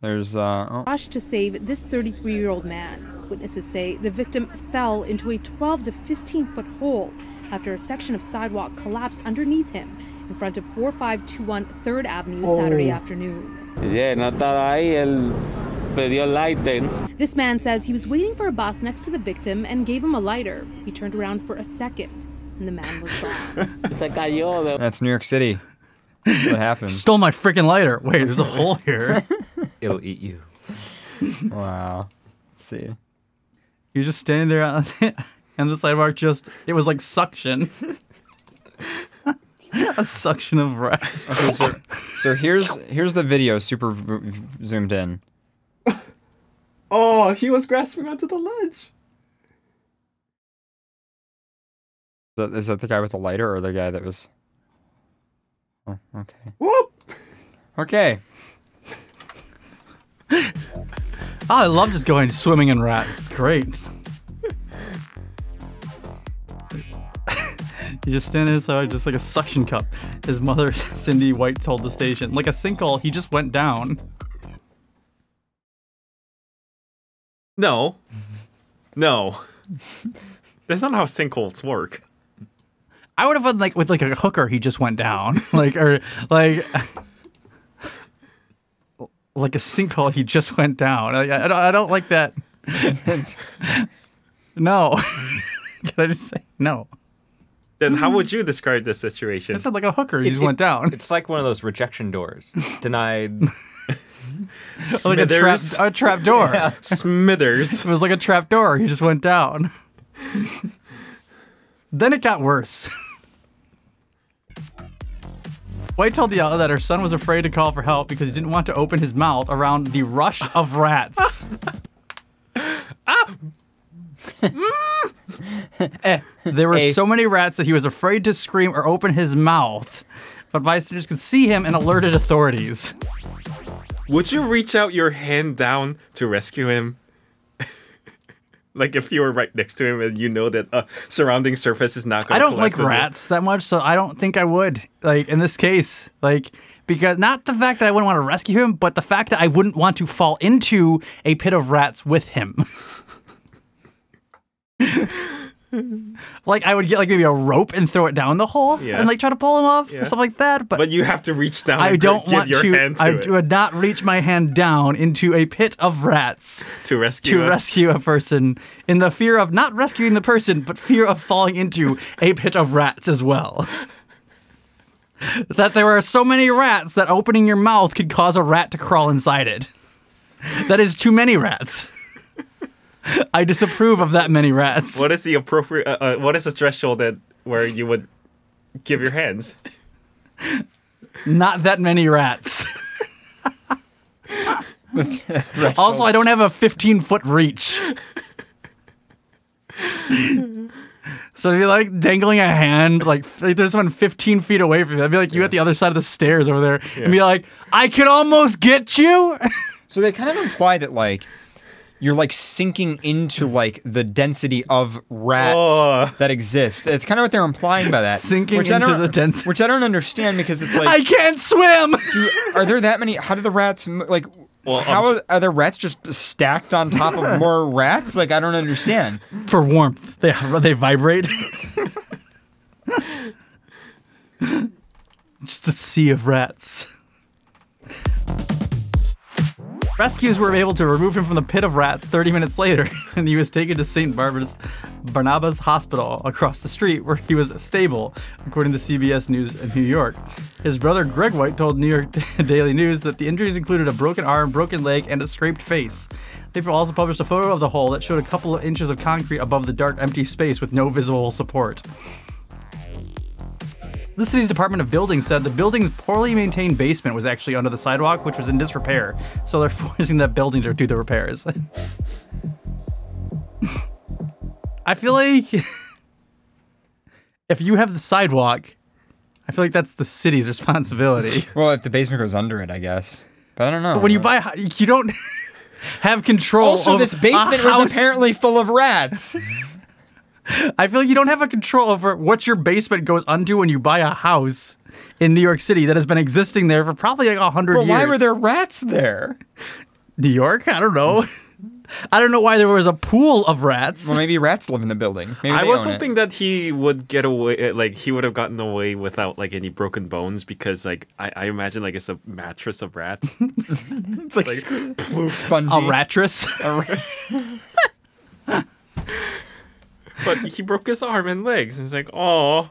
There's uh oh, rushed to save this 33 year old man. Witnesses say the victim fell into a 12 to 15 foot hole after a section of sidewalk collapsed underneath him in front of 4521 3rd Avenue oh. Saturday Oh. afternoon. Yeah, no estaba ahí, él pidió el lighter. This man says he was waiting for a bus next to the victim and gave him a lighter. He turned around for a second and the man was gone. Se cayó de that's New York City. That's what happened. Stole my freaking lighter. Wait, there's a hole here. It'll eat you. wow. Let's see. He was just standing there on and the sidewalk just it was like suction. a suction of rats. Okay, so, so here's here's the video super v- v- zoomed in. Oh, he was grasping onto the ledge. Is that, is that the guy with the lighter or the guy that was? Oh, okay. Whoop. Okay. Oh, I love just going swimming in rats. It's great. He just standing there, just like a suction cup. His mother, Cindy White, told the station, like a sinkhole. He just went down. No. No. That's not how sinkholes work. I would have been like with like a hooker. He just went down, like or like like a sinkhole. He just went down. I, I, don't, I don't like that. no. Can I just say no? Then how would mm. you describe this situation? I said like a hooker. He just went down. It's like one of those rejection doors. Denied. like a trap, Smithers. a trap door. Yeah. Smithers. It was like a trap door. He just went down. Then it got worse. White told the outlet that her son was afraid to call for help because he didn't want to open his mouth around the rush of rats. Ah. Mm. there were Eh. so many rats that he was afraid to scream or open his mouth, but bystanders could see him and alerted authorities. Would you reach out your hand down to rescue him? like if you were right next to him and you know that a surrounding surface is not going I don't like rats that much, so I don't think I would. Like in this case, like because not the fact that I wouldn't want to rescue him, but the fact that I wouldn't want to fall into a pit of rats with him. like I would get like maybe a rope and throw it down the hole Yeah. and like try to pull him off Yeah. or something like that. But, But you have to reach down. I and don't want your to. to I it would not reach my hand down into a pit of rats to rescue. to us. rescue a person in the fear of not rescuing the person, but fear of falling into a pit of rats as well. that there are so many rats that opening your mouth could cause a rat to crawl inside it. That is too many rats. I disapprove of that many rats. What is the appropriate? Uh, uh, what is the threshold that where you would give your hands? Not that many rats. also, I don't have a 15 foot reach. So it'd be like dangling a hand, like, like there's someone 15 feet away from you. I'd be like you at the other side of the stairs over there, and be like, I could almost get you. So they kind of imply that like you're like sinking into like the density of rats Oh. that exist. It's kind of what they're implying by that. Sinking which I into don't- the density. Which I don't understand because it's like I can't swim. do, are there that many? How do the rats like? Well, how um, are, are the rats just stacked on top of more rats? Like I don't understand. For warmth, they they vibrate. Just a sea of rats. Rescues were able to remove him from the pit of rats 30 minutes later, and he was taken to St. Barbara's Barnabas Hospital across the street, where he was stable, according to CBS News in New York. His brother Greg White told New York Daily News that the injuries included a broken arm, broken leg, and a scraped face. They've also published a photo of the hole that showed a couple of inches of concrete above the dark, empty space with no visible support. The city's Department of Buildings said the building's poorly maintained basement was actually under the sidewalk, which was in disrepair, so they're forcing that building to do the repairs. I feel like if you have the sidewalk, I feel like that's the city's responsibility. Well, if the basement goes under it, I guess. But I don't know. But when you buy, you don't have control. also, this basement was apparently full of rats. I feel like you don't have a control over what your basement goes unto when you buy a house in New York City that has been existing there for probably like a hundred But years. why were there rats there? New York? I don't know. I don't know why there was a pool of rats. Well, maybe rats live in the building. Maybe I was own it. hoping that he would get away, like he would have gotten away without like any broken bones, because like I, I imagine like it's a mattress of rats. it's like, spongy. a rattress. but he broke his arm and legs, and it's like, oh.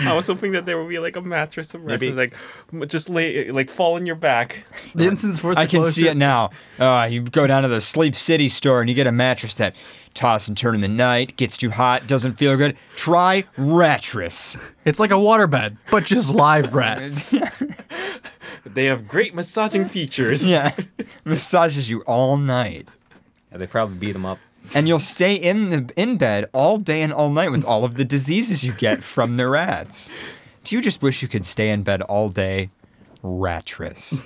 I was hoping that there would be like a mattress of rats, Maybe- and, like just lay, like fall on your back. The instance force I can see it now. Uh, you go down to the Sleep City store and you get a mattress that toss and turn in the night, gets too hot, doesn't feel good. Try Rattress. It's like a waterbed, but just live rats. They have great massaging features. yeah, massages you all night, Yeah, they probably beat him up. And you'll stay in the in bed all day and all night with all of the diseases you get from the rats. Do you just wish you could stay in bed all day? Rattress.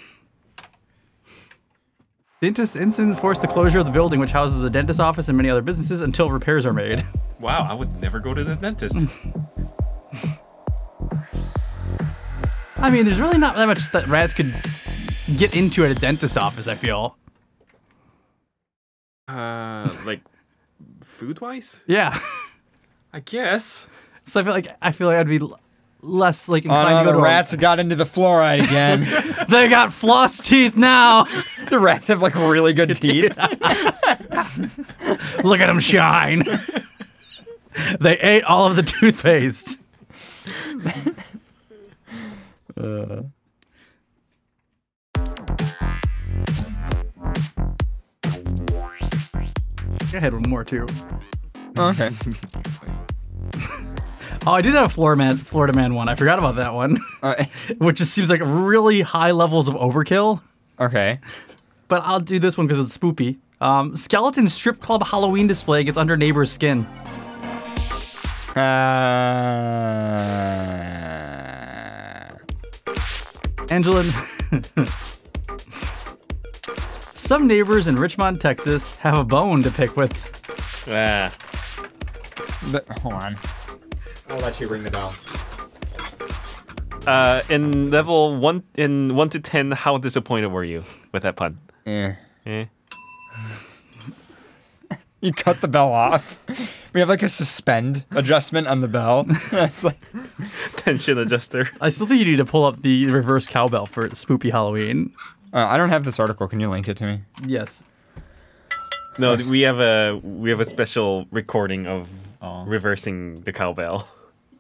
The intis- incident forced the closure of the building, which houses a dentist office and many other businesses, until repairs are made. Wow, I would never go to the dentist. I mean, there's really not that much that rats could get into at a dentist office. I feel. uh, like food wise, Yeah. I guess. So I feel like I feel like I'd be l- less like Oh inclined no, to go the to a- rats got into the fluoride again. they got floss teeth now. the rats have like really good teeth. Look at them shine. they ate all of the toothpaste. Uh. I had one more too. Okay. Oh, I did have a Florida Man, Florida Man one. I forgot about that one, which just seems like really high levels of overkill. Okay. But I'll do this one because it's spoopy. Um, skeleton strip club Halloween display gets under neighbor's skin. Uh, Angela. Some neighbors in Richmond, Texas, have a bone to pick with. Ah. But, hold on. I'll let you ring the bell. Uh, in level one, in one to ten, how disappointed were you with that pun? Yeah. Eh. You cut the bell off. We have like a suspend adjustment on the bell. it's like Tension adjuster. I still think you need to pull up the reverse cowbell for spoopy Halloween. Uh, I don't have this article. Can you link it to me? Yes. No, we have a we have a special recording of reversing the cowbell.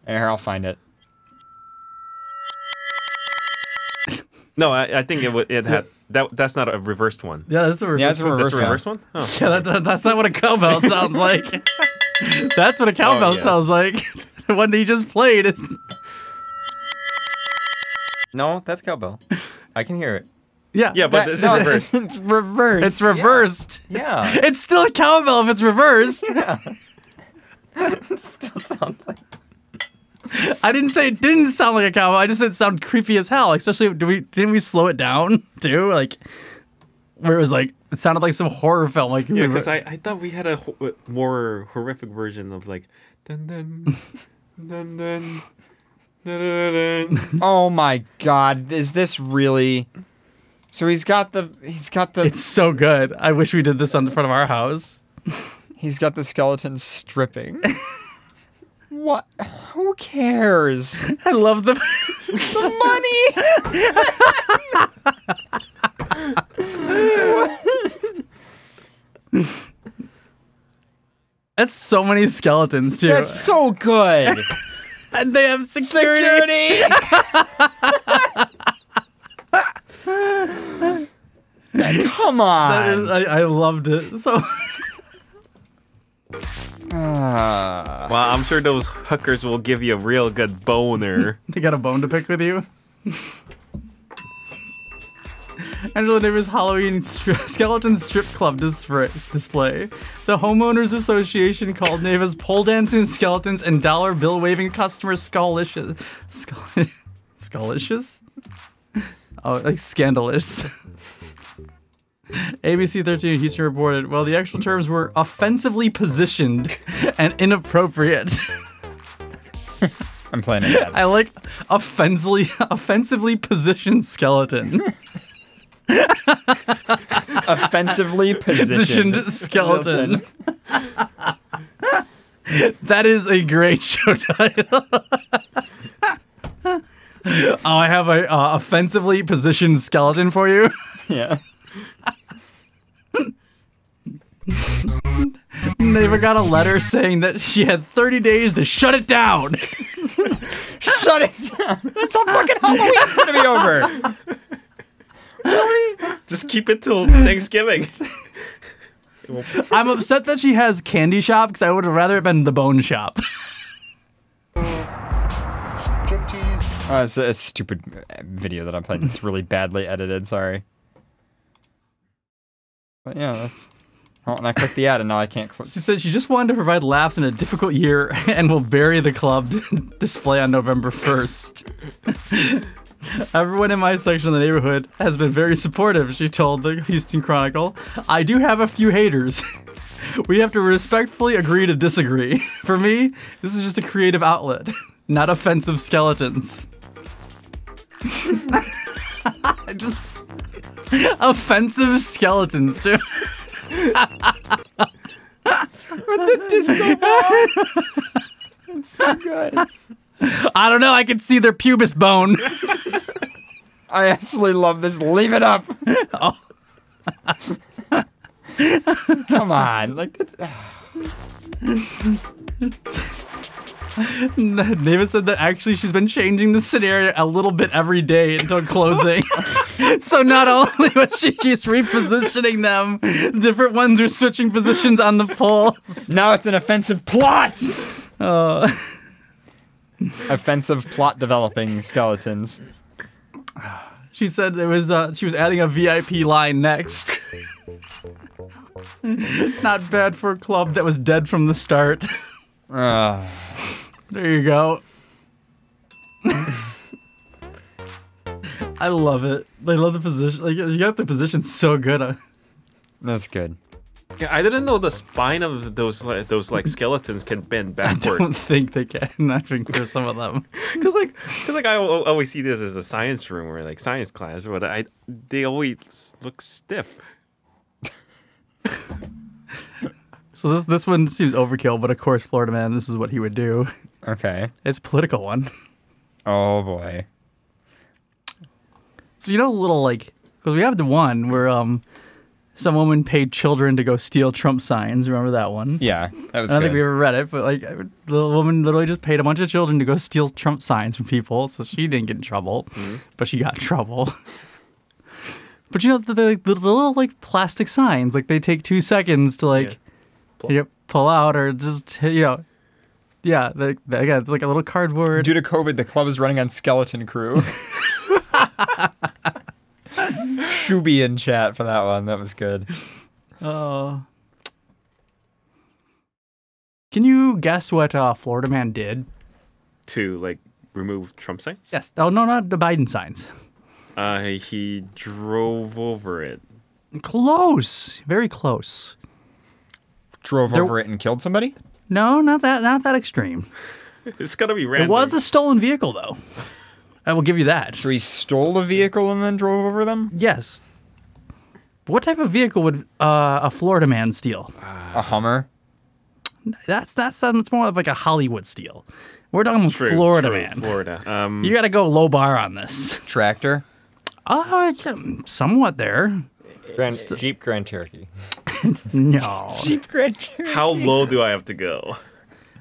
Here, I'll find it. No, I, I think it would it had that. That's not a reversed one. Yeah, that's a reverse. Yeah, it's a one. reverse That's a reverse one. Oh. Yeah, that, that- that's not what a cowbell sounds like. that's what a cowbell Oh, yes. sounds like. the one that you just played. It's No, that's cowbell. I can hear it. Yeah, Yeah, but That- this is no, reversed. It's reversed. it's reversed. Yeah. It's, it's still a cowbell if it's reversed. Yeah. it Still sounds like. I didn't say it didn't sound like a cowbell. I just said it sounded creepy as hell. Especially, do we didn't we slow it down too? Like where it was like it sounded like some horror film. Like Yeah, because I, I thought we had a ho- more horrific version of like dun dun dun dun dun dun. dun. Oh my god, is this really? So he's got the he's got the it's so good. I wish we did this on the front of our house. he's got the skeleton stripping. what? Who cares? I love the the money. That's so many skeletons too. That's so good. and they have security. Security. Come on. is, I, I loved it. So Ah. Well, I'm sure those hookers will give you a real good boner. they got a bone to pick with you. Angela Davis Halloween stri- Skeleton Strip Club display. display. The Homeowners Association called Neva's pole dancing skeletons and dollar bill waving customers scalicious. Scal- scalicious? Oh, like scandalous. ABC 13 Houston reported, well, the actual terms were offensively positioned and inappropriate. I'm playing it. I like offensively offensively positioned skeleton. Offensively positioned, Positioned skeleton. that is a great show title. Oh, I have a uh, offensively positioned skeleton for you. Yeah. Neva got a letter saying that she had 30 days to shut it down. Shut it down. That's how fucking Halloween's gonna be over. Really? Just keep it till Thanksgiving. I'm upset that she has candy shop because I would have rather it been the bone shop. Uh, it's a, a stupid uh, video that I'm playing. It's really badly edited. Sorry. But yeah, that's. Oh, and I clicked the ad, and now I can't. She said she just wanted to provide laughs in a difficult year and will bury the club display on November 1st. Everyone in my section of the neighborhood has been very supportive, she told the Houston Chronicle. I do have a few haters. We have to respectfully agree to disagree. For me, this is just a creative outlet, not offensive skeletons. just offensive skeletons, too. With the disco ball. It's so good. I don't know. I can see their pubis bone. I absolutely love this. Leave it up. Oh. Come on, like. that- Neva said that actually she's been changing the scenario a little bit every day until closing. so not only was she just repositioning them, different ones are switching positions on the poles. Now it's an offensive plot. Uh, offensive plot developing skeletons. She said it was uh, she was adding a VIP line next. Not bad for a club that was dead from the start. Uh, There you go. I love it. They love the position. Like you got the position so good. That's good. Yeah, I didn't know the spine of those like, those like skeletons can bend backwards. I don't think they can. I think for some of them. Because like, cause like I always see this as a science room or like science class, but I they always look stiff. So this this one seems overkill, but of course, Florida man, this is what he would do. Okay. It's a political one. Oh boy. So you know, a little like because we have the one where um some woman paid children to go steal Trump signs. Remember that one? Yeah, that was I don't think we ever read it, but like the woman literally just paid a bunch of children to go steal Trump signs from people, so she didn't get in trouble, but she got in trouble. but you know the, the, the little like plastic signs, like they take two seconds to like you know, pull out or just you know, yeah, they, they, again, it's like a little cardboard. Due to COVID, the club is running on skeleton crew. Shuby in chat for that one. That was good. Oh. Can you guess what uh, Florida man did? To like remove Trump signs. Yes. Oh no, not the Biden signs. Uh, he drove over it. Close. Very close. Drove There- over it and killed somebody? No, not that. Not that extreme. It's gotta be random. It was a stolen vehicle, though. I will give you that. So he stole a vehicle and then drove over them? Yes. What type of vehicle would uh, a Florida man steal? A Hummer? That's that's it's more of like a Hollywood steal. We're talking True, Florida true, man. Florida. Um, You got to go low bar on this. Tractor? Oh, somewhat there. Grand, Jeep Grand Cherokee. No. Jeep Grand Cherokee. How low do I have to go?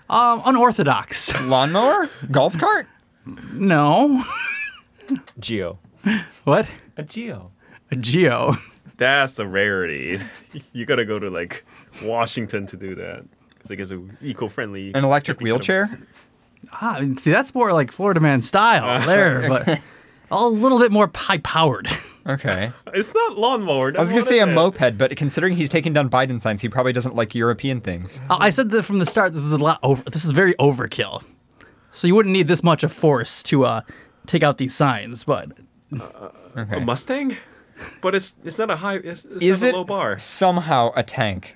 Um, unorthodox. Lawnmower? Golf cart? No. Geo. What? A Geo. A Geo. That's a rarity. You gotta go to like Washington to do that. It's like it's an eco-friendly. An electric wheelchair? Ah, see, that's more like Florida man style there, but a little bit more high powered. Okay. It's not lawnmower. I was going to say a moped, but considering he's taking down Biden signs, he probably doesn't like European things. I said that from the start. This is a lot over. This is very overkill. So you wouldn't need this much of force to uh, take out these signs, but A Mustang? But it's it's not a high. It's, it's Is not it a low bar. somehow a tank?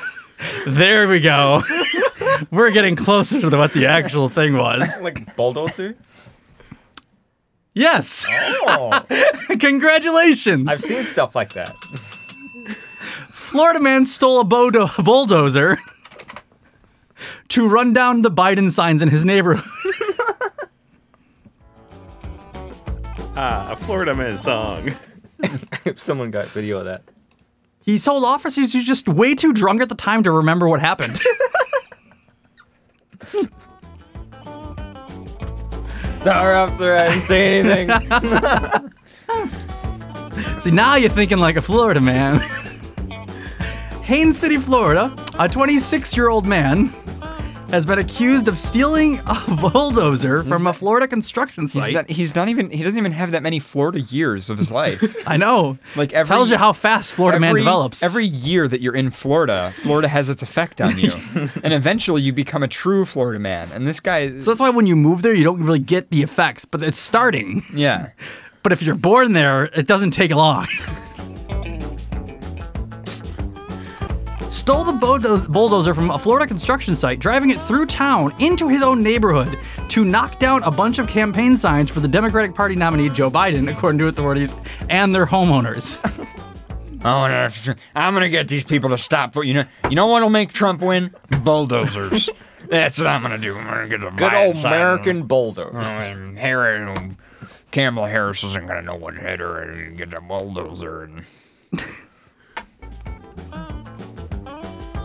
there we go. We're getting closer to what the actual thing was. like bulldozer. Yes. Oh, Congratulations. I've seen stuff like that. Florida man stole a bodo- bulldozer to run down the Biden signs in his neighborhood. Ah, a Florida man song. if someone got video of that. He told officers he was just way too drunk at the time to remember what happened. Sorry, officer, I didn't say anything. See, now you're thinking like a Florida man. Haines City, Florida, a 26 year old man has been accused of stealing a bulldozer from a Florida construction He's site. not, he's not even, he doesn't even have that many Florida years of his life. I know. Like every, Tells you how fast Florida man develops. Every year that you're in Florida, Florida has its effect on you. and eventually you become a true Florida man. And this guy, so that's why when you move there, you don't really get the effects, but it's starting. yeah. But if you're born there, it doesn't take long. Stole the bulldozer from a Florida construction site, driving it through town into his own neighborhood to knock down a bunch of campaign signs for the Democratic Party nominee Joe Biden, according to authorities and their homeowners. I'm gonna, I'm gonna get these people to stop. But you know, you know what'll make Trump win? Bulldozers. That's what I'm gonna do. I'm gonna get a Good old. American bulldozer. Oh, and Harry, Kamala Harris isn't gonna know what hit her, and get a bulldozer. And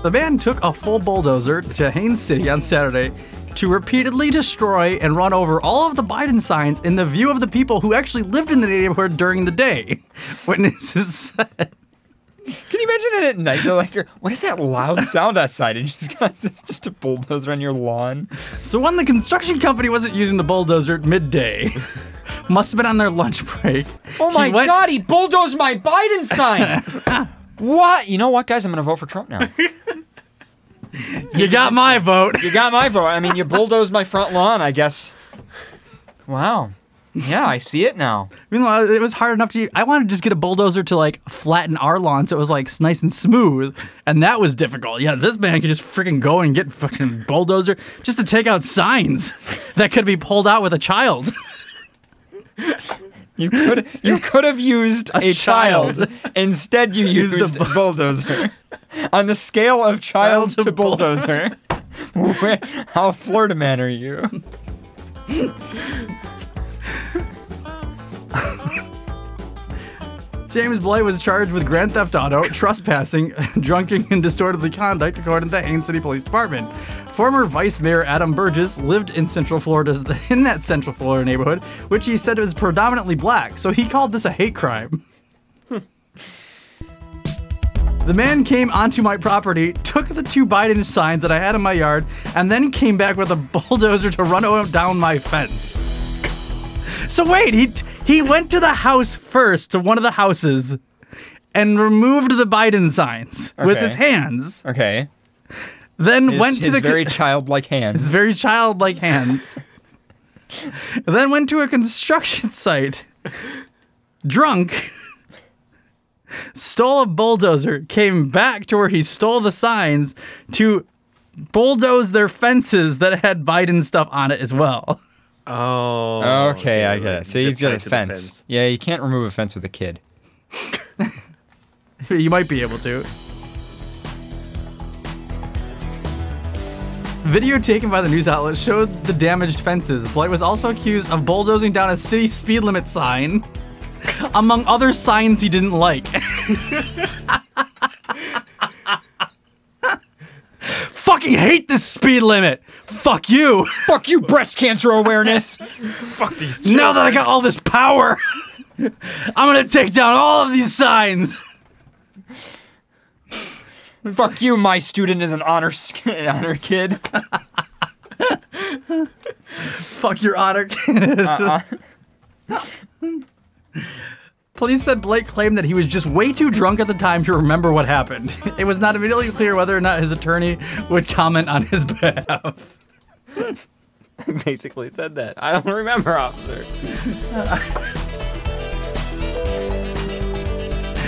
The man took a full bulldozer to Haines City on Saturday to repeatedly destroy and run over all of the Biden signs in the view of the people who actually lived in the neighborhood during the day. Witnesses said. Can you imagine it at night. They're like, what is that loud sound outside? And just got it's just a bulldozer on your lawn. So when the construction company wasn't using the bulldozer at midday, must have been on their lunch break. Oh he my went- God, he bulldozed my Biden sign. What? You know what, guys? I'm going to vote for Trump now. You got my vote. You got my vote. I mean, you bulldozed my front lawn, I guess. Wow. Yeah, I see it now. Meanwhile, it was hard enough to. I wanted to just get a bulldozer to like flatten our lawn so it was like nice and smooth, and that was difficult. Yeah, this man could just freaking go and get fucking bulldozer just to take out signs that could be pulled out with a child. You could you could have used a, child. Instead, you used, a bulldozer. On the scale of child, to, bulldozer, where, how Florida man are you? James Blay was charged with grand theft auto, trespassing, drunken, and disorderly conduct, according to the Haines City Police Department. Former Vice Mayor Adam Burgess lived in Central Florida, in that Central Florida neighborhood, which he said was predominantly black. So he called this a hate crime. The man came onto my property, took the two Biden signs that I had in my yard, and then came back with a bulldozer to run down my fence. So wait, he he went to the house first, to one of the houses, and removed the Biden signs with his hands. Okay. Then His- went to his the very childlike hands. His very childlike hands. then went to a construction site, drunk, stole a bulldozer, came back to where he stole the signs to bulldoze their fences that had Biden stuff on it as well. Oh. Okay, I get it. So Zip he's got a fence. fence. Yeah, you can't remove a fence with a kid. you might be able to. Video taken by the news outlet showed the damaged fences. Blight was also accused of bulldozing down a city speed limit sign, among other signs he didn't like. Fucking hate this speed limit. Fuck you. Fuck you, breast cancer awareness. Fuck these. Now that I got all this power, I'm gonna take down all of these signs. Fuck you, my student is an honor sk- honor kid. Fuck your honor. Kid uh-uh. Police said Blake claimed that he was just way too drunk at the time to remember what happened. It was not immediately clear whether or not his attorney would comment on his behalf. Basically said that. I don't remember, officer.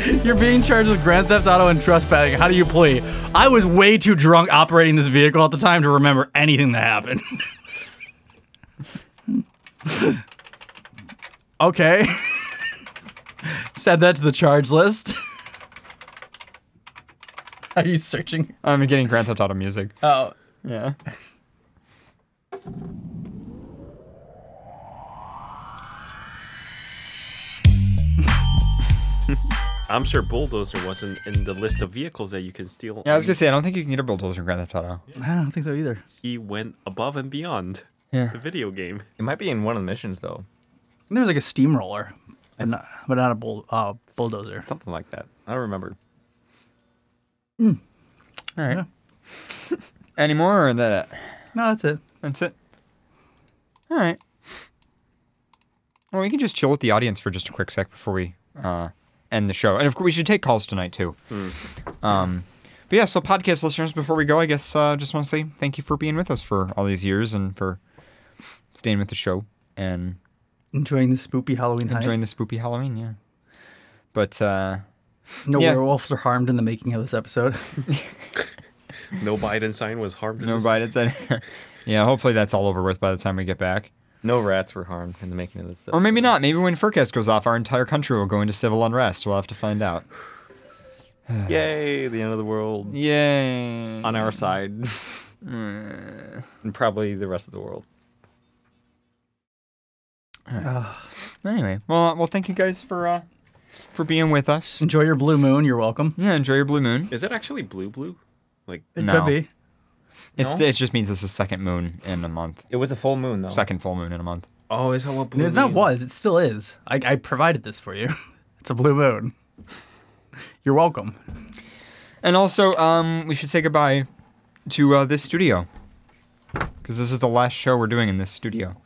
You're being charged with grand theft auto and trespassing. How do you plead? I was way too drunk operating this vehicle at the time to remember anything that happened. okay. Just add that to the charge list. Are you searching? I'm getting Grand Theft Auto music. Oh. Yeah. I'm sure bulldozer wasn't in the list of vehicles that you can steal. Yeah, I was gonna say I don't think you can get a bulldozer in Grand Theft Auto. I don't think so either. He went above and beyond Yeah. the video game. It might be in one of the missions though. There was like a steamroller, but not, but not a bull, uh, bulldozer. Something like that. I don't remember. All right. Any more or that? No, that's it. That's it. All right. Well, we can just chill with the audience for just a quick sec before we uh, end the show, and of course we should take calls tonight too. Um, but yeah, so podcast listeners, before we go, I guess uh, just want to say thank you for being with us for all these years and for staying with the show and Enjoying the spoopy Halloween hype. enjoying the spoopy Halloween. Yeah. But uh, No yeah. werewolves are harmed in the making of this episode. No Biden sign was harmed. in no this. Biden sign. yeah, hopefully that's all over with by the time we get back. No rats were harmed in the making of this. Or maybe not. Maybe when Furcast goes off, our entire country will go into civil unrest. We'll have to find out. Yay, the end of the world. Yay. On our side. And probably the rest of the world. anyway, well, uh, well, thank you guys for uh, for being with us. Enjoy your blue moon. You're welcome. Yeah, enjoy your blue moon. Is it actually blue blue? Like It No. could be. It's No? it just means it's the second moon in a month. It was a full moon though. Second full moon in a month. Oh, is that what blue? Moon? It's not means? was. It still is. I, I provided this for you. it's a blue moon. You're welcome. And also, um, we should say goodbye to uh, this studio because this is the last show we're doing in this studio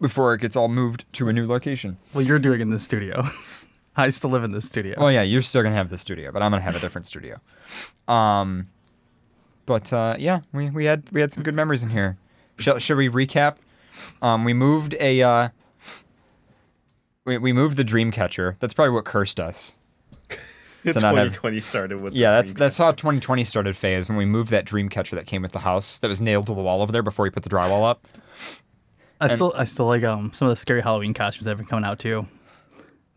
before it gets all moved to a new location. Well, you're doing in this studio. I still live in this studio. Well, yeah, you're still gonna have the studio, but I'm gonna have a different studio. Um, but uh, yeah, we, we had we had some good memories in here. Shall, should we recap? Um, we moved a uh, we, we moved the dream catcher. That's probably what cursed us. to not have- 2020 started with. the yeah, that's that's how 2020 started. Phase when we moved that dream catcher that came with the house that was nailed to the wall over there before we put the drywall up. I And- still I still like um some of the scary Halloween costumes that have been coming out too.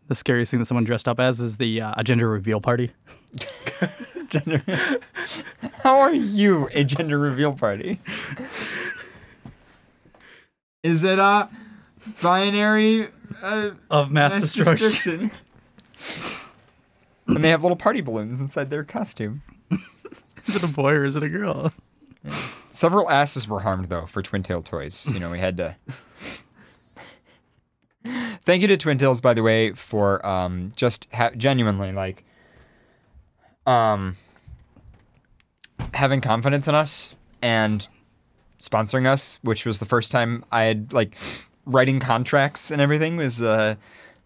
The scariest thing that someone dressed up as is the uh, gender reveal party. gender. How are you a gender reveal party? Is it a binary uh, Of mass destruction. and they have little party balloons inside their costume. Is it a boy or is it a girl? Several asses were harmed though for Twin Tail toys. You know, we had to. Thank you to Twin Tails, by the way, for um, just ha- genuinely like um, having confidence in us and sponsoring us, which was the first time I had like writing contracts and everything was uh,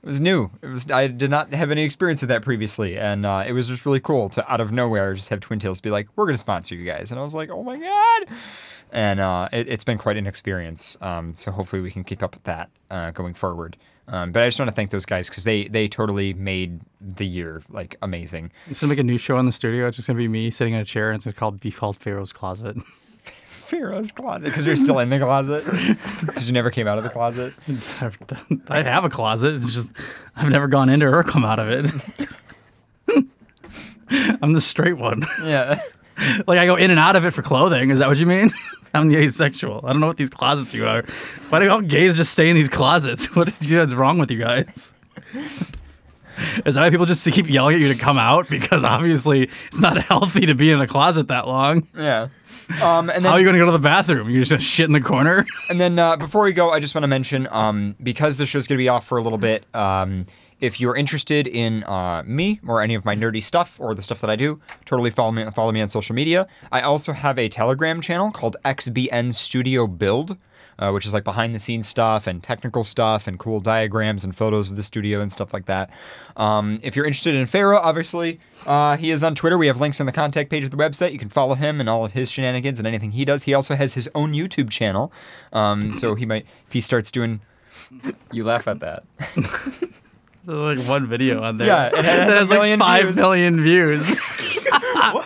it was new. It was I did not have any experience with that previously, and uh, it was just really cool to out of nowhere just have Twin Tails be like, "We're gonna sponsor you guys," and I was like, "Oh my god!" And uh, it, it's been quite an experience. Um, so hopefully we can keep up with that uh, going forward. Um, but I just want to thank those guys because they they totally made the year like amazing. It's gonna make a new show in the studio. It's just gonna be me sitting in a chair, and it's called be called Pharaoh's Closet. Pharaoh's closet because you're still in the closet because you never came out of the closet. I have a closet. It's just I've never gone into or come out of it. I'm the straight one. Yeah. like I go in and out of it for clothing. Is that what you mean? I'm the asexual. I don't know what these closets you are. Why do all gays just stay in these closets? What is wrong with you guys? Is that why people just keep yelling at you to come out? Because obviously it's not healthy to be in a closet that long. Yeah. Um, and then, How are you going to go to the bathroom? You're just going to shit in the corner? And then uh, before we go, I just want to mention um, because the show's going to be off for a little bit. Um, if you're interested in uh, me or any of my nerdy stuff or the stuff that I do, totally follow me follow me on social media. I also have a Telegram channel called XBN Studio Build. Uh, which is like behind the scenes stuff and technical stuff and cool diagrams and photos of the studio and stuff like that. Um, if you're interested in Pharaoh, obviously, uh, he is on Twitter. We have links in the contact page of the website. You can follow him and all of his shenanigans and anything he does. He also has his own YouTube channel. Um, so he might, if he starts doing. You laugh at that. There's like one video on there. Yeah, it has that has like million five views. million views.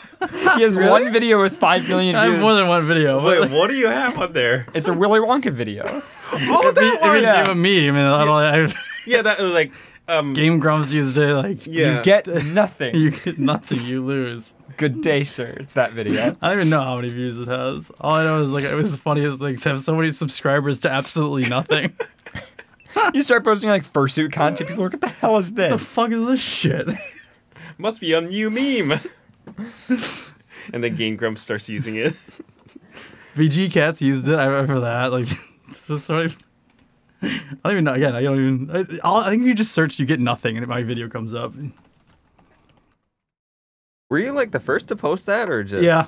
He has one video with 5 million views. I have more than one video. Wait, what do you have on there? It's a Willy Wonka video. Oh, that It one. became yeah. a meme. I don't, I, Yeah, that like um. Game Grumps used it. Like Yeah. You get nothing. you get nothing, you lose. Good day, sir. It's that video. I don't even know how many views it has. All I know is like it was the funniest things. Have so many subscribers to absolutely nothing. You start posting like fursuit content. People are like, what the hell is this? the fuck is this shit? Must be a new meme. and then Game Grumps starts using it. VG Cats used it. I remember that. Like, so sort of. I don't even know. Again, I don't even. I, all, I think if you just search, you get nothing, and my video comes up. Were you like the first to post that or just Yeah.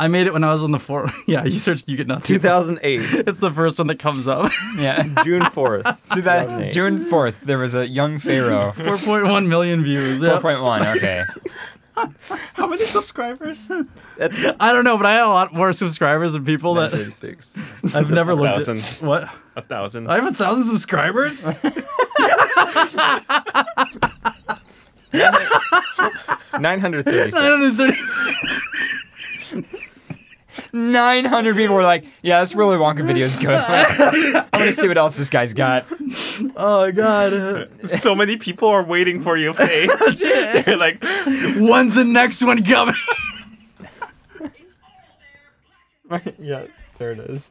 I made it when I was on the forum. Yeah, you search, you get nothing. 2008, It's the first one that comes up. Yeah. June 4th. To that June 4th, there was a young Pharaoh. 4.1 million views. Yeah. 4.1, okay. How many subscribers? That's I don't know, but I had a lot more subscribers than people that 36. I've never looked thousand. at. What? A thousand. I have a thousand subscribers. 936. 930. 900 people were like, yeah, this Willy Wonka video is good. I'm going to see what else this guy's got. Oh my god. so many people are waiting for you, Faye. They're like, When's the next one coming? yeah, there it is.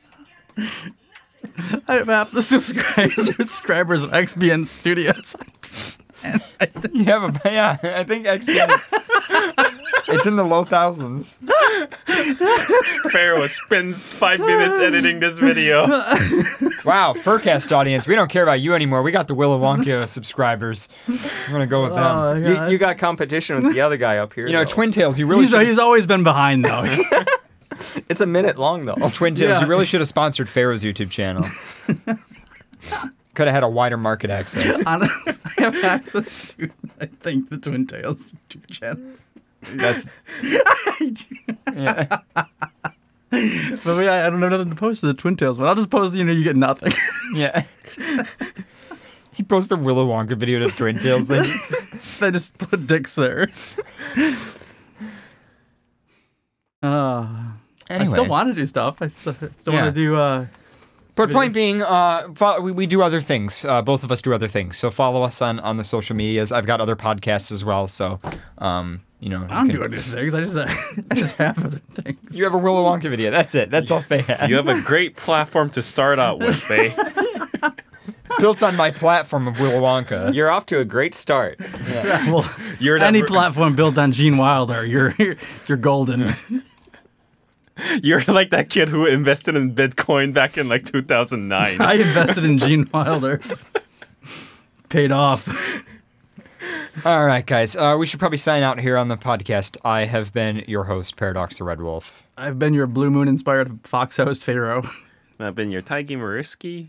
I have half the subscribers, subscribers of XBN Studios. You have a, yeah, I think XBN. it's in the low thousands. Pharaoh spends five minutes editing this video. Wow, Furcast audience, we don't care about you anymore. We got the Willow Wonka subscribers. We're gonna go with oh, them. Oh, You, you got competition with the other guy up here. You know, though. Twin Tails, you really He's, he's always been behind though. It's a minute long though. Twin Tails, Yeah. you really should have sponsored Pharaoh's YouTube channel. Could have had a wider market access. Honestly, I have access to, I think, the Twin Tails YouTube channel. That's yeah. But we, I I don't have nothing to post to the Twin Tails, one. I'll just post, you know, you get nothing. yeah. He posted a Willow Wonka video to Twin Tails. Then I just put dicks there. Uh, I still want to do stuff. I still, still Yeah. want to do. Uh, But point being, uh, fo- we, we do other things. Uh, both of us do other things. So follow us on, on the social medias. I've got other podcasts as well. So, um, you know, I don't you do can- other things. I just, I just have other things. You have a Willow Wonka video. That's it. That's all Faye has. You have a great platform to start out with, Faye. built on my platform of Willow Wonka. You're off to a great start. Yeah, well, You're any the- platform built on Gene Wilder, you're you're, you're golden. You're like that kid who invested in Bitcoin back in like 2009. I invested in Gene Wilder. Paid off. All right, guys. Uh, we should probably sign out here on the podcast. I have been your host, Paradox the Red Wolf. I've been your Blue Moon inspired Fox host, Pharaoh. I've been your Taigi Mariski.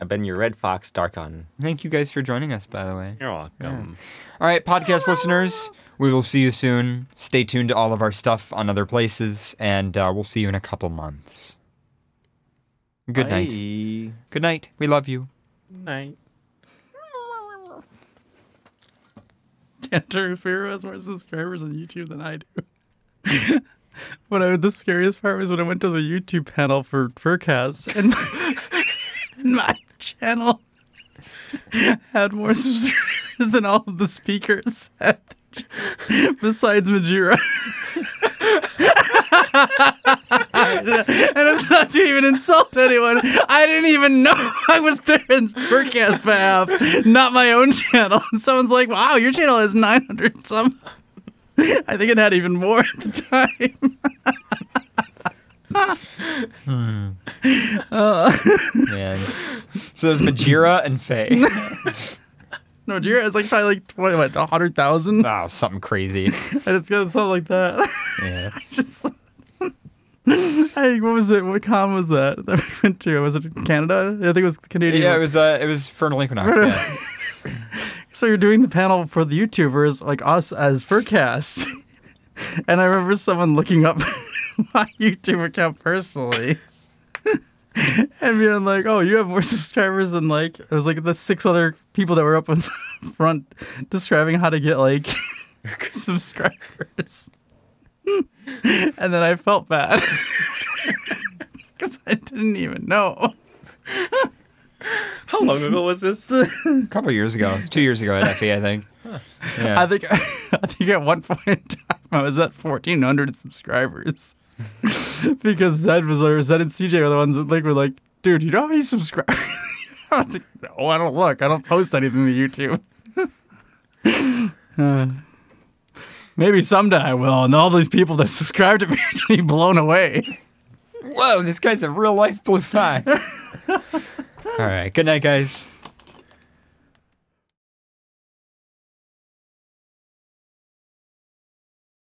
I've been your Red Fox Darkon. Thank you guys for joining us, by the way. You're welcome. All right, podcast listeners, we will see you soon. Stay tuned to all of our stuff on other places, and uh, we'll see you in a couple months. Good night. Good night. We love you. Night. Tanner Pharaoh has more subscribers on YouTube than I do. But I, the scariest part was when I went to the YouTube panel for Furcast, and my, and my channel had more subscribers than all of the speakers had, besides Majira. and it's not to even insult anyone. I didn't even know I was there in Furcast behalf, not my own channel. And someone's like, "Wow, your channel has 900 some." I think it had even more at the time. Uh, Man. So there's Majira and Faye. no, Jira is like probably like what, what 100,000? Oh, something crazy. And it's got something like that. Yeah. Just. Hey, what was it? What con was that that we went to? Was it Canada? I think it was Canadian. Yeah, it was uh, it was Furnal Equinox. Yeah. So you're doing the panel for the YouTubers like us as Furcast. and I remember someone looking up my YouTube account personally. and being like, oh, you have more subscribers than like it was like the six other people that were up in front describing how to get like subscribers. and then I felt bad. Because I didn't even know. How long ago was this? A couple years ago. It's two years ago at FE, I think. Yeah. I think I think at one point in time I was at fourteen hundred subscribers because Zed was there. Zed and CJ were the ones that like were like, dude, you don't have any subscribers. I like, no, I don't look. I don't post anything to YouTube. Uh, maybe someday I will, and all these people that subscribe to me are be blown away. Whoa, this guy's a real life blue fly. All right. Good night, guys.